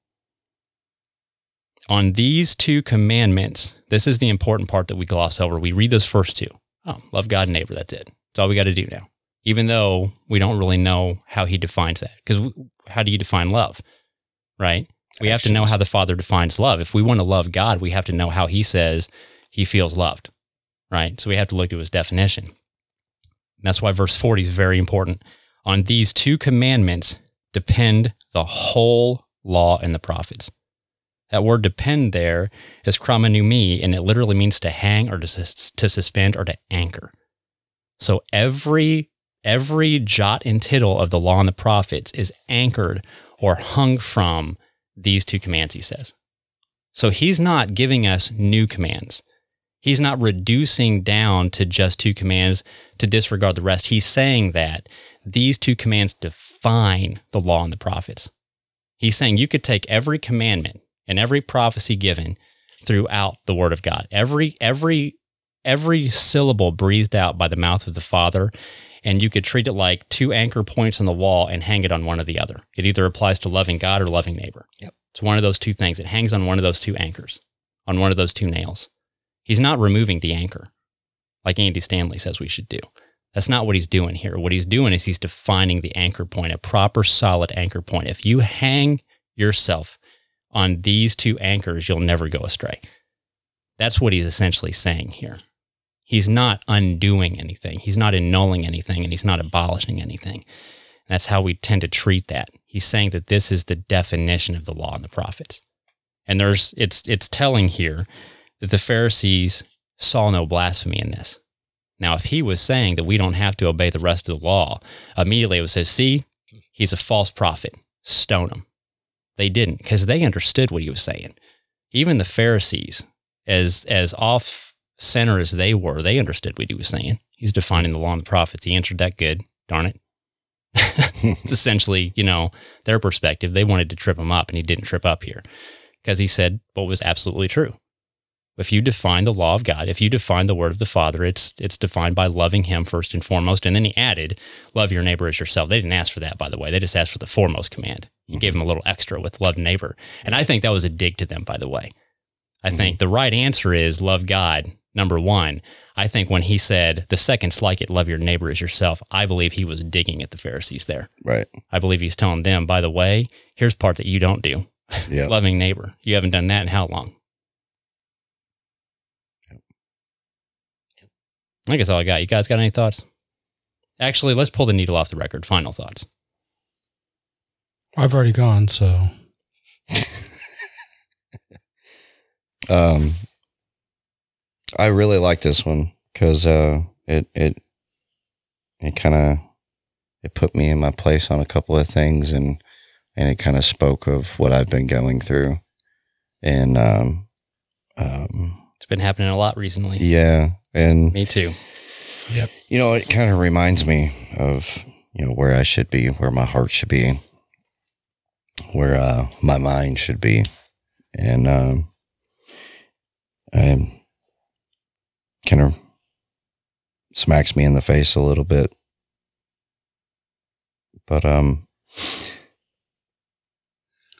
On these two commandments, this is the important part that we gloss over. We read those first two. Oh, love God and neighbor. That's it. That's all we got to do now. Even though we don't really know how he defines that. Because how do you define love? Right? We have to know how the Father defines love. If we want to love God, we have to know how he says he feels loved. Right? So we have to look at his definition. And that's why verse 40 is very important. On these two commandments depend the whole law and the prophets. That word depend there is chromonumi, and it literally means to hang or to, to suspend or to anchor. So every every jot and tittle of the law and the prophets is anchored or hung from these two commands, he says. So he's not giving us new commands. He's not reducing down to just two commands to disregard the rest. He's saying that these two commands define the law and the prophets. He's saying you could take every commandment and every prophecy given throughout the word of God. Every every every syllable breathed out by the mouth of the Father and you could treat it like two anchor points on the wall and hang it on one or the other. It either applies to loving God or loving neighbor. Yep. It's one of those two things. It hangs on one of those two anchors, on one of those two nails. He's not removing the anchor like Andy Stanley says we should do. That's not what he's doing here. What he's doing is he's defining the anchor point, a proper solid anchor point. If you hang yourself on these two anchors, you'll never go astray. That's what he's essentially saying here. He's not undoing anything. He's not annulling anything and he's not abolishing anything. That's how we tend to treat that. He's saying that this is the definition of the law and the prophets. And there's it's it's telling here that the Pharisees saw no blasphemy in this. Now, if he was saying that we don't have to obey the rest of the law, immediately it would say, see, he's a false prophet. Stone him. They didn't because they understood what he was saying. Even the Pharisees, as as off center as they were, they understood what he was saying. He's defining the law and the prophets. He answered that good. Darn it. it's essentially, you know, their perspective. They wanted to trip him up and he didn't trip up here because he said what was absolutely true. If you define the law of God, if you define the word of the Father, it's it's defined by loving him first and foremost. And then he added, love your neighbor as yourself. They didn't ask for that, by the way. They just asked for the foremost command. You mm-hmm. gave them a little extra with love neighbor. And I think that was a dig to them, by the way. I think mm-hmm. the right answer is love God, number one. I think when he said the second's like it, love your neighbor as yourself, I believe he was digging at the Pharisees there. Right. I believe he's telling them, by the way, here's part that you don't do. Yeah. Loving neighbor. You haven't done that in how long? I guess all I got. You guys got any thoughts? Actually, let's pull the needle off the record. Final thoughts. I've already gone, so Um, I really like this one because uh, it it it kind of it put me in my place on a couple of things, and and it kind of spoke of what I've been going through, and um, um, It's been happening a lot recently. yeah, and Me too. Yep. You know, it kind of reminds me of you know where I should be, where my heart should be, where uh, my mind should be, and um, I kind of smacks me in the face a little bit, but um,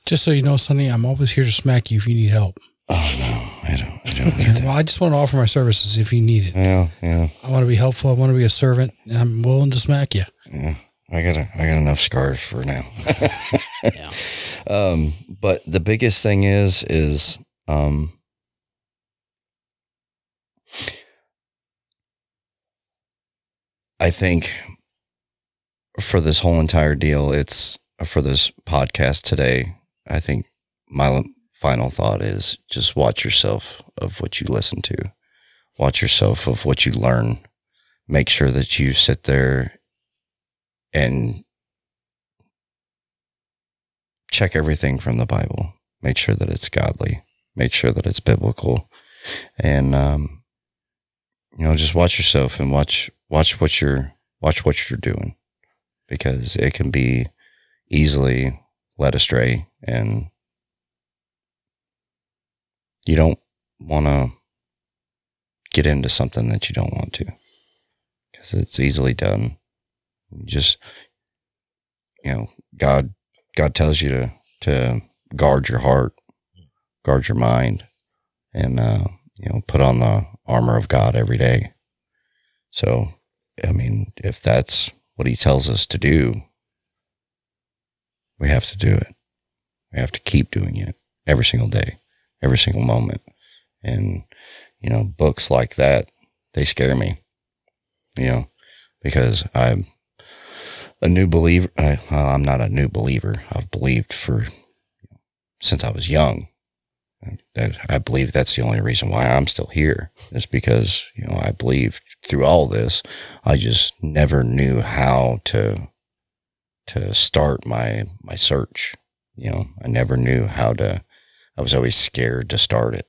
just so you know, Sonny, I'm always here to smack you if you need help. oh no, don't, I don't need that. well, I just want to offer my services if you need it. Yeah, yeah, I want to be helpful. I want to be a servant. I'm willing to smack you. yeah. I got a, I got enough scars for now. Yeah. Um, but the biggest thing is, is, um, I think for this whole entire deal, it's for this podcast today. I think my final thought is just watch yourself of what you listen to, watch yourself of what you learn. Make sure that you sit there and check everything from the Bible. Make sure that it's godly. Make sure that it's biblical, and um, you know, just watch yourself and watch watch what you're watch what you're doing, because it can be easily led astray, and you don't want to get into something that you don't want to, because it's easily done. You just you know, God God tells you to to guard your heart, guard your mind, and uh, you know, put on the armor of God every day. So, I mean, if that's what He tells us to do, we have to do it. We have to keep doing it every single day, every single moment. And you know, books like that they scare me. You know, because I'm a new believer. I, I'm not a new believer. I've believed for since I was young. I believe that's the only reason why I'm still here is because you know I believed through all this. I just never knew how to to start my my search. You know, I never knew how to. I was always scared to start it.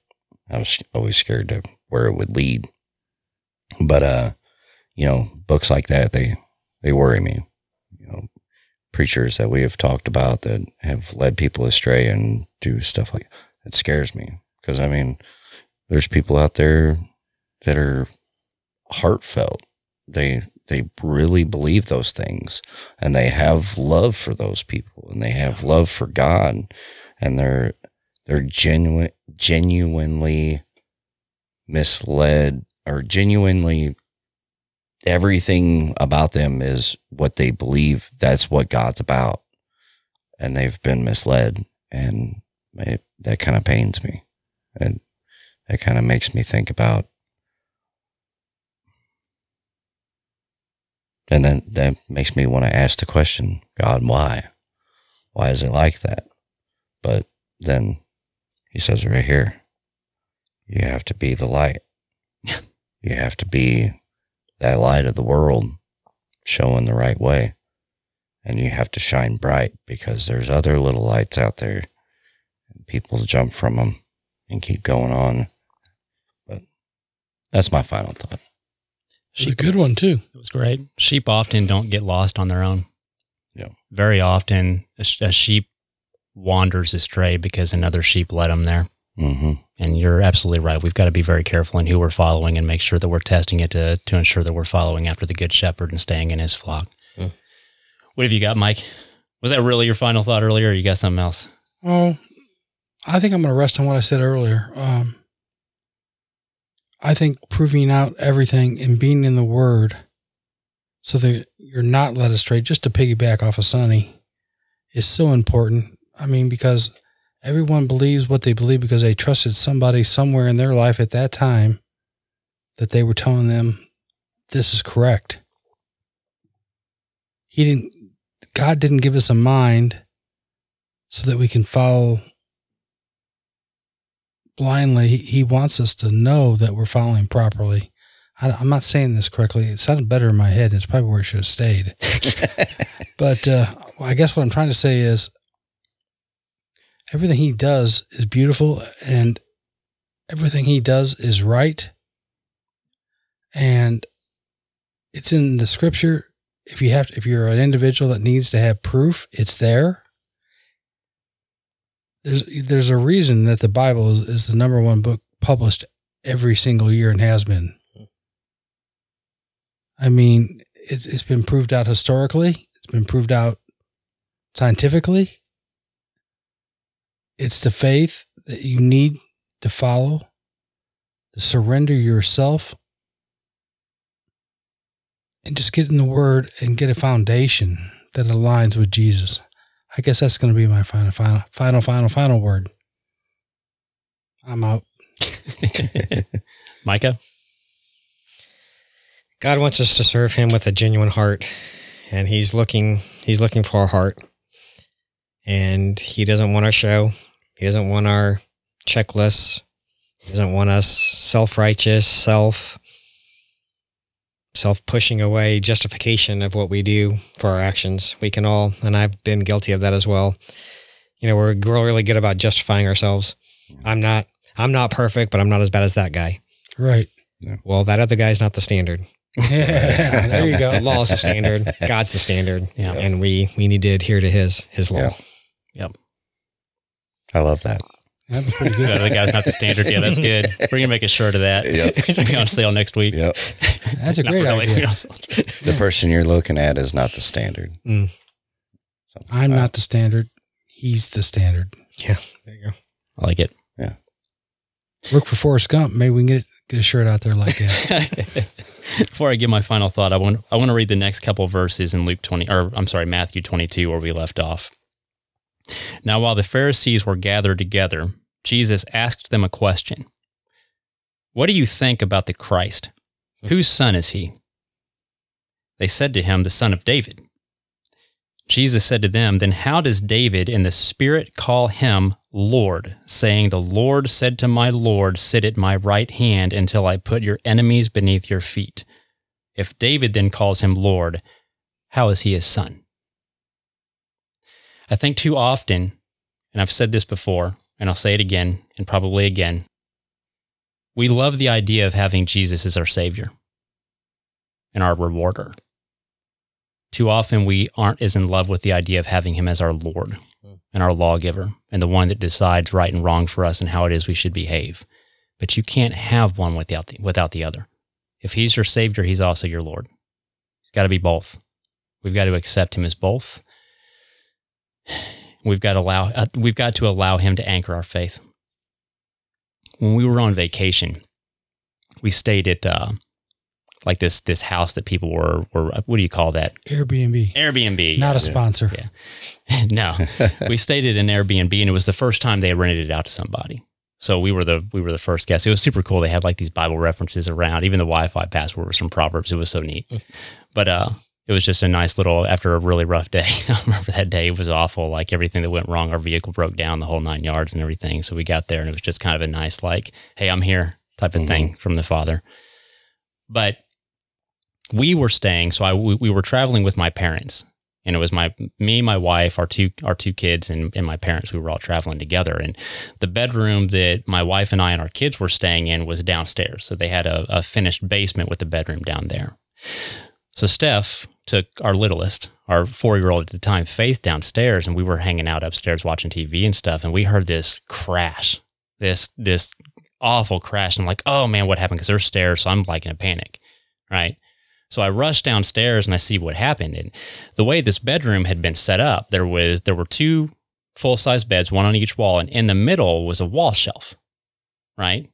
I was always scared to where it would lead. But uh, you know, books like that they they worry me. You know, preachers that we have talked about that have led people astray and do stuff like it scares me because I mean, there's people out there that are heartfelt. They they really believe those things and they have love for those people and they have love for God and they're they're genuine genuinely misled or genuinely everything about them is what they believe. That's what God's about. And they've been misled and it, that kind of pains me. And that kind of makes me think about and then that makes me want to ask the question god why? Why is it like that? But then he says right here you have to be the light you have to be that light of the world showing the right way and you have to shine bright because there's other little lights out there and people jump from them and keep going on but that's my final thought It's a good one too. It was great. Sheep often don't get lost on their own. Yeah. Very often, a, a sheep wanders astray because another sheep led them there. hmm And you're absolutely right. We've got to be very careful in who we're following and make sure that we're testing it to, to ensure that we're following after the good shepherd and staying in his flock. Mm. What have you got, Mike? Was that really your final thought earlier or you got something else? Oh, I think I'm going to rest on what I said earlier. Um, I think proving out everything and being in the Word so that you're not led astray, just to piggyback off of Sonny, is so important. I mean, because everyone believes what they believe because they trusted somebody somewhere in their life at that time that they were telling them this is correct. He didn't, God didn't give us a mind so that we can follow blindly. He, he wants us to know that we're following properly. I, I'm not saying this correctly. It sounded better in my head. It's probably where it should have stayed. but uh, I guess what I'm trying to say is everything he does is beautiful and everything he does is right. And it's in the scripture. If you have, if you're an individual that needs to have proof, it's there there's there's a reason that the Bible is, is the number one book published every single year and has been. I mean, it's it's been proved out historically. It's been proved out scientifically. It's the faith that you need to follow, to surrender yourself, and just get in the Word and get a foundation that aligns with Jesus. I guess that's going to be my final, final, final, final, final word. I'm out. Micah? God wants us to serve him with a genuine heart and he's looking he's looking for our heart. And he doesn't want our show. He doesn't want our checklists. He doesn't want us self-righteous, self self pushing away justification of what we do for our actions. We can all and I've been guilty of that as well. You know, we're really good about justifying ourselves. I'm not I'm not perfect, but I'm not as bad as that guy. Right. Well, that other guy's not the standard. Yeah, there you go. law is the standard. God's the standard. Yeah. And we we need to adhere to his his law. Yeah. I love that. That was pretty The good. other guy's not the standard. Yeah, that's good. We're going to make a shirt of that. Yep. It'll be on sale next week. Yep. That's a great really. idea. The person you're looking at is not the standard. Mm. Something I'm like not the standard. He's the standard. Yeah. There you go. I like it. Yeah. Work for Forrest Gump. Maybe we can get get a shirt out there like that. Before I give my final thought, I want I want to read the next couple verses in Luke 20 or I'm sorry, Matthew 22 where we left off. Now while the Pharisees were gathered together, Jesus asked them a question. What do you think about the Christ? Whose son is he? They said to him, the son of David. Jesus said to them, Then how does David in the Spirit call him Lord, saying, The Lord said to my Lord, Sit at my right hand until I put your enemies beneath your feet? If David then calls him Lord, how is he his son? I think too often, and I've said this before, and I'll say it again and probably again, we love the idea of having Jesus as our Savior and our rewarder. Too often, we aren't as in love with the idea of having Him as our Lord hmm. and our lawgiver and the one that decides right and wrong for us and how it is we should behave. But you can't have one without the, without the other. If He's your Savior, He's also your Lord. He's got to be both. We've got to accept Him as both. We've got to allow uh, we've got to allow Him to anchor our faith. When we were on vacation, we stayed at uh, like this this house that people were were what do you call that Airbnb. Airbnb? Not a sponsor. Yeah. no, we stayed at an Airbnb, and it was the first time they had rented it out to somebody. So we were the we were the first guests. It was super cool. They had like these Bible references around. Even the Wi-Fi password was from Proverbs. It was so neat. But uh, it was just a nice little. After a really rough day, I remember that day. It was awful. Like everything that went wrong, our vehicle broke down, the whole nine yards, and everything. So we got there, and it was just kind of a nice like, "Hey, I'm here" type of thing mm-hmm. from the Father. But we were staying. So I we, we were traveling with my parents, and it was my me, my wife, our two our two kids, and, and my parents. We were all traveling together, and the bedroom that my wife and I and our kids were staying in was downstairs. So they had a, a finished basement with a bedroom down there. So Steph took our littlest, our four year old at the time, Faith, downstairs, and we were hanging out upstairs watching TV and stuff, and we heard this crash, this this awful crash. And I'm like, oh man, what happened? Because there's stairs, so I'm like in a panic, right? So I rush downstairs and I see what happened. And the way this bedroom had been set up, there was there were two full size beds, one on each wall, and in the middle was a wall shelf, right,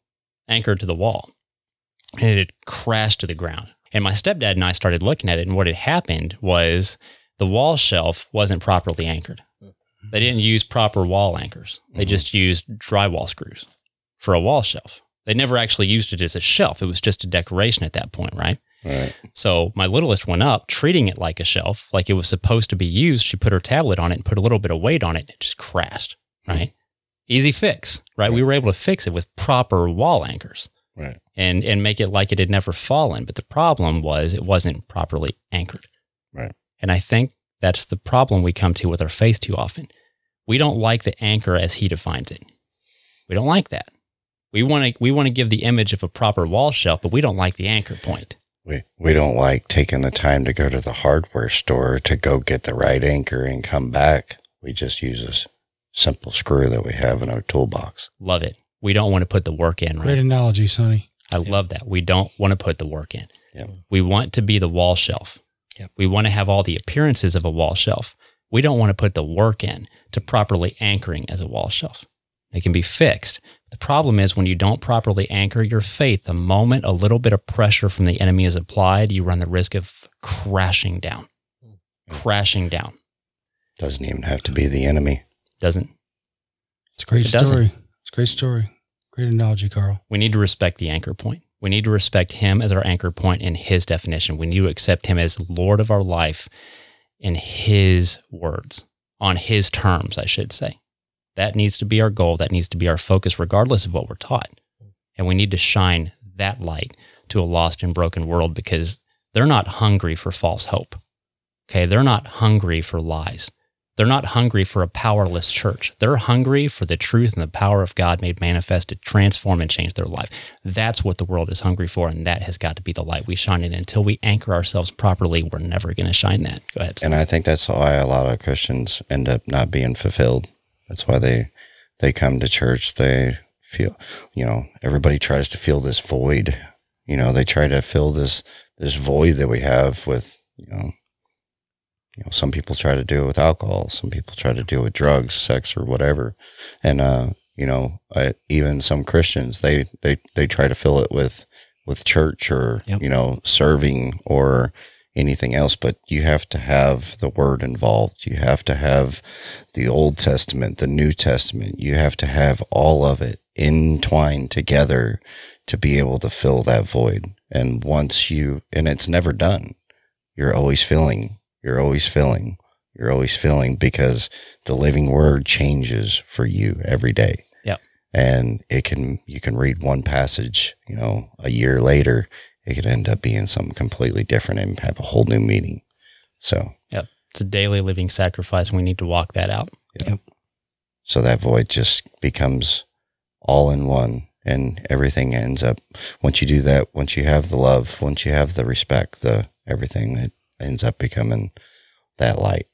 anchored to the wall, and it had crashed to the ground. And my stepdad and I started looking at it, and what had happened was the wall shelf wasn't properly anchored. Mm-hmm. They didn't use proper wall anchors. They mm-hmm. just used drywall screws for a wall shelf. They never actually used it as a shelf. It was just a decoration at that point, right? Right. So my littlest went up, treating it like a shelf, like it was supposed to be used. She put her tablet on it and put a little bit of weight on it. And it just crashed, mm-hmm. right? Easy fix, right? We were able to fix it with proper wall anchors Right. and and make it like it had never fallen. But the problem was it wasn't properly anchored. Right. And I think that's the problem we come to with our faith too often. We don't like the anchor as he defines it. We don't like that. We want to we want to give the image of a proper wall shelf, but we don't like the anchor point. We we don't like taking the time to go to the hardware store to go get the right anchor and come back. We just use a simple screw that we have in our toolbox. Love it. We don't want to put the work in, Great right? analogy, Sonny. I love that. We don't want to put the work in. Yep. We want to be the wall shelf. Yep. We want to have all the appearances of a wall shelf. We don't want to put the work in to properly anchoring as a wall shelf. It can be fixed. The problem is when you don't properly anchor your faith, the moment a little bit of pressure from the enemy is applied, you run the risk of crashing down. Hmm. Crashing down. Doesn't even have to be the enemy. Doesn't It's a great It doesn't. story. It's a great story. Great analogy, Carl. we need to respect the anchor point. We need to respect him as our anchor point in his definition. We need to accept him as Lord of our life in his words, on his terms, I should say. That needs to be our goal. That needs to be our focus, regardless of what we're taught. And we need to shine that light to a lost and broken world because they're not hungry for false hope. Okay. They're not hungry for lies. They're not hungry for a powerless church. They're hungry for the truth and the power of God made manifest to transform and change their life. That's what the world is hungry for, and that has got to be the light we shine in. Until we anchor ourselves properly, we're never going to shine that. Go ahead. And I think that's why a lot of Christians end up not being fulfilled. That's why they they come to church. They feel, you know, everybody tries to fill this void. You know, they try to fill this this void that we have with, you know, you know, some people try to do it with alcohol. Some people try to do it with drugs, sex, or whatever. And uh, you know, I, even some Christians they they they try to fill it with with church or Yep. you know serving or anything else, but you have to have the word involved. You have to have the Old Testament, the New Testament. You have to have all of it entwined together to be able to fill that void. And once you, and it's never done, you're always filling, you're always filling, you're always filling because the living word changes for you every day. Yep. And it can, you can read one passage, you know, a year later it could end up being something completely different and have a whole new meaning. So, Yep. It's a daily living sacrifice. and We need to walk that out. Yep. so that void just becomes all in one and everything ends up once you do that once you have the love once you have the respect the everything it ends up becoming that light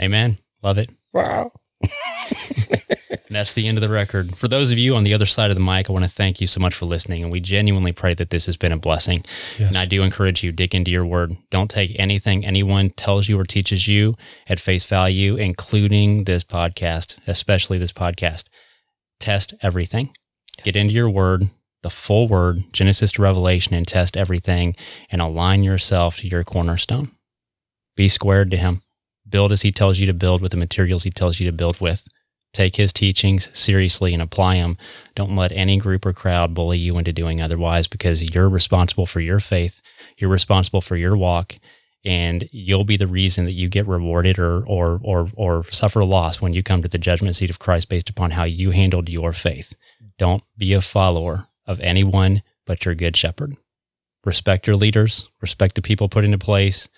Amen. Love it. wow that's the end of the record. For those of you on the other side of the mic, I want to thank you so much for listening. And we genuinely pray that this has been a blessing. Yes. And I do encourage you, dig into your word. Don't take anything anyone tells you or teaches you at face value, including this podcast, especially this podcast. Test everything. Get into your word, the full word, Genesis to Revelation, and test everything and align yourself to your cornerstone. Be squared to him. Build as he tells you to build with the materials he tells you to build with. Take his teachings seriously and apply them. Don't let any group or crowd bully you into doing otherwise because you're responsible for your faith. You're responsible for your walk and you'll be the reason that you get rewarded or, or, or, or suffer loss when you come to the judgment seat of Christ based upon how you handled your faith. Don't be a follower of anyone but your good shepherd. Respect your leaders, respect the people put into place,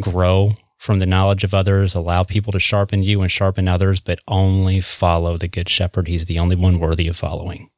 grow from the knowledge of others, allow people to sharpen you and sharpen others, but only follow the good shepherd. He's the only one worthy of following.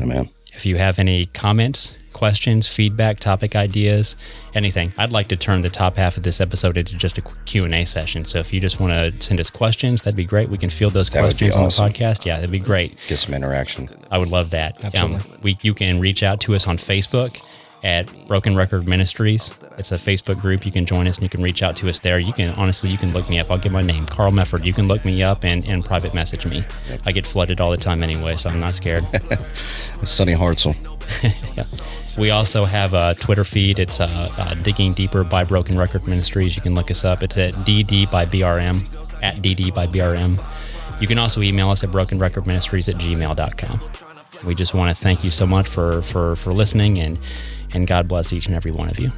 amen If you have any comments, questions, feedback, topic ideas, anything, I'd like to turn the top half of this episode into just a Q&A session. So if you just want to send us questions, that'd be great. We can field those That would be questions on the podcast. Yeah, that'd be great. get some interaction I would love that. Um, we you can reach out to us on Facebook at Broken Record Ministries. It's a Facebook group. You can join us and you can reach out to us there. You can honestly, you can look me up. I'll give my name, Carl Mefford. You can look me up and, and private message me. I get flooded all the time anyway, so I'm not scared. Sonny Hartzell yeah. We also have a Twitter feed. It's uh, uh, Digging Deeper by Broken Record Ministries. You can look us up. It's at DD by BRM, at DD by BRM. You can also email us at brokenrecordministries at gmail.com. We just want to thank you so much for, for, for listening and, and God bless each and every one of you.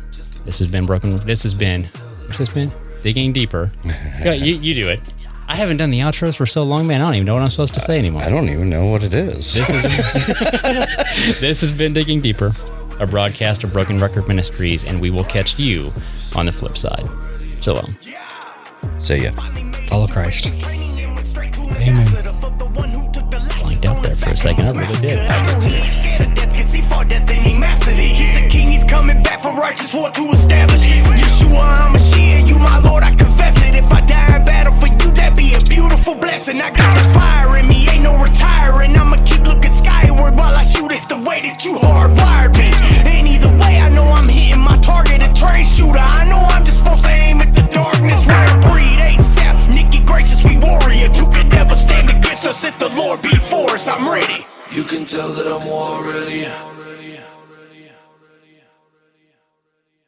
This has been Broken. This has been, what's this been? Digging Deeper. Go, you, you do it. I haven't done the outros for so long, man. I don't even know what I'm supposed to say anymore. i don't even know what it is This is this has been Digging Deeper, a broadcast of Broken Record Ministries, and we will catch you on the flip side. Shalom. see ya Follow Christ. Amen. Blanked out there for a second. I really did. He's scared of death and it. He's a king, he's coming back for righteous war to establish it. Yeshua HaMashiach, you my lord, I confess it. If I die in battle for you, that be a beautiful blessing. I got the fire in me, ain't no retiring. I'ma keep looking skyward while I shoot. It's the way that you hardwired me. And either way, I know I'm hitting my target, a train shooter. I know I'm just supposed to aim at the darkness where I breed. ASAP, Nikki Gracious, we warrior. Who could ever stand against us if the Lord be for us? I'm ready. You can tell that I'm war ready.